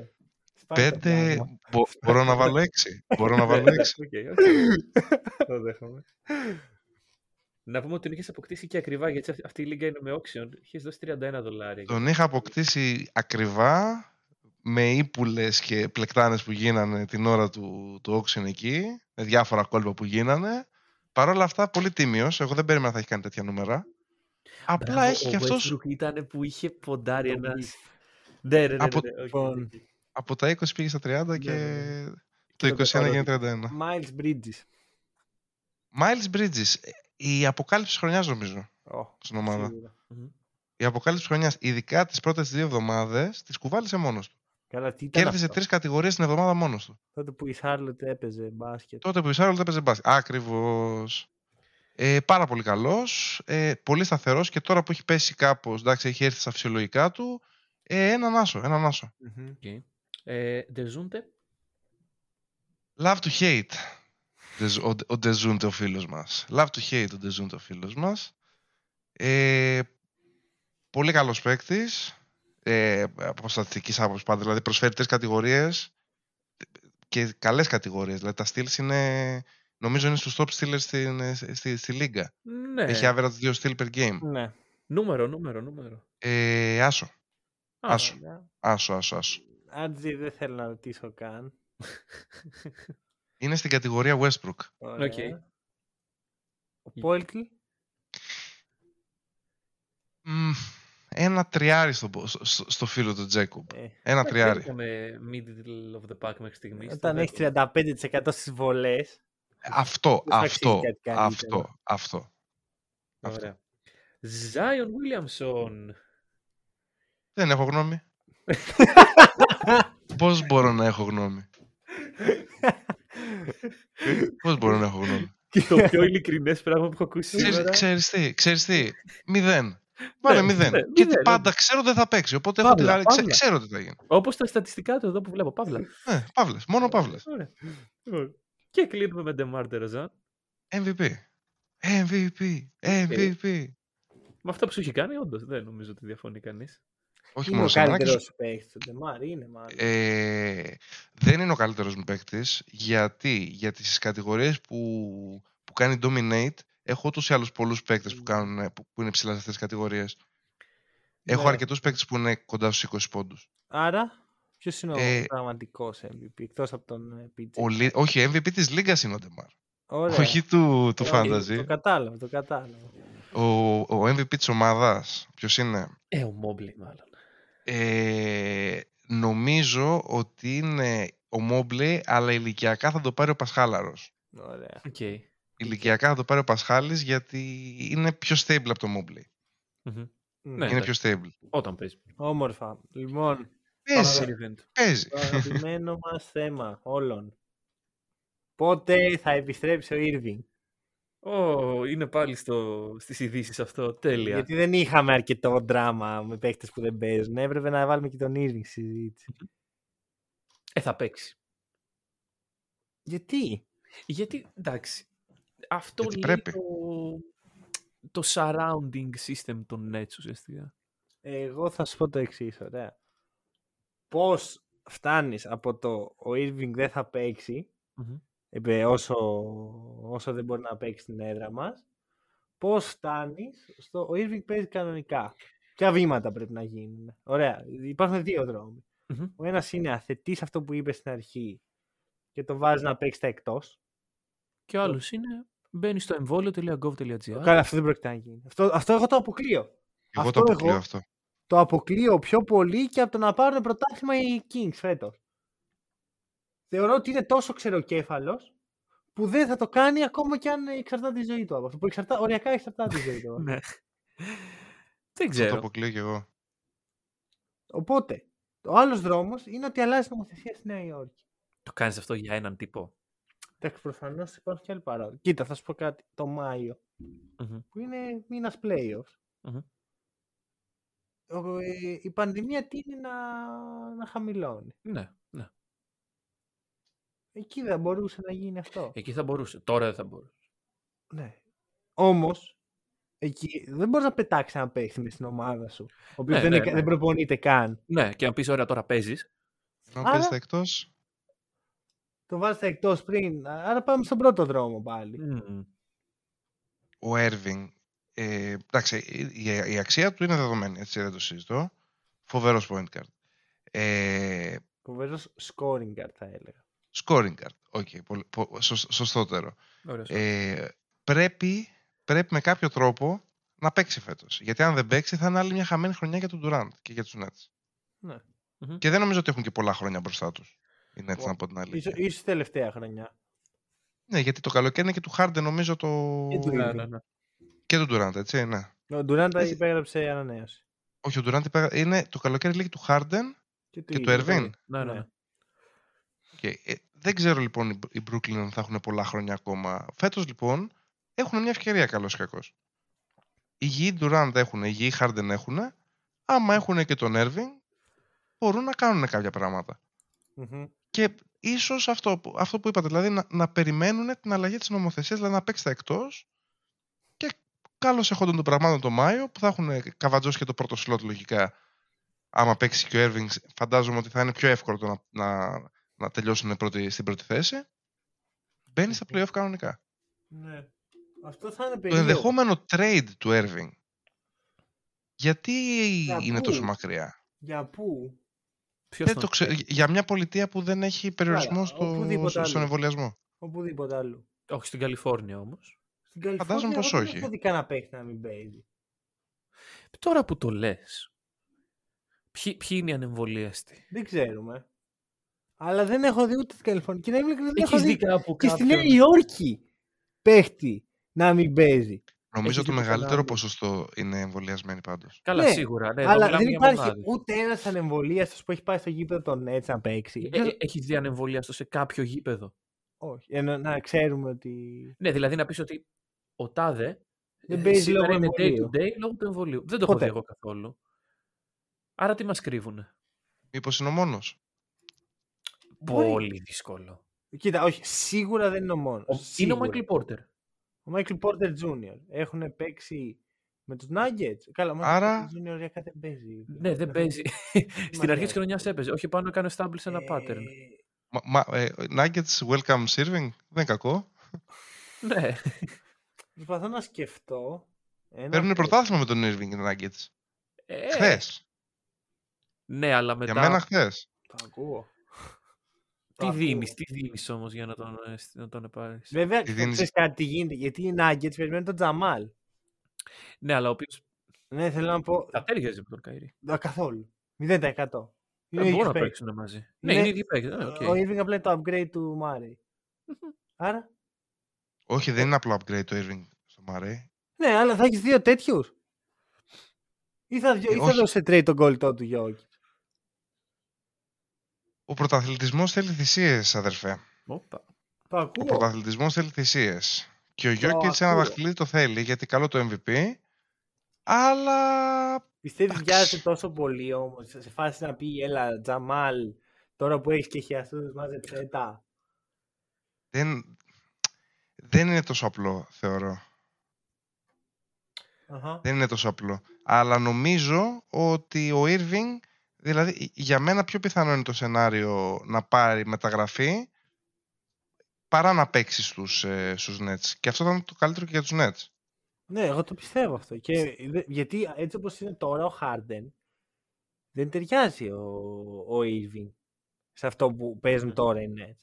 Σπάει το Πέντε. πράγμα. Μπο- μπορώ να βάλω έξι. Μπορώ να βάλω έξι. Οκ, οκ. Το δέχομαι. Να πούμε ότι τον είχες αποκτήσει και ακριβά, γιατί αυτή- αυτή η λίγκα είναι με auction. Είχες δώσει 31 δολάρια. Τον είχα αποκτήσει ακριβά με ύπουλες πλεκτάνες που γίνανε την ώρα του, του auction εκεί, με διάφορα κόλπα που γίνανε. Παρ' όλα αυτά, πολύ τίμιος. Εγώ δεν περίμενα να θα έχει κάνει τέτοια νούμερα. Απλά Μπράβο, έχει ο και αυτός Westbrook ήταν που είχε ποντάρει Το ένας. beef. Ναι, ναι, ναι. Από- ναι, ναι, οκ, Λοιπόν, οκ. από τα 20 πήγε στα 30 και Ναι, ναι, το Και το 21 πετάω γίνεται 31. Miles Bridges. Miles Bridges, ε, η αποκάλυψη χρονιάς νομίζω Ω, στην ομάδα. σίγουρα. Μμμ. Η αποκάλυψη χρονιάς, ειδικά τις πρώτες δύο εβδομάδες, τις κουβάλησε μόνος του. Καλά, τι ήταν Κέρδισε αυτό. τρεις κατηγορίες την εβδομάδα μόνος του. Τότε που η Charlotte έπαιζε μπάσκετ. Τότε που η Σάρολτ έπαιζε μπάσκετ. Ακριβώς. Ε, πάρα πολύ καλός, ε, πολύ σταθερός και τώρα που έχει πέσει κάπως, εντάξει, έχει έρθει στα φυσιολογικά του, ε, έναν άσο, έναν άσο. Μμμ. Οκ. Ε, Dejounte; Love to hate. Ντεζ- Ο, ο Ντεζούντε ο φίλος μας. Love to hate ο Ντεζούντε ο φίλος μας. Ε, πολύ καλός παίκτης. Ε, από στατιστικής άποψης πάντα. Δηλαδή προσφέρει τρεις κατηγορίες και καλές κατηγορίες. Δηλαδή τα steals είναι, νομίζω είναι στους top stealers στην, στη, στη, λίγκα. Ναι. Έχει average 2 steal per game. Ναι. Νούμερο, νούμερο, νούμερο. Ε, άσο, Α, Άσο. Ωραία. άσο, άσο, άσο. Άτζι δεν θέλω να ρωτήσω καν. Είναι στην κατηγορία Westbrook. Ωραία. Οκ. Ο Πόλτλ. Μμ, ένα τριάρι στο, στο, στο φίλο του Τζέκομπ. Ε, Ένα τριάρι. Είχαμε middle of the pack μέχρι στιγμής. όταν έχει 35% στις βολές. Αυτό, Δεν θα αυτό, αξίζει κάτι καλύτερο. αυτό, αυτό. αυτό. Ωραία. Zion Williamson. Δεν έχω γνώμη. Πώς μπορώ να έχω γνώμη; Πώς μπορώ να έχω γνώμη; το πιο ειλικρινές πράγμα που έχω ακούσει Ξέρεις, σήμερα. ξέρεις τι, ξέρεις τι, μηδέν. Βάλε Ναι, μηδέν. ναι, Γιατί μηδέν, πάντα ξέρω δεν θα παίξει. Οπότε έχω Παύλα, τη- ξέ- παύλα. ξέρω τι θα γίνει. Όπως τα στατιστικά του εδώ που βλέπω. Παύλα. Ναι, Παύλες, μόνο Παύλες. Ωραία. Λοιπόν, Και κλείνουμε με DeMar DeRozan. MVP. MVP. MVP. Με αυτά που σου έχει κάνει, όντως δεν νομίζω ότι διαφωνεί κανείς. Όχι Είναι μόνο ο σε ανάγκες, καλύτερος παίκτης του Ντεμάρ. Είναι μάλλον. Ε, δεν είναι ο καλύτερος μου παίκτης. Γιατί, γιατί στις κατηγορίες που, που κάνει dominate έχω ούτως ή άλλως πολλούς παίκτες που, κάνουν, που, που είναι ψηλά σε αυτές τις κατηγορίες. Έχω Ναι. αρκετούς παίκτες που είναι κοντά στους 20 πόντους. Άρα, ποιος είναι ο Ε, πραγματικός MVP, εκτός από τον ε, PJ. Ο, Λι- όχι, MVP της Λίγκας είναι ο Ντεμάρ. Ωραία. Όχι του, του Το- Fantasy. Το κατάλαβα, το κατάλαβα. Ο, ο MVP της ομάδας, ποιος είναι; Ε, ο Mobley μάλλον. Ε, νομίζω ότι είναι ο Mobley, αλλά ηλικιακά θα το πάρει ο Πασχάλαρος. Ωραία. Οκ. Ηλικιακά θα το πάρει ο Πασχάλης γιατί είναι πιο stable από το Mobley. Μμμ. Ναι. είναι εντάξει. πιο stable. Όταν παίζει. Όμορφα. Λοιπόν, Παίζει, Πάμε στο event. παίζει. το αγαπημένο μας θέμα όλων. Πότε θα επιστρέψει ο Irving. Ω, είναι πάλι στο, στις ειδήσεις αυτό. Τέλεια. Γιατί δεν είχαμε αρκετό δράμα με παίκτες που δεν παίζουν. Έπρεπε να βάλουμε και τον Irving στη συζήτηση. Ε, θα παίξει. Γιατί; Γιατί, εντάξει, αυτό Γιατί λέει πρέπει. το, το surrounding system των Nets ουσιαστικά. Εγώ θα σου πω το εξής, ωραία. Πώς φτάνεις από το ο Irving δεν θα παίξει Μμμ. είπε, όσο, όσο δεν μπορεί να παίξει στην έδρα μας. Πώς φτάνεις στο... Ο Irving παίζει κανονικά. Ποια βήματα πρέπει να γίνουν. Ωραία. Υπάρχουν δύο δρόμοι. Μμμ. Ο ένας είναι αθετής αυτό που είπες στην αρχή και το βάζεις να παίξεις τα εκτός. Και ο άλλος είναι μπαίνει στο εμβόλιο.gov.gr. Καλά, αυτό δεν πρόκειται να γίνει. Αυτό, αυτό εγώ το αποκλείω. Εγώ Αυτό το αποκλείω εγώ- αυτό. Το αποκλείω πιο πολύ και από το να πάρουν πρωτάθλημα οι Kings φέτος. Θεωρώ ότι είναι τόσο ξεροκέφαλος που δεν θα το κάνει ακόμα και αν εξαρτάται η ζωή του από αυτό. Που εξαρτά... οριακά εξαρτάται η ζωή του. από αυτό. Ναι. Δεν Αυτό το ξέρω. αποκλείω κι εγώ. Οπότε, ο άλλος δρόμος είναι ότι αλλάζει νομοθεσία στη Νέα Υόρκη. Το κάνεις αυτό για έναν τύπο; Εντάξει, προφανώς υπάρχουν και άλλοι παράγοντε. Κοίτα, θα σου πω κάτι. Το Μάιο, Μμμ. που είναι μήνας playoffs, Μμμ. Ο- ε, η πανδημία τίνει να, να χαμηλώνει; Ναι, ναι. Εκεί δεν μπορούσε να γίνει αυτό. Εκεί θα μπορούσε. Τώρα δεν θα μπορούσε. Ναι. Όμως, εκεί δεν μπορείς να πετάξεις ένα παίχτη με στην ομάδα σου. Ο οποίος Ναι, δεν, ναι, είναι- ναι. δεν προπονείται καν. Ναι, και αν πεις ωραία τώρα παίζεις. Να Άρα- παίζετε εκτός, Το βάζεις εκτός πριν. Άρα πάμε στον πρώτο δρόμο πάλι. ο Irving, ε, εντάξει, η, η- η αξία του είναι δεδομένη, έτσι δεν το συζητώ. Φοβερός point guard. Ε, Φοβερός scoring guard θα έλεγα. scoring guard, οκ, πολύ- πο- σωσ- σωστότερο. Ωραία. Ε, πρέπει, πρέπει με κάποιο τρόπο να παίξει φέτος. Γιατί αν δεν παίξει θα είναι άλλη μια χαμένη χρονιά για τον Durant και για τους Nets. Ναι. Μμμ. Και δεν νομίζω ότι έχουν και πολλά χρόνια μπροστά τους. Οι Nets, Ω, να πω την αλήθεια. Ίσως, ίσως τελευταία χρονιά. Ναι, γιατί το καλοκαίρι είναι και του Harden νομίζω το... Και του Ναι, Irving. ναι, ναι. Και του Durant, έτσι, ναι. Ο Ντουράντα Έτσι. υπέγραψε ανανέωση. Όχι, ο Durant υπέ- είναι το καλοκαίρι λίγη του Harden και του Irving. Irving. Ναι, ναι, Ναι. ναι. Και, ε, δεν ξέρω λοιπόν οι- οι Brooklyn αν θα έχουν πολλά χρόνια ακόμα. Φέτος λοιπόν έχουν μια ευκαιρία καλός ή κακός. Οι γη Durant έχουν, οι γη Harden έχουν. Άμα έχουν και τον Irving μπορούν να κάνουν κάποια πράγματα. Μμμ. Και ίσως αυτό, που- αυτό που είπατε, δηλαδή να, να περιμένουν την αλλαγή της νομοθεσίας, δηλαδή να παίξετε εκτός και καλώς έχονταν των πραγμάτων το Μάιο που θα έχουν καβατζώσει και το πρώτο slot λογικά. Άμα παίξει και ο Irving, φαντάζομαι ότι θα είναι πιο εύκολο το να, να, να τελειώσουν πρώτη, στην πρώτη θέση. Μπαίνει στα playoff κανονικά. Ναι. Αυτό θα είναι Το περίεργο. ενδεχόμενο trade του Irving, γιατί Για είναι πού; τόσο μακριά; Για πού; Ποιος Δεν τον το ξε- Για μια πολιτεία που δεν έχει περιορισμός Καλά, στο, οπουδήποτε στο- στον αλλού. εμβολιασμό. Οπουδήποτε αλλού. Όχι στην Καλιφόρνια όμως. Στην Καλιφόρνια Φαντάζομαι πως εγώ δεν όχι. έχω δει κανένα παίχτη να μην παίζει. Τώρα που το λες. Ποιοι, ποιοι είναι οι ανεμβολίαστοι; Δεν ξέρουμε. Αλλά δεν έχω δει ούτε στην Καλιφόρνια. Και να είμαι ειλικρινής, δεν έχω Έχει δει δει κάπου και στη Νέα κάποιον. Υόρκη παίχτη να μην παίζει. Νομίζω Έχεις το δει πουθενά μεγαλύτερο άλλο. ποσοστό είναι εμβολιασμένοι πάντως. Καλά, Ναι, σίγουρα. Ναι, εδώ Αλλά μιλάμε δεν για υπάρχει μονάδες. ούτε ένας ανεμβολίαστος που έχει πάει στο γήπεδο των Nets να παίξει. Ε, ε, Έχεις δει ανεμβολίαστο σε κάποιο γήπεδο; Όχι. Ενώ να ξέρουμε ότι. Ναι, δηλαδή να πεις ότι ο Τάδε Δεν ε, παίζει σήμερα λόγω είναι day εμβολίου. to day λόγω του εμβολίου. Δεν το έχω Ποτέ. δει εγώ καθόλου. Άρα τι μας κρύβουνε; Μήπως είναι ο μόνος; Μπορεί. Πολύ δύσκολο. Κοίτα, όχι, σίγουρα δεν είναι ο μόνος. Ο- Είναι ο Michael Porter. Ο Michael Porter Jr. Έχουν παίξει με τους Nuggets. Καλά, ο Michael Άρα- Porter Jr. οριακά δεν παίζει. Ναι, δεν παίζει. Στην αρχή της χρονιάς έπαιζε. Όχι πάνω να κάνει establish ένα pattern. Ε, Μα, μα, ε, Nuggets welcome serving. Δεν είναι κακό. Ναι. Προσπαθώ να σκεφτώ. Ένα Παίρνουν παίκτη. πρωτάθλημα με τον Irving οι Nuggets. Ε, Χθες. Ναι, αλλά μετά. Για μένα χθες. Το ακούω. Τι Το δίνεις, ακούω. τι δίνεις όμως για να τον, ε, να τον πάρεις; Βέβαια, Τι δίνεις- ξέρεις κάτι τι γίνεται. Γιατί οι Nuggets περιμένουν τον Τζαμάλ. Ναι, αλλά ο οποίο Ναι, θέλω να πω. θα ταίριαζε με τον Kyrie. Α, καθόλου. 0%. Είναι Δεν ο μπορούν ίδιος να παίκτης. παίξουν μαζί. Ναι, Είναι- είναι ίδιοι παίκτη. Ναι, οκ. Ο Irving απλά είναι το upgrade του Μάρεϊ. Άρα. Όχι, δεν είναι απλό upgrade το Irving στο Murray. Ναι, αλλά θα έχεις δύο τέτοιους. Ή θα, ή θα όχι. δώσει σε trade τον κολλητό του Γιώργη. Ο πρωταθλητισμός θέλει θυσίες, αδερφέ. Όπα. Το Ο ακούω. πρωταθλητισμός θέλει θυσίες. Και ο Γιώκητ ένα ακούω. δαχτυλίδι το θέλει γιατί καλό το MVP. Αλλά Πιστεύεις Εντάξει. βιάζεται τόσο πολύ όμως σε φάση να πει Έλα, Τζαμάλ, τώρα που έχεις και χιαστού, μάζεψε τα. δεν, δεν είναι τόσο απλό, θεωρώ. Αχα. Δεν είναι τόσο απλό. Αλλά νομίζω ότι ο Irving, δηλαδή για μένα πιο πιθανό είναι το σενάριο να πάρει μεταγραφή παρά να παίξει στους, ε, στους Nets. Και αυτό ήταν το καλύτερο και για τους Nets. Ναι, εγώ το πιστεύω αυτό. Και, δε- γιατί έτσι όπως είναι τώρα ο Harden δεν ταιριάζει ο, ο Irving σε αυτό που παίζουν τώρα οι Nets.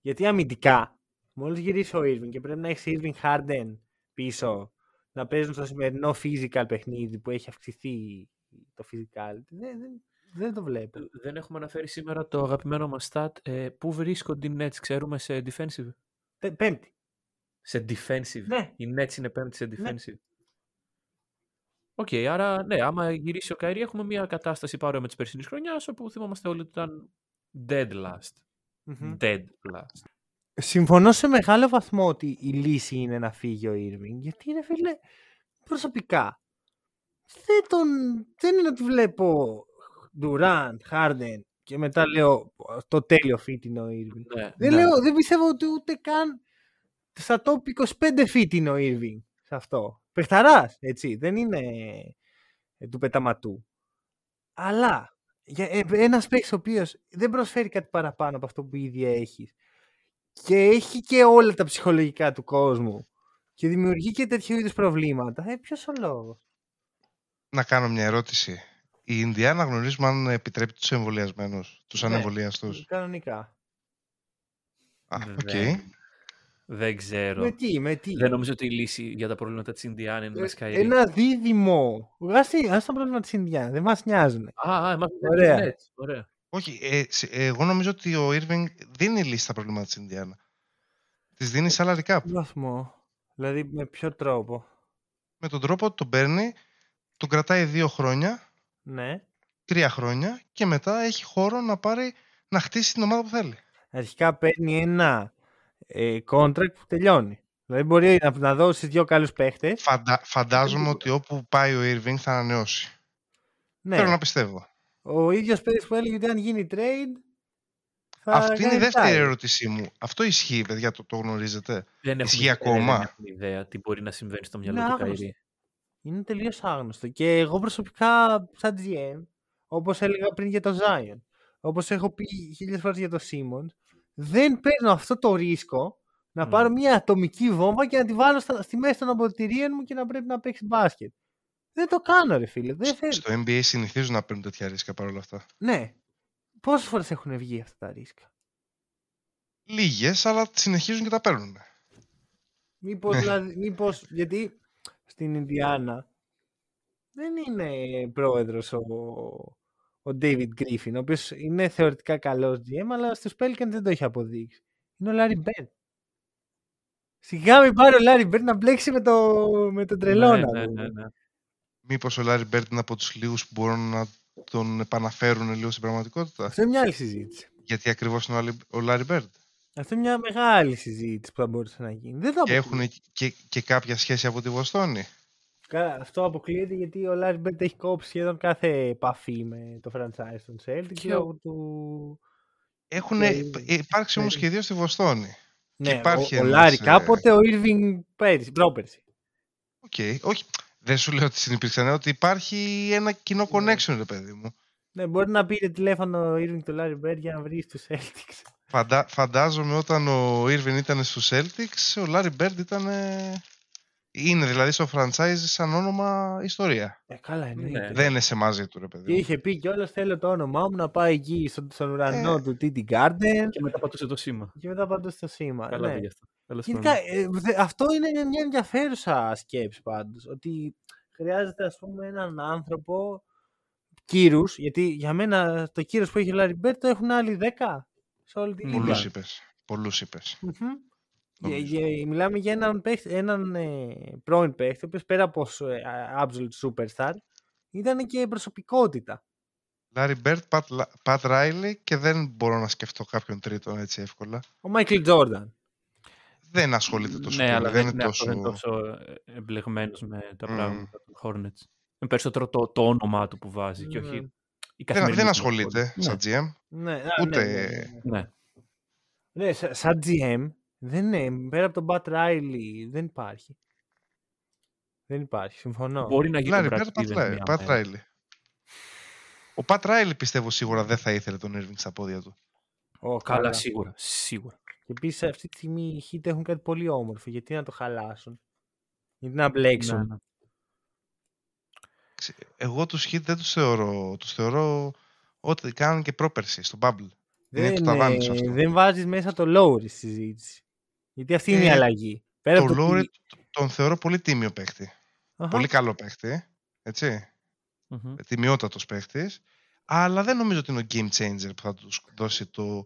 Γιατί αμυντικά, μόλις γυρίσει ο Irving και πρέπει να έχεις Irving Harden πίσω να παίζουν στο σημερινό physical παιχνίδι που έχει αυξηθεί το physical, δεν, δεν, δεν το βλέπω. Δεν έχουμε αναφέρει σήμερα το αγαπημένο μας stat. Ε, πού βρίσκονται οι Nets, ξέρουμε, σε defensive; Πέ- Πέμπτη. Σε defensive. Ναι. Οι Nets είναι πέμπτη σε defensive. Οκ, άρα ναι, άμα γυρίσει ο Kyrie έχουμε μια κατάσταση παρόμοια με τη περσινή χρονιάς, όπου θυμόμαστε όλοι ότι ήταν dead last. Μμμ. Dead last. Συμφωνώ σε μεγάλο βαθμό ότι η λύση είναι να φύγει ο Irving. Γιατί είναι φίλε, προσωπικά. Δεν, τον, δεν είναι ότι βλέπω Durant, Harden και μετά λέω το τέλειο fit είναι ο Irving. Ναι, Δεν, ναι. λέω, δεν πιστεύω ότι ούτε καν στα top 25 fit είναι ο Irving σε αυτό. Πεχταράς, έτσι. Δεν είναι ε, του πεταματού. Αλλά για, ε, ένας παίκτης ο οποίος δεν προσφέρει κάτι παραπάνω από αυτό που ήδη έχεις και έχει και όλα τα ψυχολογικά του κόσμου και δημιουργεί και τέτοιου είδους προβλήματα, ε, ποιος ο λόγος; Να κάνω μια ερώτηση. Η Ινδιάνα γνωρίζουμε αν επιτρέπει τους εμβολιασμένους, τους Ναι. ανεμβολιαστούς; Κανονικά. Α, Δεν- οκ. Δεν ξέρω. Με τι, με τι; Δεν νομίζω ότι η λύση για τα προβλήματα της Ινδιάνα είναι να Ε, σκάει. Ένα δίδυμο. Ας, τι- ας τα πρόβλημα της Ινδιάνα. Δεν μας νοιάζουν. Α, α, εμάς δεν Ωραία. είναι έτσι. Ωραία. Όχι, ε, σε- εγώ νομίζω ότι ο Irving δίνει λύση στα προβλήματα της Ινδιάνα. Της δίνει salary cap. Τι βαθμό. Δηλαδή με ποιο τρόπο. Με τον τρόπο ότι τον παίρνει, τον κρατάει δύο χρόνια, Ναι. τρία χρόνια και μετά έχει χώρο να πάρει να χτίσει την ομάδα που θέλει. Αρχικά παίρνει ένα ε, contract που τελειώνει. Δηλαδή μπορεί να, να δώσει δύο καλούς παίχτες. Φαντα, φαντάζομαι ότι όπου πάει ο Irving θα ανανεώσει. Ναι. Θέλω να πιστεύω. Ο ίδιος παίκτης που έλεγε ότι αν γίνει trade θα Αυτή είναι η κάνει δεύτερη retire. ερώτησή μου. Αυτό ισχύει, παιδιά, το, το γνωρίζετε; Δεν έχουμε, Ισχύει ε, ακόμα; Δεν έχουμε ιδέα τι μπορεί να συμβαίνει στο μυαλό Είναι του άγνωστο. Καϊρή. Είναι τελείως άγνωστο. Και εγώ προσωπικά, σαν GM, όπως έλεγα πριν για το Zion, όπως έχω πει χίλιες φορές για το Simmons, δεν παίρνω αυτό το ρίσκο να Μμ. πάρω μια ατομική βόμβα και να τη βάλω στα, στη μέση των αποδητηρίων μου και να πρέπει να παίξει μπάσκετ. Δεν το κάνω, ρε φίλε. Δεν θέλω. Στο NBA συνηθίζουν να παίρνουν τέτοια ρίσκα παρόλα αυτά. Ναι. Πόσες φορές έχουν βγει αυτά τα ρίσκα; Λίγες, αλλά συνεχίζουν και τα παίρνουν. Μήπως, Ναι. δηλαδή, μήπως, γιατί στην Ινδιάνα δεν είναι πρόεδρος ο, ο David Griffin, ο οποίος είναι θεωρητικά καλός GM, αλλά στους Pelicans δεν το έχει αποδείξει. Είναι ο Larry Bird. Σιγά μην πάρει ο Larry Bird να μπλέξει με το, με τον τρελόνα. Ναι, ναι, του. ναι, ναι. Μήπως ο Larry Bird είναι από τους λίγους που μπορούν να τον επαναφέρουν λίγο στην πραγματικότητα; Αυτό είναι μια άλλη συζήτηση. Γιατί ακριβώς είναι ο Λάρι- ο Larry Bird. Αυτό είναι μια μεγάλη συζήτηση που θα μπορούσε να γίνει. Δεν το Και αποκλείω. έχουν και, και κάποια σχέση από τη Βοστόνη; Κα- Αυτό αποκλείεται γιατί ο Larry Bird έχει κόψει σχεδόν κάθε επαφή με το franchise των Celtics Και λόγω του... Έχουν Ναι, υπάρξει όμως ναι. και δύο στη Βοστόνη. Ναι, υπάρχει ο, ο ένας, Λάρι ε, κάποτε, ο Irving πέρυσι, πρόπερσι. Οκ, όχι. Δεν σου λέω ότι συνυπήρξαν, ότι υπάρχει ένα κοινό connection, ρε παιδί μου. Ναι, μπορεί να πήρε τηλέφωνο ο Irving του Larry Bird για να βρει στους Celtics. Φαντα... Φαντάζομαι όταν ο Irving ήταν στους Celtics, ο Larry Bird ήταν... ε, Είναι δηλαδή στο franchise σαν όνομα ιστορία. Ε, καλά, εννοείται. Ναι. Δεν είναι σε μαζί του, ρε Και παιδί μου. είχε πει κιόλας θέλω το όνομά μου να πάει εκεί στον, στον ουρανό Ε. του TD Garden Και μετά πατούσε το σήμα. και μετά πάντως στο σήμα. Καλά ναι. πήγε αυτό. Τέλος Γενικά, πάντων. ε, δε- αυτό είναι μια ενδιαφέρουσα σκέψη πάντως. Ότι χρειάζεται ας πούμε έναν άνθρωπο κύρους, γιατί για μένα το κύρος που έχει ο Larry Bird το έχουν άλλοι 10 σε όλη την Πολλούς λίγα. είπες. Πολλούς είπες. Μμμ. Για- Νομίζω. για- μιλάμε για έναν, παίχτη, έναν ε, πρώην παίχτη, ο οποίος πέρα από σ- ε, absolute superstar, ήταν και προσωπικότητα. Larry Bird, Pat, Pat Riley και δεν μπορώ να σκεφτώ κάποιον τρίτον έτσι εύκολα. Ο Michael Jordan. Δεν ασχολείται τόσο ναι, πολύ. αλλά δεν δεν είναι είναι, αυτό, τόσο... δεν είναι τόσο ε, εμπλεγμένος με τα Μμμ. πράγματα του Hornets. Είναι περισσότερο το, το όνομά του που βάζει και Ναι. όχι η Δεν, καθημερινή δεν του ασχολείται Ναι. σαν GM. Ναι, α, Ούτε- ναι, ναι, ναι, ναι. Ναι. Ναι, σα- σαν GM, δεν είναι, πέρα από τον Bat Riley, δεν υπάρχει. Δεν υπάρχει, συμφωνώ. Μπορεί να γίνει Larry το Bird, Brad Pat Stevens Riley. μια Pat μέρα. Riley. Ο Pat Riley πιστεύω σίγουρα δεν θα ήθελε τον Irving στα πόδια του. Ω, Καλά, σίγουρα. Σίγουρα. Και επίσης αυτή τη στιγμή οι Heat έχουν κάτι πολύ όμορφο. Γιατί να το χαλάσουν; Γιατί να μπλέξουν; Ναι, ναι. Ξε- Εγώ τους hit δεν τους θεωρώ. Τους θεωρώ ό,τι κάνουν και πρόπερση στο Bubble. Είναι το Δεν, ταβάνι σου ε, αυτό. δεν βάζεις μέσα το Lowry στη συζήτηση. Γιατί αυτή είναι η Ε, αλλαγή. Πέρα Το από το Lowry ότι- τον θεωρώ πολύ τίμιο παίχτη. Αχα. Πολύ καλό παίχτη. Έτσι. Μμμ. Τιμιότατος παίχτης. Αλλά δεν νομίζω ότι είναι ο game changer που θα τους δώσει το,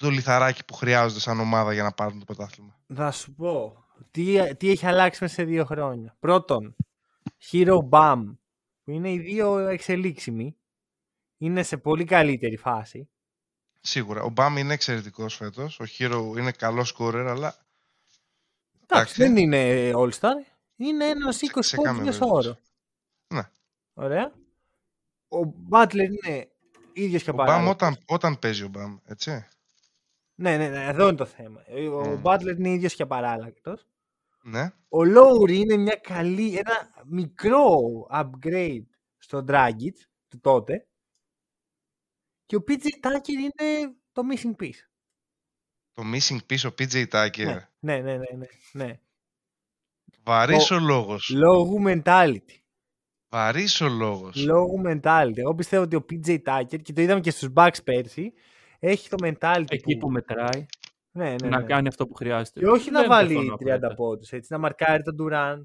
το λιθαράκι που χρειάζονται σαν ομάδα για να πάρουν το πρωτάθλημα. Θα σου πω. Τι, τι έχει αλλάξει μέσα σε δύο χρόνια. Πρώτον, Hero Bam, που είναι οι δύο εξελίξιμοι, είναι σε πολύ καλύτερη φάση. Σίγουρα. Ο Μπάμ είναι εξαιρετικός φέτος. Ο Hero είναι καλός σκόρερ, αλλά. Εντάξει, δεν είναι All-Star. Είναι ένας 20 σε πόντους καμία μέσω περίπτωση. όρο. Ναι. Ωραία. Ο Butler είναι ίδιος και Ο Μπάμ απαράλλακτος. όταν, όταν παίζει ο Μπάμ, έτσι. Ναι, ναι, ναι, εδώ είναι το θέμα. Ο Μμμ. Butler είναι ίδιος και απαράλλακτος. Ναι. Ο Lowry είναι μια καλή, ένα μικρό upgrade στο Dragic του τότε. Και ο PJ Tucker είναι το missing piece. Το missing piece ο PJ Tucker. Ναι, ναι, ναι, ναι, ναι, ναι. Βαρύς Ο- ο λόγος. Λόγου mentality. Βαρύς ο λόγος. Λόγου mentality. Εγώ πιστεύω ότι ο PJ Tucker, και το είδαμε και στους Bucks πέρσι, έχει το mentality Εκεί που... που μετράει Ναι, ναι, να ναι. κάνει αυτό που χρειάζεται. Και όχι να Δεν βάλει διαφωνώ 30 απόλυτα. πόντους, έτσι, να μαρκάρει τον Durant,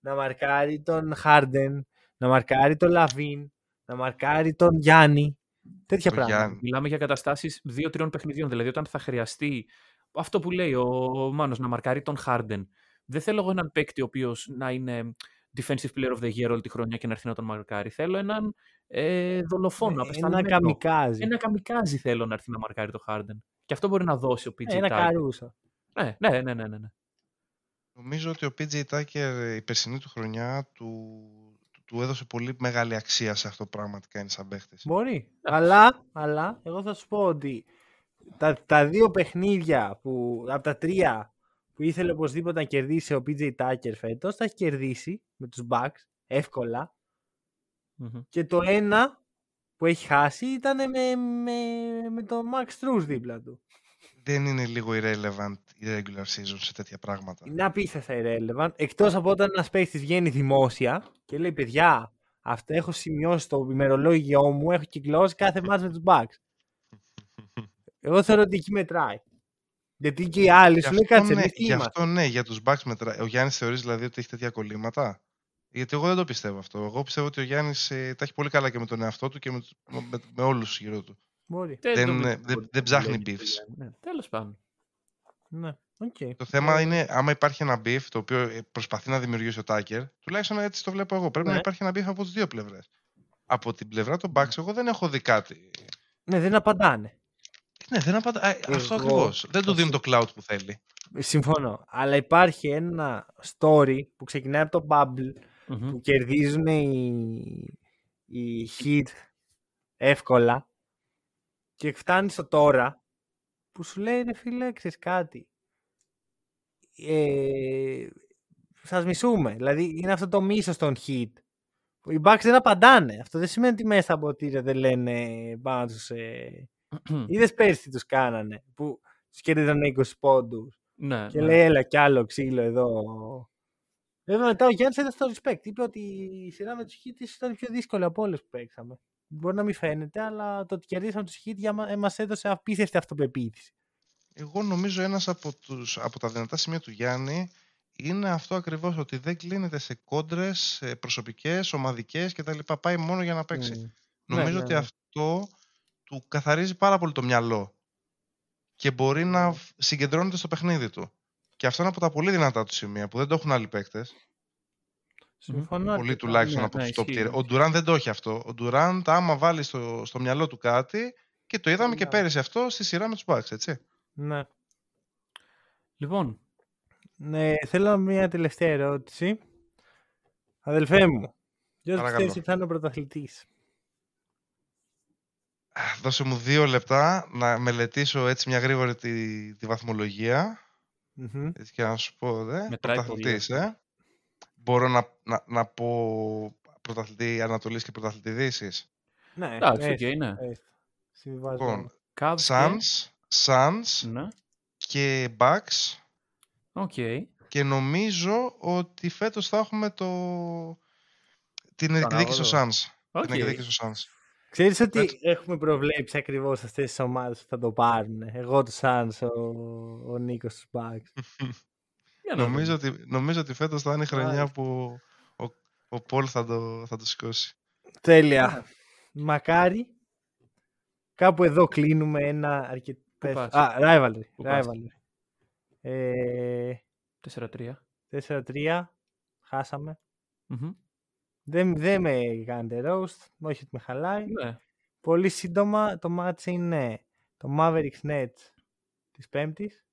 να μαρκάρει τον Harden, να μαρκάρει τον Lavin, να μαρκάρει τον Γιάννη. Τέτοια Το πράγματα. Γιάννη. Μιλάμε για καταστάσεις δύο-τριών παιχνιδιών. Δηλαδή, όταν θα χρειαστεί αυτό που λέει ο, ο Μάνος, να μαρκάρει τον Harden. Δεν θέλω εγώ έναν παίκτη ο οποίος να είναι defensive player of the year όλη τη χρονιά και να έρθει να τον μαρκάρει. Θέλω έναν ε, δολοφόνο, Ένα απεσταλμένο. καμικάζι. Ένα καμικάζι θέλω να έρθει να μαρκάρει τον Harden. Και αυτό μπορεί να δώσει ο PJ Ένα Tucker. καρούσα. Ναι, ναι, ναι, ναι, ναι, ναι. Νομίζω ότι ο PJ Tucker η περσινή του χρονιά του, του, του έδωσε πολύ μεγάλη αξία σε αυτό που πραγματικά είναι σαν παίχτης. Μπορεί. αλλά, αλλά, εγώ θα σου πω ότι τα, τα δύο παιχνίδια που, από τα τρία που ήθελε οπωσδήποτε να κερδίσει ο PJ Tucker φέτος, τα έχει κερδίσει με τους Bucks εύκολα. Μμμ. Και το ένα που έχει χάσει ήταν με, με, με τον Max Struz δίπλα του. Δεν είναι λίγο irrelevant η regular season σε τέτοια πράγματα. Είναι απίστευτα irrelevant. Εκτός από όταν ένας παίκτης βγαίνει δημόσια και λέει: Παιδιά, αυτό έχω σημειώσει στο ημερολόγιο μου, έχω κυκλώσει κάθε μάτς με τους Bucks. Εγώ θεωρώ ότι εκεί μετράει. Γιατί και οι άλλοι Γι' σου λέει: αυτό, Κάτσε, ναι, εμείς τι γι' είμαστε. αυτό ναι, για τους Bucks μετρά. Ο Γιάννης θεωρείς δηλαδή ότι έχει τέτοια κολλήματα; Γιατί εγώ δεν το πιστεύω αυτό. Εγώ πιστεύω ότι ο Γιάννης ε, τα έχει πολύ καλά και με τον εαυτό του και με, τους- με, με όλους γύρω του. Μπορεί. Δεν, Δεν- το δεν- πιστεύω δεν- ότι δεν το ψάχνει λέει beefs. αυτό, Ναι, τέλος πάντων. Ναι, οκ. Το θέμα είναι, άμα υπάρχει ένα beef το οποίο ε, προσπαθεί να δημιουργήσει ο Τάκερ, τουλάχιστον έτσι το βλέπω εγώ. Πρέπει Ναι. να υπάρχει ένα beef από τις δύο πλευρές. Από την πλευρά των Bucks, εγώ δεν έχω δει κάτι. Ναι, δεν απαντάνε. Ναι, δεν απαντα... Α, Αυτό Εγώ- ακριβώς. Δεν του θα δίνει σου- το clout που θέλει. Συμφωνώ. Αλλά υπάρχει ένα story που ξεκινάει από το Bubble Μμμ. που κερδίζουν οι, οι Heat εύκολα και φτάνει στο τώρα που σου λέει ρε φίλε ξέρεις κάτι ε, σας μισούμε δηλαδή είναι αυτό το μίσος των hit οι Bucks δεν απαντάνε αυτό δεν σημαίνει ότι μέσα από ποτήρια δεν λένε πάνω τους ε... είδες πέρσι τι τους κάνανε που τους κέρδισαν 20 πόντους Ναι, και ναι. λέει, έλα κι άλλο ξύλο εδώ. Βέβαια μετά ο Γιάννης έδωσε το respect. Είπε ότι η σειρά με τους Hits ήταν η πιο δύσκολη από όλες που παίξαμε. Μπορεί να μην φαίνεται, αλλά το ότι κερδίσαμε τους Hits για μα, μας έδωσε απίστευτη αυτοπεποίθηση. Εγώ νομίζω ένας από, τους, από τα δυνατά σημεία του Γιάννη είναι αυτό ακριβώς ότι δεν κλείνεται σε κόντρες σε προσωπικές, ομαδικές κτλ. Πάει μόνο για να παίξει. Mm. Νομίζω Ναι, ότι ναι, ναι. αυτό του καθαρίζει πάρα πολύ το μυαλό και μπορεί να φ- συγκεντρώνεται στο παιχνίδι του. Και αυτό είναι από τα πολύ δυνατά του σημεία που δεν το έχουν άλλοι παίκτες. Συμφωνώ. Πολύ αρκετά. τουλάχιστον ναι, από ναι, τους top ισχύει. tier. Ο Ντουράν δεν το έχει αυτό. Ο Ντουράν, άμα βάλει στο, στο μυαλό του κάτι και το είδαμε και Ναι. πέρυσι αυτό στη σειρά με τους Bucks, έτσι. Ναι. Λοιπόν, ναι. Θέλω μια τελευταία ερώτηση. Αδελφέ μου, ποιος Παρακαλώ. πιστεύεις ότι θα είναι ο πρωταθλητής; Α, Δώσε μου δύο λεπτά να μελετήσω έτσι μια γρήγορη τη, τη βαθμολογία. Μμμ. Έτσι και να σου πω, δε, Μετράει πρωταθλητής, πολύ ε. Μπορώ να, να, να πω πρωταθλητή Ανατολής και πρωταθλητή Δύσης; Ναι, εντάξει, έστω, οκ, ναι. έστω. Συμβιβάζω. Λοιπόν, Cavs και- Suns, Suns Ναι. και Bucks Οκ. και νομίζω ότι φέτος θα έχουμε το... την εκδίκηση στο ανάποδο. Suns. Οκ. Την εκδίκηση στο Suns. Ξέρεις ότι Έτσι. έχουμε προβλέψει ακριβώς αυτές τις ομάδες που θα το πάρουν. Εγώ τους Suns, ο, ο Νίκος τους Bucks. Για να Νομίζω δούμε. ότι, νομίζω ότι φέτος θα είναι η χρονιά Μάλιστα. που ο, ο Πολ θα το, θα το σηκώσει. Τέλεια. Μακάρι. Κάπου εδώ κλείνουμε ένα αρκετό... Πού πας; Α, rivalry. Πού πας; rivalry. Ε, 4-3. 4-3. Χάσαμε. Μμμ. Δεν, δεν με κάνετε roast. Όχι ότι με χαλάει. Ναι. Πολύ σύντομα το match είναι το Mavericks Nets της Πέμπτης.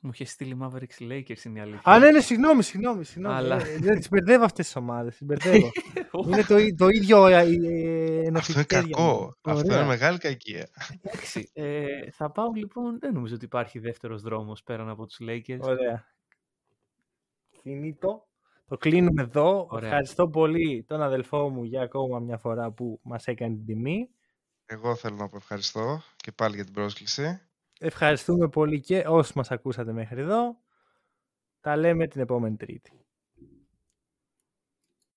Μου είχε στείλει Mavericks Lakers είναι η αλήθεια. Α, ναι, ναι, συγγνώμη, συγγνώμη. συγγνώμη. Αλλά- Ε, Δεν τις μπερδεύω αυτές τις ομάδες. Τις μπερδεύω. είναι το, ί- το ίδιο ε, ε, Αυτό είναι ενοχλητικό για κακό. μένα. Αυτό Ωραία. είναι μεγάλη κακία. Εντάξει. Ε, θα πάω λοιπόν. Δεν νομίζω ότι υπάρχει δεύτερος δρόμος πέραν από τους Lakers. Ωραία. Finito. Το κλείνουμε εδώ. Ωραία. Ευχαριστώ πολύ τον αδελφό μου για ακόμα μια φορά που μας έκανε την τιμή. Εγώ θέλω να πω ευχαριστώ και πάλι για την πρόσκληση. Ευχαριστούμε πολύ και όσοι μας ακούσατε μέχρι εδώ. Τα λέμε την επόμενη Τρίτη.